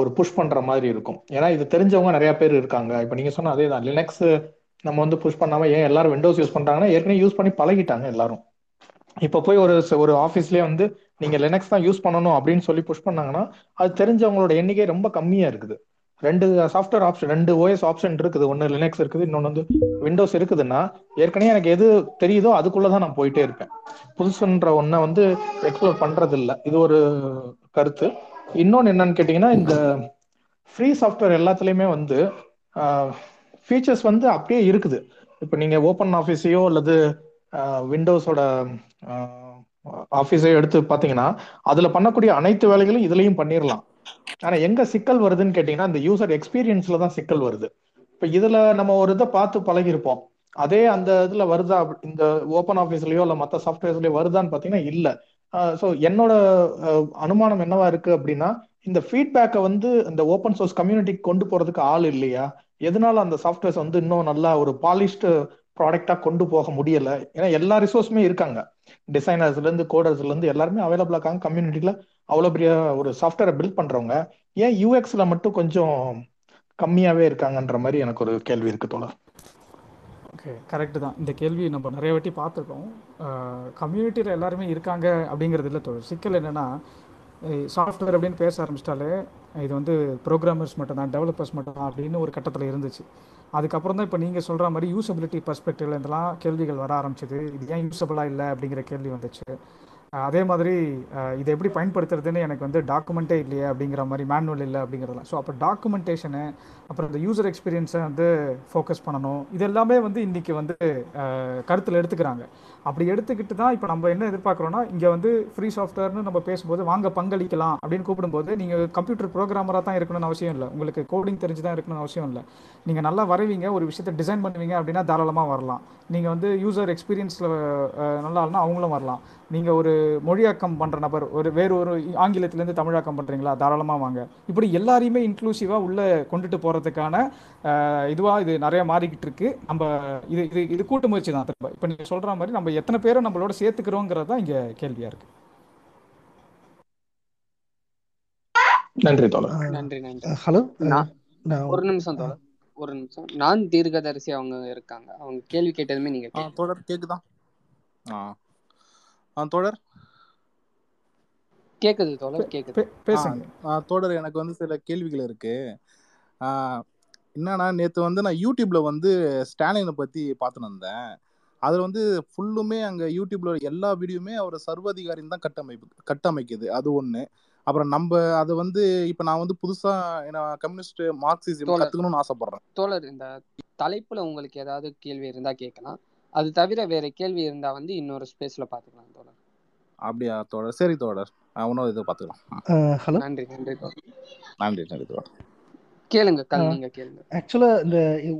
ஒரு புஷ் பண்ற மாதிரி இருக்கும். ஏன்னா இது தெரிஞ்சவங்க நிறைய பேர் இருக்காங்க. இப்ப நீங்க சொன்ன அதே தான். லினக்ஸ் நம்ம வந்து புஷ் பண்ணாம ஏன் எல்லாரும் விண்டோஸ் யூஸ் பண்றாங்கன்னா ஏற்கனவே யூஸ் பண்ணி பழகிட்டாங்க எல்லாரும். இப்ப போய் ஒரு ஒரு ஆஃபீஸ்லயே வந்து நீங்க லினக்ஸ் தான் யூஸ் பண்ணணும் அப்படின்னு சொல்லி புஷ் பண்ணாங்கன்னா அது தெரிஞ்சவங்களோட எண்ணிக்கை ரொம்ப கம்மியா இருக்குது. ரெண்டு சாஃப்ட்வேர் ஆப்ஷன் ரெண்டு ஓஎஸ் ஆப்ஷன் இருக்குது. ஒன்று லினக்ஸ் இருக்குது இன்னொன்று வந்து விண்டோஸ் இருக்குதுன்னா ஏற்கனவே எனக்கு எது தெரியுதோ அதுக்குள்ளதான் நான் போயிட்டே இருப்பேன். புதுசுன்ற ஒன்றை வந்து எக்ஸ்ப்ளோர் பண்றது இல்லை இது ஒரு கருத்து. இன்னொன்று என்னன்னு கேட்டிங்கன்னா இந்த ஃப்ரீ சாஃப்ட்வேர் எல்லாத்துலேயுமே வந்து ஃபீச்சர்ஸ் வந்து அப்படியே இருக்குது. இப்போ நீங்கள் ஓப்பன் ஆஃபீஸையோ அல்லது விண்டோஸோட ஆஃபீஸையோ எடுத்து பார்த்தீங்கன்னா அதில் பண்ணக்கூடிய அனைத்து வேலைகளும் இதுலேயும் பண்ணிடலாம் ஆனா எங்க சிக்கல் வருதுன்னு கேட்டீங்கன்னா இந்த யூசர் எக்ஸ்பீரியன்ஸ்ல தான் சிக்கல் வருது. இப்போ இதுல நம்ம ஒரு இதை பார்த்து பழகிருப்போம் அதே அந்த இதுல வருதா? அப்படி- இந்த ஓப்பன் ஆஃபீஸ்லயோ இல்ல மற்ற சாஃப்ட்வேர்ஸ்லயோ வருதான்னு பாத்தீங்கன்னா இல்ல. ஸோ என்னோட அனுமானம் என்னவா இருக்கு அப்படின்னா இந்த ஃபீட்பேக்கை வந்து இந்த ஓப்பன் சோர்ஸ் கம்யூனிட்டிக்கு கொண்டு போறதுக்கு ஆள் இல்லையா? எதனால அந்த சாஃப்ட்வேர்ஸ் வந்து இன்னும் நல்லா ஒரு பாலிஷ்டு ப்ராடக்டா கொண்டு போக முடியல? ஏன்னா எல்லா ரிசோர்ஸுமே இருக்காங்க. டிசைனர்ஸ்ல இருந்து கோடர்ஸ்ல இருந்து எல்லாருமே அவைலபிளா இருக்காங்க. கம்யூனிட்டியில அவ்வளவு பெரிய ஒரு சாஃப்ட்வேரை பில்ட் பண்றவங்க. ஏன் யூஎக்ஸ்ல மட்டும் கொஞ்சம் கம்மியாவே இருக்காங்கன்ற மாதிரி எனக்கு ஒரு கேள்வி இருக்கு தோழர். ஓகே கரெக்டு தான். இந்த கேள்வி நம்ம நிறைய வாட்டி பார்த்துருக்கோம். கம்யூனிட்டியில் எல்லாருமே இருக்காங்க அப்படிங்கிறது இல்லை தோழர். சிக்கல் என்னென்னா சாஃப்ட்வேர் அப்படின்னு பேச ஆரம்பிச்சிட்டாலே இது வந்து ப்ரோக்ராமர்ஸ் மட்டும் தான் டெவலப்பர்ஸ் மட்டும் தான் அப்படின்னு ஒரு கட்டத்தில் இருந்துச்சு. அதுக்கப்புறம் தான் இப்போ நீங்கள் சொல்கிற மாதிரி யூசபிலிட்டி பர்ஸ்பெக்டிவ்ல இதெல்லாம் கேள்விகள் வர ஆரம்பிச்சது. இது ஏன் யூஸபிளாக இல்லை அப்படிங்கிற கேள்வி வந்துச்சு. அதே மாதிரி இதை எப்படி பயன்படுத்துறதுன்னு எனக்கு வந்து டாக்குமெண்ட்டே இல்லையே அப்படிங்கிற மாதிரி மேனுவல் இல்லை அப்படிங்கிறதுலாம் ஸோ அப்போ டாக்குமெண்டேஷனு அப்புறம் இந்த யூசர் எக்ஸ்பீரியன்ஸை வந்து ஃபோக்கஸ் பண்ணணும். இது எல்லாமே வந்து இன்றைக்கி வந்து கருத்தில் எடுத்துக்கிறாங்க. அப்படி எடுத்துக்கிட்டு தான் இப்போ நம்ம என்ன எதிர்பார்க்குறோன்னா இங்கே வந்து ஃப்ரீ சாஃப்ட்வேர்னு நம்ம பேசும்போது வாங்க பங்களிக்கலாம் அப்படின்னு கூப்பிடும்போது நீங்கள் கம்ப்யூட்டர் ப்ரோக்ராமராக தான் இருக்கணும்னு அவசியம் இல்லை. உங்களுக்கு கோடிங் தெரிஞ்சு தான் இருக்கணும்னு அவசியம் இல்லை. நீங்கள் நல்லா வரைவீங்க ஒரு விஷயத்தை டிசைன் பண்ணுவீங்க அப்படின்னா தாராளமாக வரலாம். நீங்கள் வந்து யூசர் எக்ஸ்பீரியன்ஸில் நல்லா இல்லைன்னா அவங்களும் வரலாம். நீங்கள் ஒரு மொழியாக்கம் பண்ணுற நபர் ஒரு வேறு ஒரு ஆங்கிலத்திலேருந்து தமிழாக்கம் பண்ணுறீங்களா தாராளமாக வாங்க. இப்படி எல்லாரையுமே இன்க்ளூசிவாக உள்ளே கொண்டுட்டு போகிறதுக்கான இதுவாக இது நிறைய மாறிக்கிட்டு இருக்கு. நம்ம இது இது இது கூட்டு முயற்சி தான் திரும்ப. இப்போ நீங்கள் சொல்கிற மாதிரி நம்ம எத்தனை பேரை நம்மளோட சேர்த்துக்கிறோங்கிறது தான் இங்கே கேள்வியாக இருக்குது நன்றி தோழர். நன்றி நன்றி. ஹலோ. ஒரு நிமிஷம் தோழர். ஒரு நிமிஷம். நான் தீர்க்கதரிசி அவங்க இருக்காங்க. அவங்க கேள்வி கேட்டதுமே நீங்க தோழர் கேக்குதா? தோழர்? கேக்குது தோழர் கேக்குது. பேசுங்க. தோழர் எனக்கு வந்து சில கேள்விகள் இருக்கு. என்னன்னா நேத்து வந்து நான் யூடியூப்ல வந்து ஸ்டாலினை பத்தி பார்த்துன்னு வந்தேன். அதுல வந்து ஃபுல்லுமே அங்க யூடியூப்ல எல்லா வீடியோமே அவர் சர்வாதிகாரின்னு தான் கட்டமைப்பு கட்டமைக்குது. அது ஒண்ணு. அப்புறம் நம்ம அது வந்து இப்ப நான் வந்து புதுசா நான் கம்யூனிஸ்ட் மார்க்சிசம். கத்துக்கணும்னு ஆசைப்படுறேன். தோழர் இந்த தலைப்புல உங்களுக்கு ஏதாவது கேள்வி இருந்தா கேட்கலாம். அது தவிர வேற கேள்வி இருந்தா வந்து இன்னொரு ஸ்பேஸ்ல பாத்துக்கலாம் தோழர். அப்படியா தோழர்? சரி தோழர். இன்னும் இது பாத்துக்கலாம் ஹலோ? நன்றி நன்றி தோழர். நன்றி நன்றி தோழர். கேளுங்க நீங்க கேளுங்க. ஆக்சுவலாக இந்த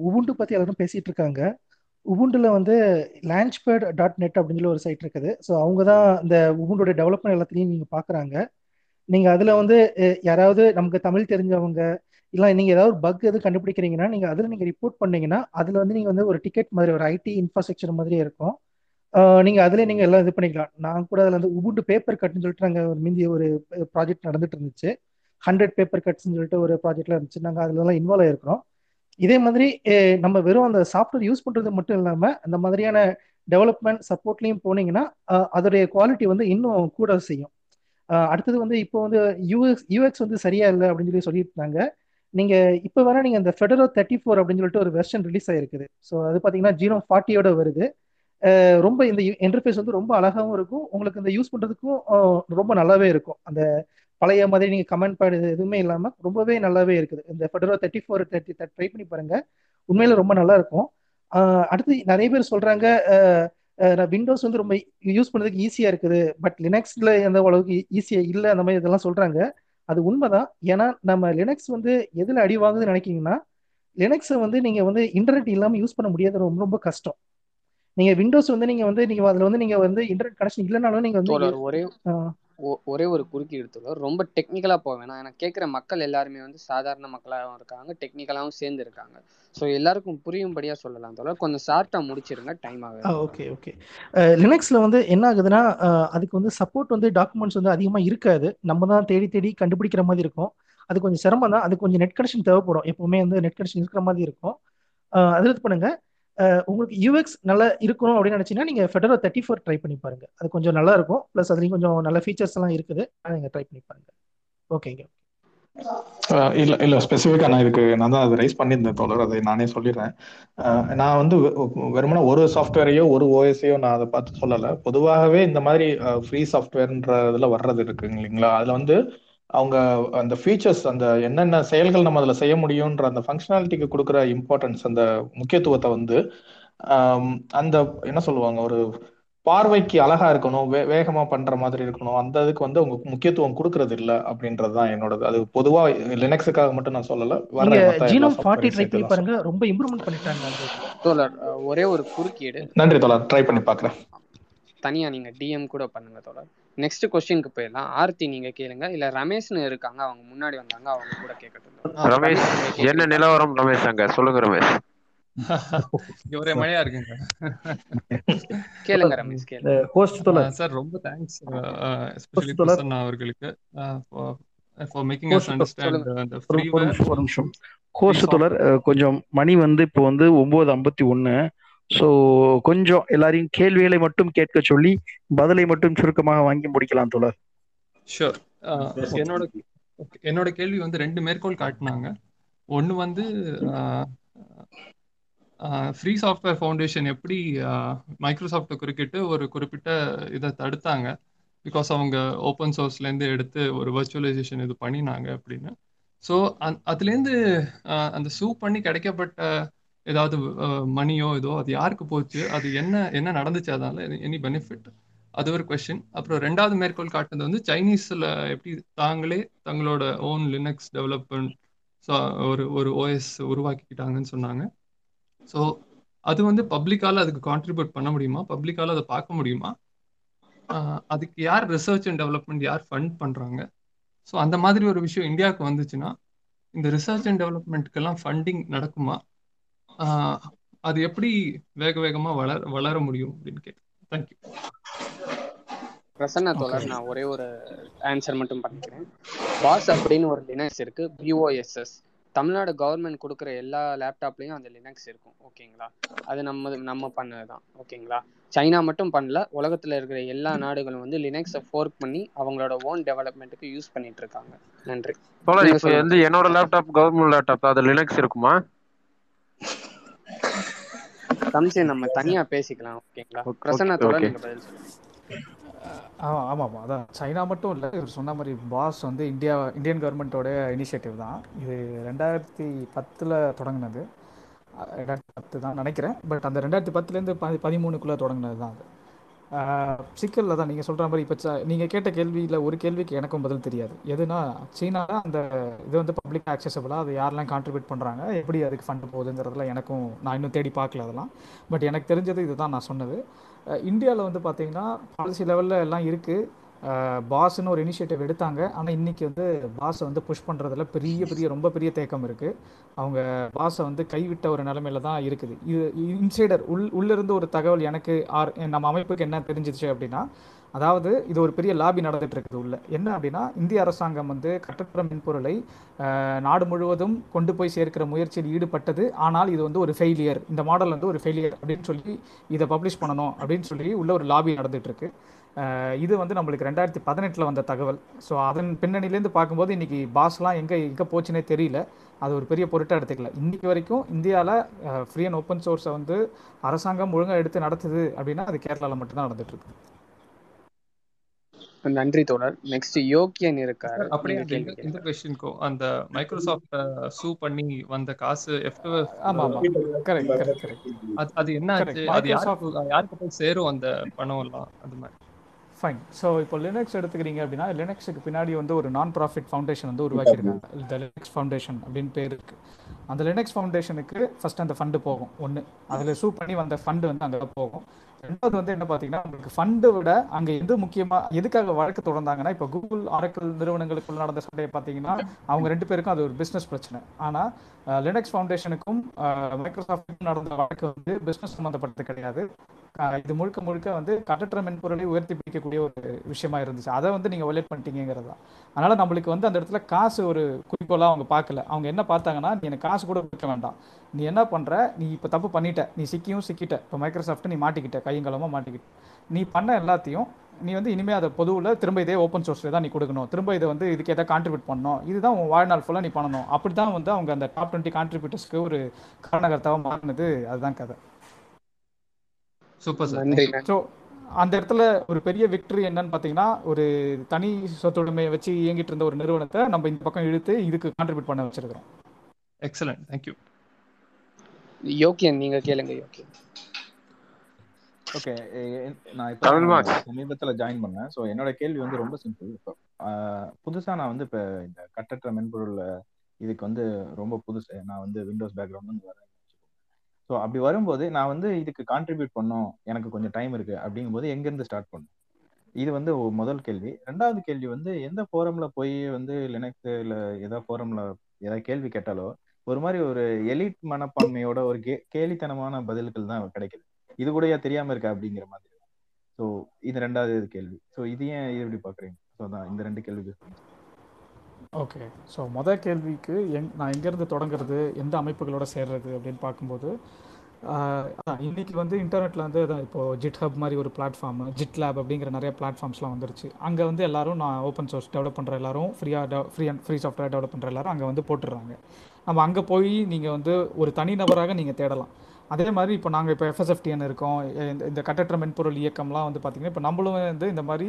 உபுண்டு பற்றி எல்லாரும் பேசிட்டு இருக்காங்க. உபுண்டுல வந்து லான்ச்பேட் டாட் நெட் அப்படின்னு சொல்லி ஒரு சைட் இருக்குது. ஸோ அவங்க தான் இந்த உபுண்டோட டெவலப்மெண்ட் எல்லாத்தையும் நீங்கள் பார்க்குறாங்க நீங்கள் அதில் வந்து யாராவது நமக்கு தமிழ் தெரிஞ்சவங்க இல்லை நீங்கள் ஏதாவது பக் எது கண்டுபிடிக்கிறீங்கன்னா நீங்கள் அதில் நீங்கள் ரிப்போர்ட் பண்ணீங்கன்னா அதில் வந்து நீங்கள் வந்து ஒரு டிக்கெட் மாதிரி ஒரு ஐடி இன்ஃப்ராஸ்ட்ரக்சர் மாதிரியே இருக்கும். நீங்கள் நீங்க அதுல நீங்க எல்லாம் இது பண்ணிக்கலாம். நான் கூட அதுல வந்து உபுண்டு பேப்பர் கட்னு சொல்லிட்டு நாங்க ஒரு மிந்தி ஒரு ப்ராஜெக்ட் நடந்துட்டு இருந்துச்சு. ஹண்ட்ரட் பேப்பர் கட்ஸ்னு சொல்லிட்டு ஒரு ப்ராஜெக்ட்ல இருந்துச்சு. நாங்க அதுல எல்லாம் இன்வால்வ் ஆயிருக்கிறோம். இதே மாதிரி நம்ம வெறும் அந்த சாஃப்ட்வேர் யூஸ் பண்றது மட்டும் இல்லாம அந்த மாதிரியான டெவலப்மெண்ட் சப்போர்ட்லயும் போனீங்கன்னா அதோடைய குவாலிட்டி வந்து இன்னும் கூட செய்யும். அடுத்தது வந்து இப்போ வந்து யூஎக்ஸ் யூஎக்ஸ் வந்து சரியா இல்லை அப்படின்னு சொல்லி சொல்லிட்டு இருந்தாங்க நீங்க இப்போ வேணா நீங்க அந்த ஃபெடரோ தேர்ட்டி ஃபோர் அப்படின்னு சொல்லிட்டு ஒரு வெர்ஷன் ரிலீஸ் ஆயிருக்குது. ஸோ அது பாத்தீங்கன்னா ஜீரோ ஃபார்ட்டியோட வருது. ரொம்ப இந்த இன்டர்ஃபேஸ் வந்து ரொம்ப அழகாவும் இருக்கும். உங்களுக்கு இந்த யூஸ் பண்றதுக்கும் ரொம்ப நல்லாவே இருக்கும். அந்த பழைய மாதிரி நீங்க கமெண்ட் பேட் எதுவுமே இல்லாம ரொம்பவே நல்லாவே இருக்குது. இந்த Fedora thirty four thirty try பண்ணி பாருங்க. உண்மையில ரொம்ப நல்லா இருக்கும். அடுத்து நிறைய பேர் சொல்றாங்க விண்டோஸ் வந்து ரொம்ப யூஸ் பண்ணுறதுக்கு ஈஸியா இருக்குது. பட் லினக்ஸ்ல எந்த அளவுக்கு ஈஸியா இல்லை அந்த மாதிரி இதெல்லாம் சொல்றாங்க. அது உண்மைதான். ஏன்னா நம்ம லினக்ஸ் வந்து எதுல அடி வாங்குதுன்னு நினைக்கிங்கன்னா லினக்ஸை வந்து நீங்க வந்து இன்டர்நெட் இல்லாம யூஸ் பண்ண முடியாது. ரொம்ப ரொம்ப கஷ்டம். நீங்க விண்டோஸ் வந்து நீங்க வந்து நீங்க அதுல வந்து நீங்க வந்து இன்டர்நெட் கனெக்ஷன் இல்லைனாலும் நீங்க வந்து ஒரே ஒரே ஒரு குறுக்கீடு தோழர் ரொம்ப டெக்னிக்கலா போக வேணாம். எனக்கு கேட்குற மக்கள் எல்லாருமே வந்து சாதாரண மக்களாகவும் இருக்காங்க டெக்னிக்கலாகவும் சேர்ந்து இருக்காங்க. ஸோ எல்லாருக்கும் புரியும்படியா சொல்லலாம் தோழர். கொஞ்சம் ஷார்ட்டா முடிச்சிருங்க. டைம் ஆகுது ஓகே ஓகே லினக்ஸ்ல வந்து என்ன ஆகுதுன்னா அதுக்கு வந்து சப்போர்ட் வந்து டாக்குமெண்ட்ஸ் வந்து அதிகமா இருக்காது. நம்ம தான் தேடி தேடி கண்டுபிடிக்கிற மாதிரி இருக்கும். அது கொஞ்சம் சிரமம் தான் அது கொஞ்சம் நெட் கனெக்ஷன் தேவைப்படும். எப்பவுமே வந்து நெட் கனெக்ஷன் இருக்கிற மாதிரி இருக்கும். அதில் இது பண்ணுங்க. அஹ் உங்களுக்கு யூஎக்ஸ் நல்லா இருக்கணும் அப்படின்னு நினைச்சீங்கன்னா நீங்கள் ஃபெடரோ தேர்ட்டி ஃபோர் ட்ரை பண்ணி பாருங்கள் அது கொஞ்சம் நல்லா இருக்கும். ப்ளஸ் அதுலேயும் கொஞ்சம் நல்ல ஃபீச்சர்ஸ் எல்லாம் இருக்குது. அதை நீங்கள் ட்ரை பண்ணி பாருங்கள் ஓகேங்க இல்ல இல்ல ஸ்பெசிஃபிக்கா நான் இதுக்கு நான் தான் அதை ரைஸ் பண்ணியிருந்தேன் தோழர். அதை நானே சொல்லிடுறேன். நான் வந்து வெறுமனா ஒரு சாஃப்ட்வேரையோ ஒரு ஓஎஸையோ நான் அதை பார்த்து சொல்லல. பொதுவாகவே இந்த மாதிரி ஃப்ரீ சாஃப்ட்வேர்ன்ற இதுல வர்றது இருக்குங்க இல்லைங்களா? அதுல வந்து அவங்க அந்த ஃபீச்சர்ஸ் அந்த என்னென்ன செயல்கள் நம்ம அதுல செய்ய முடியும்ன்ற அந்த ஃபங்க்ஷனாலிட்டிக்கு கொடுக்குற இம்பார்ட்டன்ஸ் அந்த முக்கியத்துவத்தை வந்து அந்த என்ன சொல்லுவாங்க ஒரு பார்வைக்கு அழகா இருக்கணும் வே வேகமா பண்ற மாதிரி இருக்கணும் அந்த இதுக்கு வந்து அவங்க முக்கியத்துவம் கொடுக்கறது இல்ல அப்படின்றது தான் என்னோடது. அது பொதுவா லினக்ஸுக்காக மட்டும் நான் சொல்லல ஜீனோம் ஃபார்ட்டி ட்ரை பண்ணி பாருங்க ரொம்ப இம்ப்ரூவ்மெண்ட் பண்ணிட்டாங்க தோழர் ஒரே ஒரு குறுக்கீடு. நன்றி தோழர் ட்ரை பண்ணி பார்க்குறேன் தனியா நீங்க டிஎம் கூட பண்ணுங்க தோழர். நெக்ஸ்ட் கொஸ்டினுக்கு போயிடலாம். ஆர்த்தி நீங்க கேளுங்க. இல்ல ரமேஷ்னு இருக்காங்க. அவங்க முன்னாடி வந்தாங்க. அவங்க கூட கேட்கட்டும். ரமேஷ் என்ன நிலவரம் ரமேஷ் அங்க? சொல்லுங்க ரமேஷ். ஒரே மழையா இருக்குங்க. கேளுங்க ரமேஷ் கேளுங்க. சார் ரொம்ப தேங்க்ஸ் எஸ்பெஷலி பிரசன்னா அவர்களுக்கு ஃபார் மேக்கிங் அஸ் அண்டர்ஸ்டாண்ட் அந்த ஃப்ரீவேர் நிமிஷம் ஒரு நிமிஷம். ஹோஸ்ட் அஹ், கொஞ்சம் மணி வந்து இப்போ வந்து ஒன்பது ஐம்பத்தி ஒன்று ஸோ கொஞ்சம் எல்லாரையும் கேள்விகளை மட்டும் கேட்க சொல்லி பதிலை மட்டும் சுருக்கமாக வாங்கி முடிக்கலாம் தோழர். ஷூர் என்னோட என்னோட கேள்வி வந்து ரெண்டு மேற்கோள் காட்டினாங்க. ஒன்று வந்து ஃப்ரீ சாஃப்ட்வேர் ஃபவுண்டேஷன் எப்படி மைக்ரோசாஃப்ட்டை குறுக்கிட்டு ஒரு குறிப்பிட்ட இதை தடுத்தாங்க. பிகாஸ் அவங்க ஓப்பன் சோர்ஸ்லேருந்து எடுத்து ஒரு வர்ச்சுவலைசேஷன் இது பண்ணினாங்க அப்படின்னு. ஸோ அந் அதுலேருந்து ஆஹ், அந்த சூ பண்ணி கிடைக்கப்பட்ட ஏதாவது மணியோ ஏதோ அது யாருக்கு போச்சு அது என்ன என்ன நடந்துச்சு அதனால எனி பெனிஃபிட் அது ஒரு கொஸ்டின் அப்புறம் ரெண்டாவது மேற்கோள் காட்டுனது வந்து சைனீஸில் எப்படி தாங்களே தங்களோட ஓன் லினக்ஸ் டெவலப்மெண்ட் ஸோ ஒரு ஒரு ஓஎஸ் உருவாக்கிக்கிட்டாங்கன்னு சொன்னாங்க. ஸோ அது வந்து பப்ளிக்கால அதுக்கு கான்ட்ரிபியூட் பண்ண முடியுமா? பப்ளிக்கால அதை பார்க்க முடியுமா? அதுக்கு யார் ரிசர்ச் அண்ட் டெவலப்மெண்ட் யார் ஃபண்ட் பண்ணுறாங்க ஸோ அந்த மாதிரி ஒரு விஷயம் இந்தியாவுக்கு வந்துச்சுன்னா இந்த ரிசர்ச் அண்ட் டெவலப்மெண்ட்டுக்கெல்லாம் ஃபண்டிங் நடக்குமா? அது எப்படி வேக வேகமாக வளர வளர முடியும் அப்படின்னு கேட்டேன். தேங்க்யூ பிரசன்னா தோழர் நான் ஒரே ஒரு ஆன்சர் மட்டும் பண்ணிக்கிறேன். பாஸ் அப்படின்னு ஒரு லினக்ஸ் இருக்கு பிஓஎஸ்எஸ் தமிழ்நாடு கவர்மெண்ட் கொடுக்குற எல்லா லேப்டாப்லயும் அந்த லினக்ஸ் இருக்கும் ஓகேங்களா? அது நம்ம நம்ம பண்ணது தான் ஓகேங்களா? சைனா மட்டும் பண்ணல உலகத்துல இருக்கிற எல்லா நாடுகளும் வந்து லினக்ஸை ஃபோர்க் பண்ணி அவங்களோட ஓன் டெவலப்மெண்ட்டுக்கு யூஸ் பண்ணிட்டு இருக்காங்க. நன்றி. வந்து என்னோட லேப்டாப் கவர்மெண்ட் லேப்டாப் அது லினக்ஸ் இருக்குமா? சம்சயம் நம்ம தனியா பேசிக்கலாம் ஓகேங்களா? ஓகே பிரசன்னா தோழர் ஓகே. நீங்க பதில் சொல்லுங்க ஆ ஆமாம் அதான் சைனா மட்டும் இல்லை இவர் சொன்ன மாதிரி பாஸ் வந்து இந்தியா இந்தியன் கவர்மெண்ட்டோட இனிஷியேட்டிவ் தான். இது ரெண்டாயிரத்தி பத்தில் தொடங்கினது. ரெண்டாயிரத்தி பத்து தான் நினைக்கிறேன். பட் அந்த ரெண்டாயிரத்தி பத்துலேருந்து பதி பதிமூணுக்குள்ளே தொடங்கினது தான் அது. சிக்கலில் தான் நீங்கள் சொல்கிற மாதிரி இப்போ நீங்கள் கேட்ட கேள்வியில் ஒரு கேள்விக்கு எனக்கும் பதில் தெரியாது. எதுனா சீனாவில் அந்த இது வந்து பப்ளிக் ஆக்சசபிளாக அது யாரெல்லாம் கான்ட்ரிபியூட் பண்ணுறாங்க எப்படி அதுக்கு ஃபண்ட் போகுதுங்கிறதுல எனக்கும் நான் இன்னும் தேடி பார்க்கல அதெல்லாம். பட் எனக்கு தெரிஞ்சது இதுதான் நான் சொன்னது. இந்தியாவில் வந்து பார்த்தீங்கன்னா பாலிசி லெவலில் எல்லாம் இருக்குது பாஸ்ன்னு ஒரு இனிஷியேட்டிவ் எடுத்தாங்க. ஆனால் இன்னைக்கு வந்து பாஸை வந்து புஷ் பண்ணுறதுல பெரிய பெரிய ரொம்ப பெரிய தேக்கம் இருக்குது அவங்க பாஸை வந்து கைவிட்ட ஒரு நிலமையில தான் இருக்குது. இது இன்சைடர் உள் உள்ளிருந்து ஒரு தகவல் எனக்கு ஆர் நம்ம அமைப்புக்கு என்ன தெரிஞ்சிச்சு அப்படின்னா அதாவது இது ஒரு பெரிய லாபி நடந்துட்டு இருக்குது உள்ள. என்ன அப்படின்னா இந்திய அரசாங்கம் வந்து கட்டற்ற மென்பொருளை நாடு முழுவதும் கொண்டு போய் சேர்க்கிற முயற்சியில் ஈடுபட்டது. ஆனால் இது வந்து ஒரு ஃபெயிலியர் இந்த மாடல் வந்து ஒரு ஃபெயிலியர் அப்படின்னு சொல்லி இதை பப்ளிஷ் பண்ணணும் அப்படின்னு சொல்லி உள்ள ஒரு லாபி நடந்துட்டு இருக்கு. இது வந்து நம்மளுக்கு ரெண்டாயிரத்தி பதினெட்டில் வந்த தகவல். ஸோ அதன் பின்னணியிலேருந்து பார்க்கும்போது இன்னைக்கு பாஸ்லாம் எங்கே எங்கே போச்சுனே தெரியல. அது ஒரு பெரிய பொருட்டாக எடுத்துக்கல. இன்னைக்கு வரைக்கும் இந்தியாவில் ஃப்ரீ அண்ட் ஓப்பன் சோர்ஸை வந்து அரசாங்கம் ஒழுங்காக எடுத்து நடத்துது அப்படின்னா அது கேரளாவில் மட்டும்தான் நடந்துட்டு இருக்கு நன்றி தோழர். நெக்ஸ்ட் யோக்கியன் இருக்காரு. அப்படியே இந்த கொஸ்டினுக்கும் அந்த மைக்ரோசாஃப்ட் சூ பண்ணி வந்த காசு எஃப் ஆமாம் ஆமாம் கரெக்ட் கரெக்ட் கரெக்ட் அது அது என்ன ஆச்சு? அது யாருக்கு போய் சேரும் அந்த பணம் எல்லாம்? அது மாதிரி. ஃபைன் ஸோ இப்போ லினக்ஸ் எடுத்துக்கிறீங்க அப்படின்னா லினக்ஸுக்கு பின்னாடி வந்து ஒரு நான் ப்ராஃபிட் ஃபவுண்டேஷன் வந்து உருவாக்கியிருக்காங்க. இந்த லினக்ஸ் ஃபவுண்டேஷன் அப்படின்னு பேர் இருக்கு. அந்த லினக்ஸ் ஃபவுண்டேஷனுக்கு ஃபர்ஸ்ட் அந்த ஃபண்டு போகும். ஒன்று அதில் சூ பண்ணி வந்த ஃபண்டு வந்து அங்கே போகும். ரெண்டாவது வந்து என்ன பார்த்தீங்கன்னா உங்களுக்கு ஃபண்டை விட அங்கே எது முக்கியமாக எதுக்காக வழக்கு தொடர்ந்தாங்கன்னா இப்போ கூகுள் ஆரக்கிள் நிறுவனங்களுக்குள்ள நடந்த சண்டையை பார்த்தீங்கன்னா அவங்க ரெண்டு பேருக்கும் அது ஒரு பிஸ்னஸ் பிரச்சனை. ஆனால் லினக்ஸ் ஃபவுண்டேஷனுக்கும் மைக்ரோசாஃப்ட்டுக்கும் நடந்த வழக்கு வந்து பிஸ்னஸ் சம்மந்தப்பட்டது கிடையாது. இது முழுக்க முழுக்க வந்து கட்டற்ற மென்பொருளை உயர்த்தி பிடிக்கக்கூடிய ஒரு விஷயமா இருந்துச்சு. அதை வந்து நீங்கள் ஒலேட் பண்ணிட்டீங்கிறது தான். அதனால நம்மளுக்கு வந்து அந்த இடத்துல காசு ஒரு குறிக்கோளாக அவங்க பார்க்கல. அவங்க என்ன பார்த்தாங்கன்னா நீ எனக்கு காசு கூட கொடுக்க வேண்டாம். நீ என்ன பண்ற? நீ இப்போ தப்பு பண்ணிட்ட. நீ சிக்கியும் சிக்கிட்ட. இப்போ மைக்ரோசாஃப்ட் நீ மாட்டிக்கிட்ட. கையங்கலமாக மாட்டிக்கிட்ட. நீ பண்ண எல்லாத்தையும் நீ வந்து இனிமேல் அதை பொதுவில் திரும்ப இதே ஓப்பன் சோர்ஸில் தான் நீ கொடுக்கணும். திரும்ப இதை வந்து இதுக்கு எதாவது கான்ட்ரிபியூட் பண்ணணும். இதுதான் உன் வாழ்நாள் ஃபுல்லாக நீ பண்ணணும். அப்படி தான் வந்து அவங்க அந்த டாப் டுவெண்ட்டி கான்ட்ரிபியூட்டர்ஸ்க்கு ஒரு காரணகர்த்தாவாக மாறினது. அதுதான் கதை. சூப்பர் சார் நன்றி ஸோ அந்த இடத்துல ஒரு பெரிய விக்டரி என்னன்னு பார்த்தீங்கன்னா ஒரு தனி சொத்துடைமையை வச்சு இயங்கிட்டு இருந்த ஒரு நிறுவனத்தை நம்ம இந்த பக்கம் இழுத்து இதுக்கு கான்ட்ரிபியூட் பண்ண வச்சிருக்கிறோம். எக்ஸலண்ட் தேங்க்யூ யோக்கியன் நீங்க கேளுங்க யோக்கியன். ஓகே நான் இப்போ சமீபத்தில் ஜாயின் பண்ணேன். ஸோ என்னோட கேள்வி வந்து ரொம்ப சிம்பிள் இப்போ புதுசாக நான் வந்து இப்போ இந்த கட்டற்ற மென்பொருள் இதுக்கு வந்து ரொம்ப புதுசு. நான் வந்து விண்டோஸ் பேக்ரவுண்ட் வந்து வரேன். ஸோ அப்படி வரும்போது நான் வந்து இதுக்கு கான்ட்ரிபியூட் பண்ணோம். எனக்கு கொஞ்சம் டைம் இருக்கு. அப்படிங்கும்போது எங்கேருந்து ஸ்டார்ட் பண்ணும்? இது வந்து முதல் கேள்வி. ரெண்டாவது கேள்வி வந்து எந்த ஃபோரம்ல போய் வந்து லினக்ஸ் இல்லை எதாவது ஃபோரம்ல ஏதாவது கேள்வி கேட்டாலோ ஒரு மாதிரி ஒரு எலிட் மனப்பான்மையோட ஒரு கே கேலித்தனமான பதில்கள் தான் கிடைக்குது. இது கூட தெரியாம இருக்கா? அப்படிங்கிற மாதிரி. ஸோ இது ரெண்டாவது கேள்வி. ஸோ இது ஏன் இது எப்படி பாக்குறீங்க ஸோ தான் இந்த ரெண்டு கேள்வி ஓகே ஸோ மொதல் கேள்விக்கு எங் நான் எங்கேருந்து தொடங்குறது எந்த அமைப்புகளோட சேர்றது அப்படின்னு பார்க்கும்போது இன்றைக்கி இன்னைக்கு வந்து இன்டர்நெட்டில் வந்து அதான் இப்போது ஜிட் ஹப் மாதிரி ஒரு பிளாட்ஃபார்ம் ஜிட் லேப் அப்படிங்கிற நிறைய பிளாட்ஃபார்ம்ஸ்லாம் வந்துருச்சு. அங்கே வந்து எல்லாரும் நான் ஓப்பன் சோர்ஸ் டெவலப் பண்ணுற எல்லாரும் ஃப்ரீயாக டெவ free and free software develop பண்ணுற எல்லாரும் அங்கே வந்து போட்டுடுறாங்க. நம்ம அங்கே போய் நீங்கள் வந்து ஒரு தனிநபராக நீங்கள் தேடலாம். அதே மாதிரி இப்போ நாங்கள் இப்போ எஃப்எஸ்எஃப்டிஎன் இருக்கோம் இந்த இந்த கட்டற்ற மென்பொருள் இயக்கம்லாம் வந்து பார்த்திங்கன்னா இப்போ நம்மளும் வந்து இந்த மாதிரி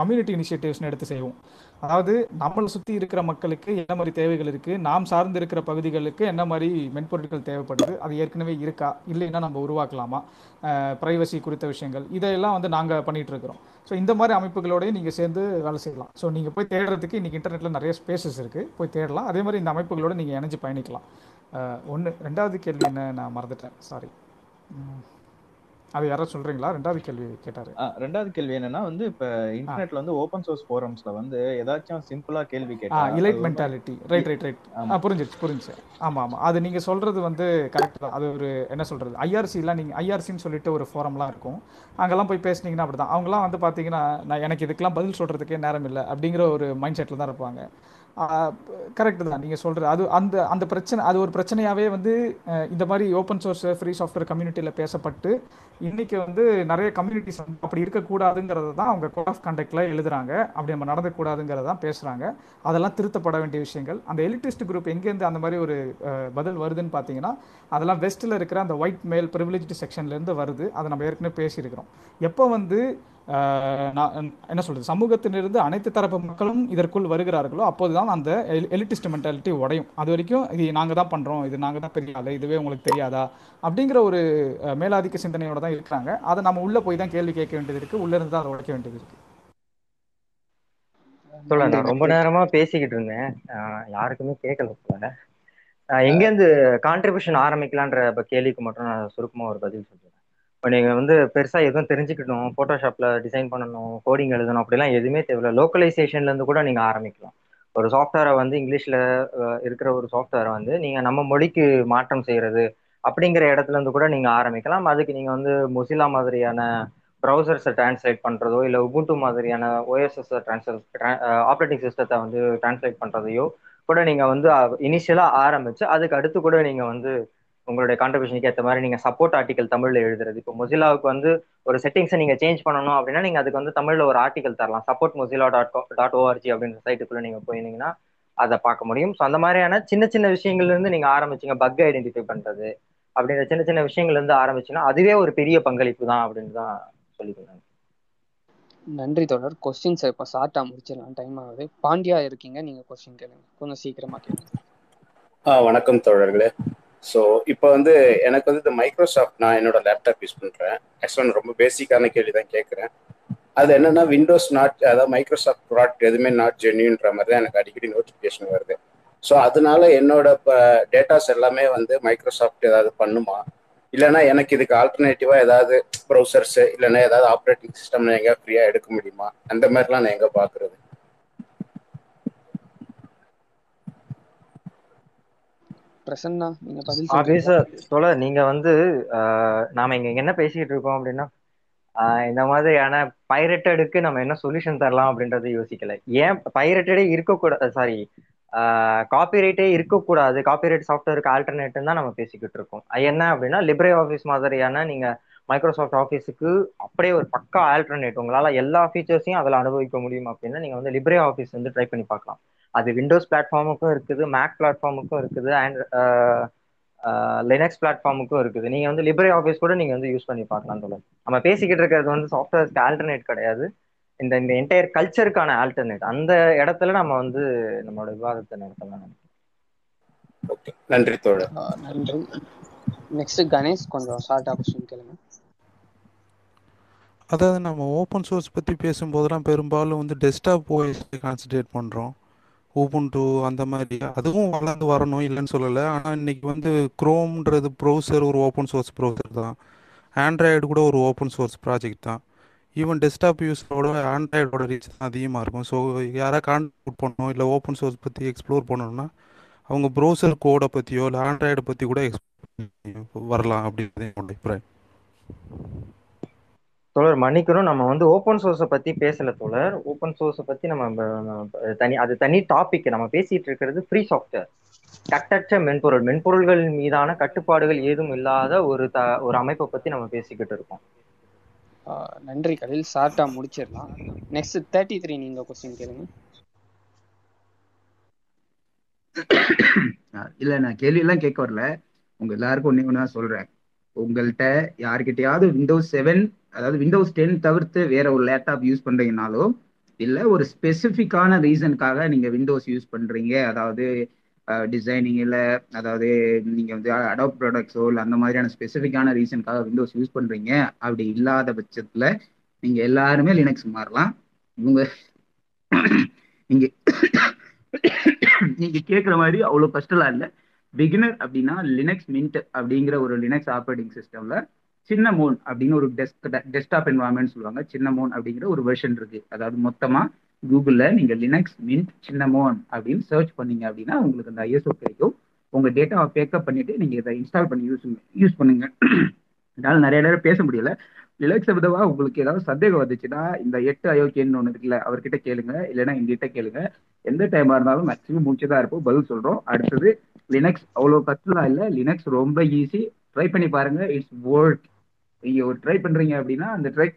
கம்யூனிட்டி இனிஷியேட்டிவ்ஸ்னு எடுத்து செய்வோம். அதாவது நம்மளை சுற்றி இருக்கிற மக்களுக்கு என்ன மாதிரி தேவைகள் இருக்குது நாம் சார்ந்து இருக்கிற பகுதிகளுக்கு என்ன மாதிரி மென்பொருட்கள் தேவைப்படுது அது ஏற்கனவே இருக்கா இல்லைன்னா நம்ம உருவாக்கலாமா? ப்ரைவசி குறித்த விஷயங்கள் இதையெல்லாம் வந்து நாங்கள் பண்ணிகிட்டு இருக்கிறோம். ஸோ இந்த மாதிரி அமைப்புகளோடய நீங்கள் சேர்ந்து வேலை செய்யலாம். ஸோ நீங்கள் போய் தேடுறதுக்கு இன்றைக்கி இன்டர்நெட்டில் நிறைய ஸ்பேசஸ் இருக்குது போய் தேடலாம். அதே மாதிரி இந்த அமைப்புகளோட நீங்கள் இணைஞ்சு பயணிக்கலாம். ஒன்று ரெண்டாவது கேள்வி என்ன? நான் மறந்துட்டேன். சாரி அது யாராவது சொல்றீங்களா? ரெண்டாவது கேள்வி கேட்டாரு. ரெண்டாவது கேள்வி என்னன்னா வந்து இப்ப இன்டர்நெட்ல வந்து ஓபன் சோர்ஸ் ஃபோரம்ஸ்ல வந்து ஏதாச்சும் சிம்பிளா கேள்வி கேட்டா elite mentality right right right புரிஞ்சிருச்சு புரிஞ்சுச்சு. ஆமாம் ஆமாம் அது நீங்கள் சொல்கிறது வந்து கரெக்ட் தான். அது ஒரு என்ன சொல்கிறது ஐஆர்சிலாம் நீங்கள் ஐஆர்சின்னு சொல்லிட்டு ஒரு ஃபோரம்லாம் இருக்கும். அங்கெல்லாம் போய் பேசுனீங்கன்னா அப்படி தான் அவங்களாம் வந்து பார்த்தீங்கன்னா நான் எனக்கு இதுக்கெல்லாம் பதில் சொல்கிறதுக்கே நேரம் இல்லை அப்படிங்கிற ஒரு மைண்ட் செட்டில் தான் இருப்பாங்க. கரெக்டு தான். நீங்கள் சொல்கிறது அது அந்த அந்த பிரச்சனை அது ஒரு பிரச்சனையாகவே வந்து இந்த மாதிரி ஓப்பன் சோர்ஸ் ஃப்ரீ சாஃப்ட்வேர் கம்யூனிட்டியில் பேசப்பட்டு இன்றைக்கி வந்து நிறைய கம்யூனிட்டிஸ் வந்து அப்படி இருக்கக்கூடாதுங்கிறத தான் அவங்க கோட் ஆஃப் கண்டக்டில் எழுதுறாங்க. அப்படி நம்ம நடந்துக்கூடாதுங்கிறத தான் பேசுகிறாங்க அதெல்லாம் திருத்தப்பட வேண்டிய விஷயங்கள். அந்த எலிட்டிஸ்ட் குரூப் எங்கேருந்து அந்த மாதிரி ஒரு பதில் வருதுன்னு பார்த்தீங்கன்னா அதெல்லாம் வெஸ்ட்டில் இருக்கிற அந்த ஒயிட் மேல் ப்ரிவிலேஜ்டு செக்ஷன்லேருந்து வருது. அதை நம்ம ஏற்கனவே பேசியிருக்கிறோம். எப்போ வந்து என்ன சொல்கிறது சமூகத்திலிருந்து அனைத்து தரப்பு மக்களும் இதற்குள் வருகிறார்களோ அப்போதுதான் அந்த எலிட்டிஸ்ட் மென்டாலிட்டி உடையும். அது வரைக்கும் இது நாங்கள் தான் பண்ணுறோம் இது நாங்கள் தான் பெரிய ஆளு இதுவே உங்களுக்கு தெரியாதா? அப்படிங்கிற ஒரு மேலாதிக்க சிந்தனையோட தான் இருக்கிறாங்க. அதை நம்ம உள்ளே போய் தான் கேள்வி கேட்க வேண்டியது இருக்குது உள்ளே இருந்து தான் அதை உடைக்க வேண்டியது இருக்குது சொல்ல நான் ரொம்ப நேரமா பேசிக்கிட்டு இருந்தேன். யாருக்குமே கேட்கல போல. எங்கேருந்து கான்ட்ரிபியூஷன் ஆரம்பிக்கலான்ற கேள்விக்கு மட்டும் நான் சுருக்கமா ஒரு பதில் சொல்றேன். இப்போ நீங்க வந்து பெருசா எதுவும் தெரிஞ்சுக்கணும். போட்டோஷாப்ல டிசைன் பண்ணணும் கோடிங் எழுதணும் அப்படிலாம் எதுவுமே தேவையில்ல. லோக்கலைசேஷன்ல இருந்து கூட நீங்க ஆரம்பிக்கலாம். ஒரு சாஃப்ட்வேரை வந்து இங்கிலீஷ்ல இருக்கிற ஒரு சாஃப்ட்வேரை வந்து நீங்க நம்ம மொழிக்கு மாற்றம் செய்யறது அப்படிங்கிற இடத்துல இருந்து கூட நீங்க ஆரம்பிக்கலாம். அதுக்கு நீங்க வந்து மொசிலா மாதிரியான ப்ரௌசர்ஸை டிரான்ஸ்லேட் பண்றதோ இல்லை உபுண்டு மாதிரியான ஓஎஸ்எஸ் டிரான்ஸ்லேட் ஆப்ரேட்டிங் சிஸ்டத்தை வந்து டிரான்ஸ்லேட் பண்றதையோ கூட நீங்க வந்து இனிஷியலா ஆரம்பிச்சு அதுக்கு அடுத்து கூட நீங்க வந்து உங்களுடைய கான்ட்ரிபியூஷனுக்கு ஏற்ற மாதிரி நீங்க சப்போர்ட் ஆர்டிகல் தமிழ்ல எழுதுறது. இப்போ மொசிலாவுக்கு வந்து ஒரு செட்டிங்ஸை நீங்க சேஞ்ச் பண்ணணும் அப்படின்னா நீங்க அதுக்கு வந்து தமிழ்ல ஒரு ஆர்டிகல் தரலாம். Support Mozilla dot dot ORG அப்படின்ற சைட்டுக்குள்ள நீங்க போயிருந்தீங்கன்னா அதை பார்க்க முடியும். ஸோ அந்த மாதிரியான சின்ன சின்ன விஷயங்கள்ல இருந்து நீங்க ஆரம்பிச்சீங்க. பக் ஐடென்டிஃபை பண்றது அப்படின்ற சின்ன சின்ன விஷயங்கள்ல இருந்து ஆரம்பிச்சுன்னா அதுவே ஒரு பெரிய பங்களிப்பு தான் அப்படின்னு தான் சொல்லிக்கிறேன் நன்றி தொடர். கொஸ்டின்ஸை இப்போ ஷார்ட்டாக முடிச்சிடலாம். டைம் ஆகுது. பாண்டியா இருக்கீங்க. நீங்கள் கொஸ்டின் கேளுங்க. கொஞ்சம் சீக்கிரமாக கேளுங்க. ஆ வணக்கம் தோழர்களே. ஸோ இப்போ வந்து எனக்கு வந்து இந்த மைக்ரோசாஃப்ட் நான் என்னோட லேப்டாப் யூஸ் பண்ணுறேன் ஆக்சுவலாக நான் ரொம்ப பேசிக்கான கேள்வி தான் கேட்குறேன். அது என்னன்னா விண்டோஸ் நாட் அதாவது மைக்ரோசாஃப்ட் ப்ராடக்ட் எதுவுமே நாட் ஜென்யூன்ற மாதிரி தான் எனக்கு அடிக்கடி நோட்டிஃபிகேஷன் வருது. ஸோ அதனால என்னோட இப்போ டேட்டாஸ் எல்லாமே வந்து மைக்ரோசாஃப்ட் ஏதாவது பண்ணுமா? இல்லைன்னா எனக்கு இதுக்கு ஆல்டர்னேட்டிவா ஏதாவது ப்ரௌசர்ஸ் இல்லைன்னா ஏதாவது ஆப்ரேட்டிங் சிஸ்டம் எங்க ஃப்ரீயா எடுக்க முடியுமா? அந்த மாதிரிலாம் நான் எங்க பாக்குறது? பிரசன்னா நீங்க பதில் தோழ நீங்க வந்து நாம இங்க என்ன பேசிக்கிட்டு இருக்கோம் அப்படின்னா இந்த மாதிரியான பைரட்டடுக்கு நம்ம என்ன சொல்யூஷன் தரலாம் அப்படின்றத யோசிக்கல. ஏன் பைரட்டடே இருக்கக்கூடாது சாரி காப்பிரைட்டே இருக்கக்கூடாது. காப்பிரைட் சாஃப்ட்வேருக்கு ஆல்டர்னேட்னு தான் நம்ம பேசிக்கிட்டு இருக்கோம். என்ன அப்படின்னா லிப்ரே ஆஃபீஸ் மாதிரியான நீங்க மைக்ரோசாஃப்ட் ஆஃபீஸுக்கு அப்படியே ஒரு பக்கா ஆல்டர்னேட் உங்களால எல்லா ஃபீச்சர்ஸையும் அதில் அனுபவிக்க முடியும் அப்படின்னா நீங்க வந்து லிப்ரே ஆஃபீஸ் வந்து ட்ரை பண்ணி பார்க்கலாம். அது விண்டோஸ் பிளாட்ஃபார்முக்கும் இருக்குது மேக் பிளாட்ஃபார்முக்கும் இருக்குது அண்ட் லினக்ஸ் பிளாட்ஃபார்முக்கும் இருக்குது. நீங்க வந்து லிப்ரே ஆஃபீஸ் கூட நீங்க வந்து யூஸ் பண்ணி பார்க்கலாம் தோழர். நம்ம பேசிக்கிட்டு இருக்கிறது வந்து சாஃப்ட்வேர்ஸ்க்கு ஆல்டர்னேட் கிடையாது. இந்த இந்த என்டையர் கல்ச்சருக்கான ஆல்டர்னேட் அந்த இடத்துல நம்ம வந்து நம்மளோட விவாதத்தை நடத்தலாம் நன்றி தோழர். நன்றி. நெக்ஸ்ட் கணேஷ் கொஞ்சம் ஷார்ட்டாக கொஸ்டின் கேளுங்க. அதாவது நம்ம ஓப்பன் சோர்ஸ் பற்றி பேசும்போதெல்லாம் பெரும்பாலும் வந்து டெஸ்க்டாப் ஓஎஸ் கான்சன்ட்ரேட் பண்ணுறோம் ஊபுண்டு அந்த மாதிரி. அதுவும் வளர்ந்து வரணும் இல்லைன்னு சொல்லலை. ஆனால் இன்னைக்கு வந்து குரோம்ன்றது ப்ரௌசர் ஒரு ஓப்பன் சோர்ஸ் ப்ரௌசர் தான். ஆண்ட்ராய்டு கூட ஒரு ஓப்பன் சோர்ஸ் ப்ராஜெக்ட் தான். ஈவன் டெஸ்க்டாப் யூஸரோட ஆண்ட்ராய்டோட ரீச் தான் அதிகமாக இருக்கும். ஸோ யாராவது கான்ட்ரிபியூட் பண்ணணும் இல்லை ஓப்பன் சோர்ஸ் பற்றி எக்ஸ்ப்ளோர் பண்ணணும்னா அவங்க ப்ரௌசர் கோடை பற்றியோ இல்லை ஆண்ட்ராய்டை பற்றி கூட எக்ஸ்ப்ளோர் வரலாம் அப்படின்றது என்னோட அபிப்பிராயம். தோழர் மன்னிக்கணும். நம்ம வந்து ஓப்பன் சோர்ஸை பத்தி பேசல தோழர். ஓப்பன் சோர்ஸை பத்தி நம்ம தனி அது தனி டாபிக் நம்ம பேசிட்டு இருக்கிறது ஃப்ரீ சாஃப்ட்வேர் கட்டற்ற மென்பொருள். மென்பொருள்கள் மீதான கட்டுப்பாடுகள் ஏதும் இல்லாத ஒரு த ஒரு அமைப்பை பத்தி நம்ம பேசிக்கிட்டு இருக்கோம். நன்றி. கலில் ஷார்ட்டா முடிச்சிடலாம். நெக்ஸ்ட் தேர்ட்டி த்ரீ நீங்க கொஸ்டின் கேளுங்க. இல்ல நான் கேள்வி எல்லாம் கேட்க வரல. உங்க எல்லாருக்கும் ஒண்ணு தான் சொல்றேன். உங்கள்கிட்ட யாருக்கிட்டையாவது விண்டோஸ் செவன் அதாவது விண்டோஸ் டென் தவிர்த்து வேற ஒரு லேப்டாப் யூஸ் பண்றீங்கனாலோ இல்லை ஒரு ஸ்பெசிஃபிக்கான ரீசனுக்காக நீங்க விண்டோஸ் யூஸ் பண்றீங்க அதாவது டிசைனிங் இல்லை அதாவது நீங்க வந்து அடாப்ட் ப்ராடக்ட்ஸோ இல்லை அந்த மாதிரியான ஸ்பெசிஃபிக்கான ரீசனுக்காக விண்டோஸ் யூஸ் பண்றீங்க அப்படி இல்லாத பட்சத்துல நீங்க எல்லாருமே லினக்ஸ் மாறலாம். இவங்க நீங்க நீங்க கேட்குற மாதிரி அவ்வளோ கஷ்டம்லாம் இல்லை. பிகினர் அப்படின்னா லினக்ஸ் மின்ட் அப்படிங்கிற ஒரு லினக்ஸ் ஆப்ரேட்டிங் சிஸ்டம்ல சின்ன மோன் அப்படின்னு ஒரு டெஸ்க் டெஸ்க்டாப் என்வாயன்மெண்ட் சொல்லுவாங்க. சின்ன மோன் அப்படிங்கிற ஒரு வெர்ஷன் இருக்கு. அதாவது மொத்தமா கூகுளில் நீங்கள் லினக்ஸ் மின்ட் சின்ன மோன் அப்படின்னு சர்ச் பண்ணீங்க அப்படின்னா உங்களுக்கு அந்த ஐஎஸ்ஓ கிடைக்கும். உங்க டேட்டாவை பேக்கப் பண்ணிட்டு நீங்க இதை இன்ஸ்டால் பண்ணி யூஸ் யூஸ் பண்ணுங்க. என்னால் நிறைய நேரம் பேச முடியல. லினக்ஸ் விதவா உங்களுக்கு ஏதாவது சந்தேகம் வந்துச்சுன்னா இந்த எட்டு அயோக்கியன்னு ஒன்று இருக்குல்ல அவர்கிட்ட கேளுங்க. இல்லைன்னா எங்ககிட்ட கேளுங்க. எந்த டைமா இருந்தாலும் மேக்ஸிமம் முடிச்சுதான் இருப்போம். பதில் சொல்றோம். அடுத்தது லினக்ஸ் அவ்வளோ கஷ்டம்லாம் இல்லை. லினக்ஸ் ரொம்ப ஈஸி ட்ரை பண்ணி பாருங்க. இட்ஸ் வேர்ல்ட் நீங்க ஒரு ட்ரை பண்றீங்க அப்படின்னா அந்த ட்ரை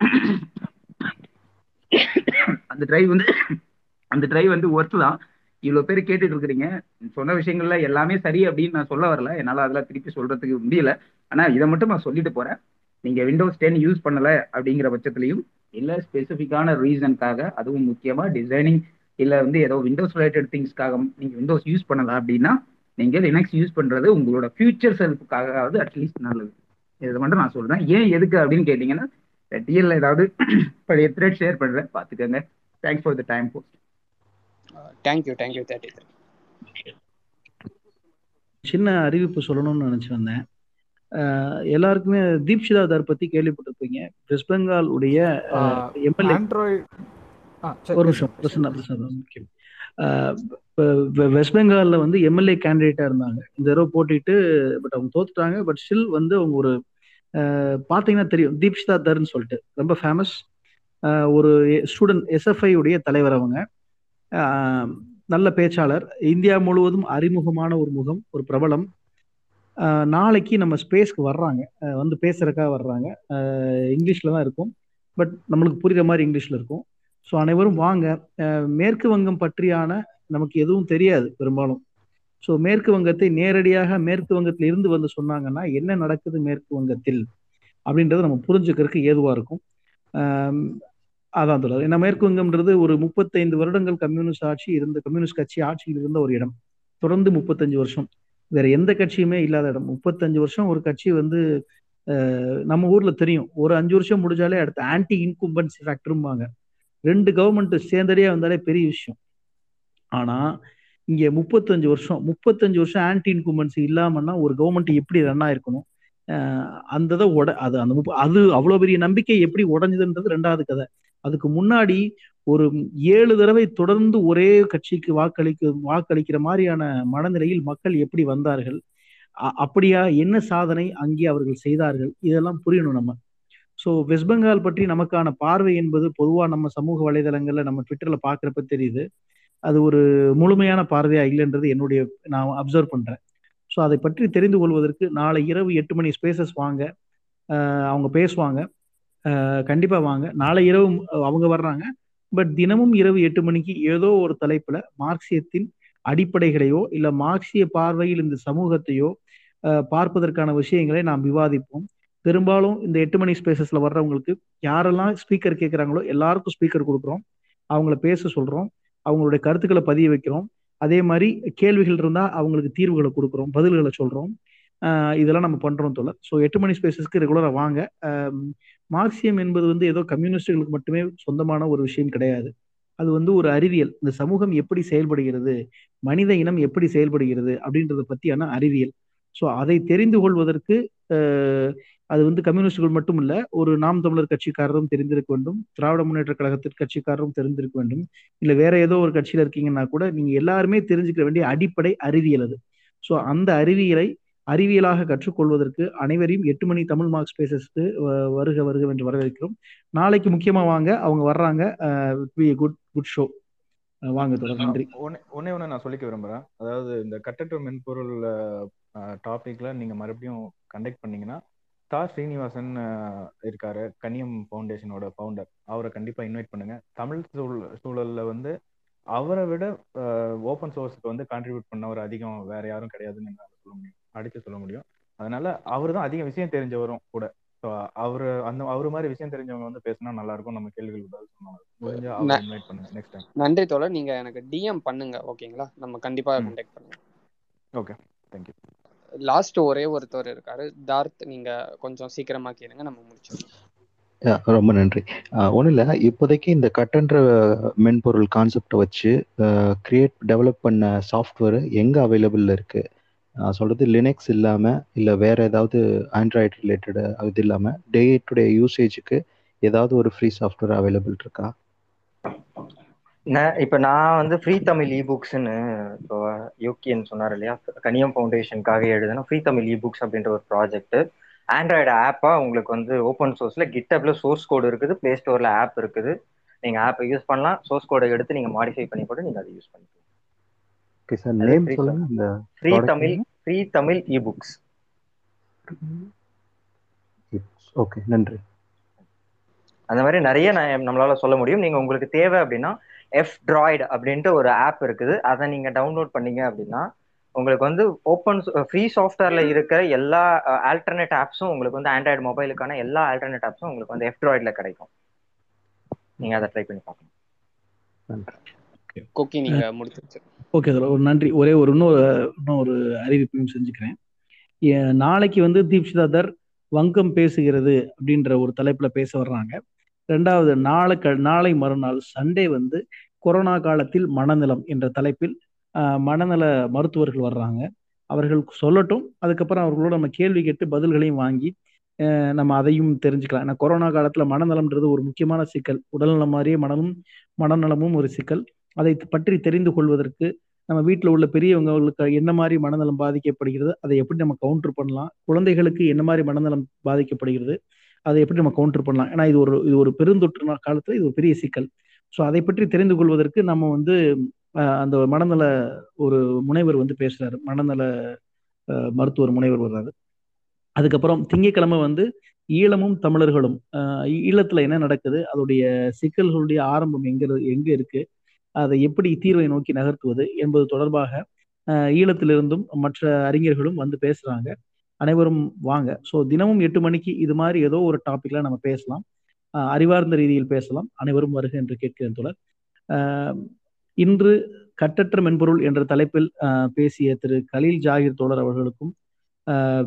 அந்த ட்ரை வந்து அந்த ட்ரை வந்து ஒர்க் தான். இவ்வளோ பேர் கேட்டுட்டு இருக்கிறீங்க. சொன்ன விஷயங்கள்ல எல்லாமே சரி அப்படின்னு நான் சொல்ல வரல. என்னால் அதெல்லாம் திருப்பி சொல்றதுக்கு முடியல. ஆனா இதை மட்டும் நான் சொல்லிட்டு போறேன். நீங்க விண்டோஸ் டென் யூஸ் பண்ணல அப்படிங்கிற பட்சத்துலையும் இல்ல ஸ்பெசிஃபிக்கான ரீசனுக்காக அதுவும் முக்கியமா டிசைனிங் இல்ல வந்து ஏதோ விண்டோஸ் ரிலேட்டட் திங்ஸ்க்காக நீங்க விண்டோஸ் யூஸ் பண்ணல அப்படின்னா நீங்க லினக்ஸ் யூஸ் பண்றது உங்களோட ஃபியூச்சர் செல்ஃபுக்காகவாவது அட்லீஸ்ட் நல்லது. இதை மட்டும் நான் சொல்றேன். ஏன் எதுக்கு அப்படின்னு கேட்டீங்கன்னா டிஎல்ல ஏதாவது பழைய த்ரெட் ஷேர் பண்றேன். பாத்துக்கோங்க thanks for the time post thank you thank you thirty three சின்ன அறிவிப்பு சொல்லணும்னு நினைச்சு வந்தேன். அஹ் எல்லாருக்குமே தீப்ஷிதா தார் பத்தி கேள்விப்பட்டிருப்பீங்க. வெஸ்ட் பெங்கால் உடைய எம்எல்ஏ ஆண்ட்ராய்டு சரி ஒரு நிமிஷம் பிரசன்னா பிரசன்னா முக்கியம் வெஸ்ட் பெங்கால்ல வந்து எம்எல்ஏ கேண்டிடேட்டா இருந்தாங்க. இந்த தடவை போட்டிட்டு பட் அவங்க தோத்துட்டாங்க. பட் ஸ்டில் வந்து அவங்க ஒரு அஹ் பாத்தீங்கன்னா தெரியும். தீப்ஷிதா தர்ன்னு சொல்லிட்டு. ரொம்ப ஃபேமஸ் ஒரு ஸ்டூடெண்ட் எஸ்எஃப்ஐ உடைய தலைவர் அவங்க. நல்ல பேச்சாளர். இந்தியா முழுவதும் அறிமுகமான ஒரு முகம் ஒரு பிரபலம். நாளைக்கு நம்ம ஸ்பேஸ்க்கு வர்றாங்க. வந்து பேசுறதுக்காக வர்றாங்க. இங்கிலீஷ்ல தான் இருக்கும். பட் நம்மளுக்கு புரியுற மாதிரி இங்கிலீஷ்ல இருக்கும். ஸோ அனைவரும் வாங்க. மேற்கு வங்கம் பற்றியான நமக்கு எதுவும் தெரியாது பெரும்பாலும். ஸோ மேற்கு வங்கத்தை நேரடியாக மேற்கு வங்கத்தில் இருந்து வந்து சொன்னாங்கன்னா என்ன நடக்குது மேற்கு வங்கத்தில்? அப்படின்றத நம்ம புரிஞ்சுக்கிறதுக்கு ஏதுவாக இருக்கும். அதான் தொடர் ஏன்னா மேற்கு வங்கம்ன்றது ஒரு முப்பத்தைந்து வருடங்கள் கம்யூனிஸ்ட் ஆட்சி இருந்த கம்யூனிஸ்ட் கட்சி ஆட்சியில் இருந்த ஒரு இடம். தொடர்ந்து முப்பத்தஞ்சு வருஷம். வேற எந்த கட்சியுமே இல்லாத இடம். முப்பத்தஞ்சு வருஷம் ஒரு கட்சி வந்து நம்ம ஊர்ல தெரியும். ஒரு அஞ்சு வருஷம் முடிஞ்சாலே அடுத்த ஆன்டி இன்கும்பன்சி ஃபேக்டரும்பாங்க ரெண்டு கவர்மெண்ட் சேர்ந்தடியா வந்தாலே பெரிய விஷயம். ஆனா இங்க முப்பத்தஞ்சு வருஷம் முப்பத்தஞ்சு வருஷம் ஆன்டி இன்குமென்சி இல்லாமன்னா ஒரு கவர்மெண்ட் எப்படி ரன் ஆயிருக்கணும்? அந்த இதை உட அது அந்த முப்ப அது அவ்வளவு பெரிய நம்பிக்கை எப்படி உடைஞ்சதுன்றது ரெண்டாவது கதை. அதுக்கு முன்னாடி ஒரு ஏழு தடவை தொடர்ந்து ஒரே கட்சிக்கு வாக்களிக்க வாக்களிக்கிற மாதிரியான மனநிலையில் மக்கள் எப்படி வந்தார்கள்? அ- அப்படியா என்ன சாதனை அங்கே அவர்கள் செய்தார்கள்? இதெல்லாம் புரியணும் நம்ம. ஸோ வெஸ்ட் பெங்கால் பற்றி நமக்கான பார்வை என்பது பொதுவாக நம்ம சமூக வலைதளங்கள்ல நம்ம ட்விட்டர்ல பார்க்குறப்ப தெரியுது. அது ஒரு முழுமையான பார்வையா இல்லைன்றது என்னுடைய நான் அப்சர்வ் பண்றேன். ஸோ அதை பற்றி தெரிந்து கொள்வதற்கு நாளை இரவு எட்டு மணி ஸ்பேசஸ் வாங்க அவங்க பேசுவாங்க. கண்டிப்பாக வாங்க. நாளை இரவு அவங்க வர்றாங்க. பட் தினமும் இரவு எட்டு மணிக்கு ஏதோ ஒரு தலைப்பில் மார்க்சியத்தின் அடிப்படைகளையோ இல்லை மார்க்சிய பார்வையில் இந்த சமூகத்தையோ பார்ப்பதற்கான விஷயங்களை நாம் விவாதிப்போம். பெரும்பாலும் இந்த எட்டு மணி ஸ்பேசஸ்ல வர்றவங்களுக்கு யாரெல்லாம் ஸ்பீக்கர் கேட்குறாங்களோ எல்லாருக்கும் ஸ்பீக்கர் கொடுக்குறோம். அவங்கள பேச சொல்றோம். அவங்களுடைய கருத்துக்களை பதிய வைக்கிறோம். அதே மாதிரி கேள்விகள் இருந்தால் அவங்களுக்கு தீர்வுகளை கொடுக்குறோம் பதில்களை சொல்றோம். ஆஹ் இதெல்லாம் நம்ம பண்றோம் தோல ஸோ எட்டு மணி ஸ்பேசஸ்க்கு ரெகுலராக வாங்க. மார்க்சியம் என்பது வந்து ஏதோ கம்யூனிஸ்டுகளுக்கு மட்டுமே சொந்தமான ஒரு விஷயம் கிடையாது. அது வந்து ஒரு அறிவியல். இந்த சமூகம் எப்படி செயல்படுகிறது? மனித இனம் எப்படி செயல்படுகிறது? அப்படின்றத பத்தியான அறிவியல். ஸோ அதை தெரிந்து கொள்வதற்கு அது வந்து கம்யூனிஸ்டுகள் மட்டும் இல்ல ஒரு நாம் தமிழர் கட்சிக்காரரும் தெரிந்திருக்க வேண்டும் திராவிட முன்னேற்ற கழகத்திற்கு கட்சிக்காரரும் தெரிந்திருக்க வேண்டும் இல்ல வேற ஏதோ ஒரு கட்சியில இருக்கீங்கன்னா கூட நீங்க எல்லாருமே தெரிஞ்சுக்க வேண்டிய அடிப்படை அறிவியல் அது. ஸோ அந்த அறிவியலை அறிவியலாக கற்றுக்கொள்வதற்கு அனைவரையும் எட்டு மணி தமிழ் மார்க் ஸ்பேசஸ்க்கு வருக வருக என்று வரவேற்கிறோம். நாளைக்கு முக்கியமா வாங்க அவங்க வர்றாங்க குட் குட் ஷோ வாங்க தொடர் நன்றி. ஒன்னே ஒன்னே ஒன்று நான் சொல்லிக்க விரும்புகிறேன் அதாவது இந்த கட்டற்ற மென்பொருள் டாபிக்ல நீங்க மறுபடியும் கண்டக்ட் பண்ணீங்கன்னா தா. ஸ்ரீனிவாசன் இருக்காரு. கனியம் ஃபவுண்டேஷனோட ஃபவுண்டர் அவரை கண்டிப்பா இன்வைட் பண்ணுங்க. தமிழ் சூழல் சூழல்ல வந்து அவரை விட ஓப்பன் சோர்ஸ்க்கு வந்து கான்ட்ரிபியூட் பண்ணவர் அதிகம். வேற யாரும் கிடையாதுன்னு என்னால் சொல்ல முடியும். அடிச்சு சொல்ல முடியும். அதனால அவர் தான் அதிக விஷயம் தெரிஞ்சவரும் கூட. ஸோ அவரு அந்த அவர் மாதிரி விஷயம் தெரிஞ்சவங்க வந்து பேசினா நல்லா இருக்கும். நம்ம கேள்விகள் பதில் சொன்னாங்க முடிஞ்சா அவர் இன்வைட் பண்ணுங்க. நெக்ஸ்ட் டைம் நன்றி தோழர். நீங்க எனக்கு டிஎம் பண்ணுங்க. ஓகேங்களா? நம்ம கண்டிப்பா கான்டாக்ட் பண்ணுங்க ஓகே தேங்க்யூ லாஸ்ட் ஒரே ஒருத்தர் இருக்காரு. தார்த் நீங்க கொஞ்சம் சீக்கிரமா கேளுங்க நம்ம முடிச்சிடலாம். ரொம்ப நன்றி. ஒன்றும் இல்லை. இப்போதைக்கு இந்த கட்டன்ற மென்பொருள் கான்செப்டை வச்சு கிரியேட் டெவலப் பண்ண சாஃப்ட்வேர் எங்கே அவைலபிள் இருக்குது சொல்கிறது லினக்ஸ் இல்லாமல் இல்லை வேறு ஏதாவது ஆண்ட்ராய்டு ரிலேட்டடு இது இல்லாமல் டே டு டே யூசேஜுக்கு ஏதாவது ஒரு ஃப்ரீ சாஃப்ட்வேர் அவைலபிள் இருக்கா? இப்போ நான் வந்து ஃப்ரீ தமிழ் இ புக்ஸ்ன்னு இப்போ யூகின்னு சொன்னார் இல்லையா? கனியம் ஃபவுண்டேஷனுக்காக எழுதுனா ஃப்ரீ தமிழ் இ புக்ஸ் அப்படின்ற ஒரு ப்ராஜெக்ட் ஆண்ட்ராய்டு ஆப்பாக உங்களுக்கு வந்து ஓப்பன் சோர்ஸில் கிட்டப்ல சோர்ஸ் கோடு இருக்குது ப்ளே ஸ்டோரில் ஆப் இருக்குது. நீங்கள் ஆப்பை யூஸ் பண்ணலாம். சோர்ஸ் கோடை எடுத்து நீங்கள் மாடிஃபை பண்ணி கூட நீங்கள் அதை யூஸ் பண்ணிக்கலாம். Free Tamil free Tamil e books okay நன்றி. அந்த மாதிரி நிறைய நம்மளால சொல்ல முடியும். நீங்க உங்களுக்கு தேவை அப்படின்னா எஃப் ட்ராய்டு அப்படின்ட்டு ஒரு ஆப் இருக்குது. அதை நீங்க டவுன்லோட் பண்ணீங்க அப்படின்னா உங்களுக்கு வந்து ஓப்பன் ஃப்ரீ சாஃப்ட்வேர்ல இருக்கிற எல்லா ஆல்டர்னேட் ஆப்ஸும் உங்களுக்கு வந்து ஆண்ட்ராய்டு மொபைலுக்கான எல்லா ஆல்டர்னேட் ஆப்ஸும் உங்களுக்கு வந்து எஃப் ட்ராய்ட்ல கிடைக்கும். நீங்க அதை ட்ரை பண்ணி பார்க்கணும் குக்கி நீங்க முடிச்சிருச்சு ஓகே சார் ஒரு நன்றி. ஒரே ஒரு இன்னொரு இன்னொரு அறிவிப்பையும் செஞ்சுக்கிறேன். நாளைக்கு வந்து தீப்ஷிதா தர் வங்கம் பேசுகிறது அப்படின்ற ஒரு தலைப்புல பேச வர்றாங்க. ரெண்டாவது நாளை க நாளை மறுநாள் சண்டே வந்து கொரோனா காலத்தில் மனநலம் என்ற தலைப்பில் மனநல மருத்துவர்கள் வர்றாங்க. அவர்கள் சொல்லட்டும் அதுக்கப்புறம் அவர்களோட நம்ம கேள்வி கேட்டு பதில்களையும் வாங்கி நம்ம அதையும் தெரிஞ்சுக்கலாம். ஏன்னா கொரோனா காலத்தில் மனநலம்ன்றது ஒரு முக்கியமான சிக்கல். உடல்நலம் மாதிரியே மனமும் மனநலமும் ஒரு சிக்கல். அதை பற்றி தெரிந்து கொள்வதற்கு நம்ம வீட்டில் உள்ள பெரியவங்களுக்கு என்ன மாதிரி மனநலம் பாதிக்கப்படுகிறது அதை எப்படி நம்ம கவுண்டர் பண்ணலாம் குழந்தைகளுக்கு என்ன மாதிரி மனநலம் பாதிக்கப்படுகிறது அதை எப்படி நம்ம கவுண்டர் பண்ணலாம்? ஏன்னா இது ஒரு இது ஒரு பெருந்தொற்று காலத்துல இது ஒரு பெரிய சிக்கல். ஸோ அதை பற்றி தெரிந்து கொள்வதற்கு நம்ம வந்து அந்த மனநல ஒரு முனைவர் வந்து பேசுறாரு. மனநல மருத்துவர் முனைவர் வர்றாரு. அதுக்கப்புறம் திங்கக்கிழமை வந்து ஈழமும் தமிழர்களும் ஈழத்துல என்ன நடக்குது? அதோடைய சிக்கல்களுடைய ஆரம்பம் எங்க எங்க இருக்கு? அதை எப்படி தீர்வை நோக்கி நகர்த்துவது என்பது தொடர்பாக ஈழத்திலிருந்தும் மற்ற அறிஞர்களும் வந்து பேசுறாங்க. அனைவரும் வாங்க. ஸோ தினமும் எட்டு மணிக்கு இது மாதிரி ஏதோ ஒரு டாப்பிக்ல நம்ம பேசலாம். அறிவார்ந்த ரீதியில் பேசலாம். அனைவரும் வருக என்று கேட்கிறேன் தொடர் இன்று கட்டற்ற மென்பொருள் என்ற தலைப்பில் பேசிய திரு கலீல் ஜாகிர் தோழர் அவர்களுக்கும்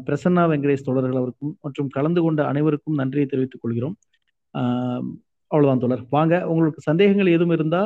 பிரசன்னா வெங்கடேஷ் தோழர்கள் அவருக்கும் மற்றும் கலந்து கொண்ட அனைவருக்கும் நன்றியை தெரிவித்துக் கொள்கிறோம். அவ்வளவுதான் தோழர். வாங்க உங்களுக்கு சந்தேகங்கள் எதுவும் இருந்தா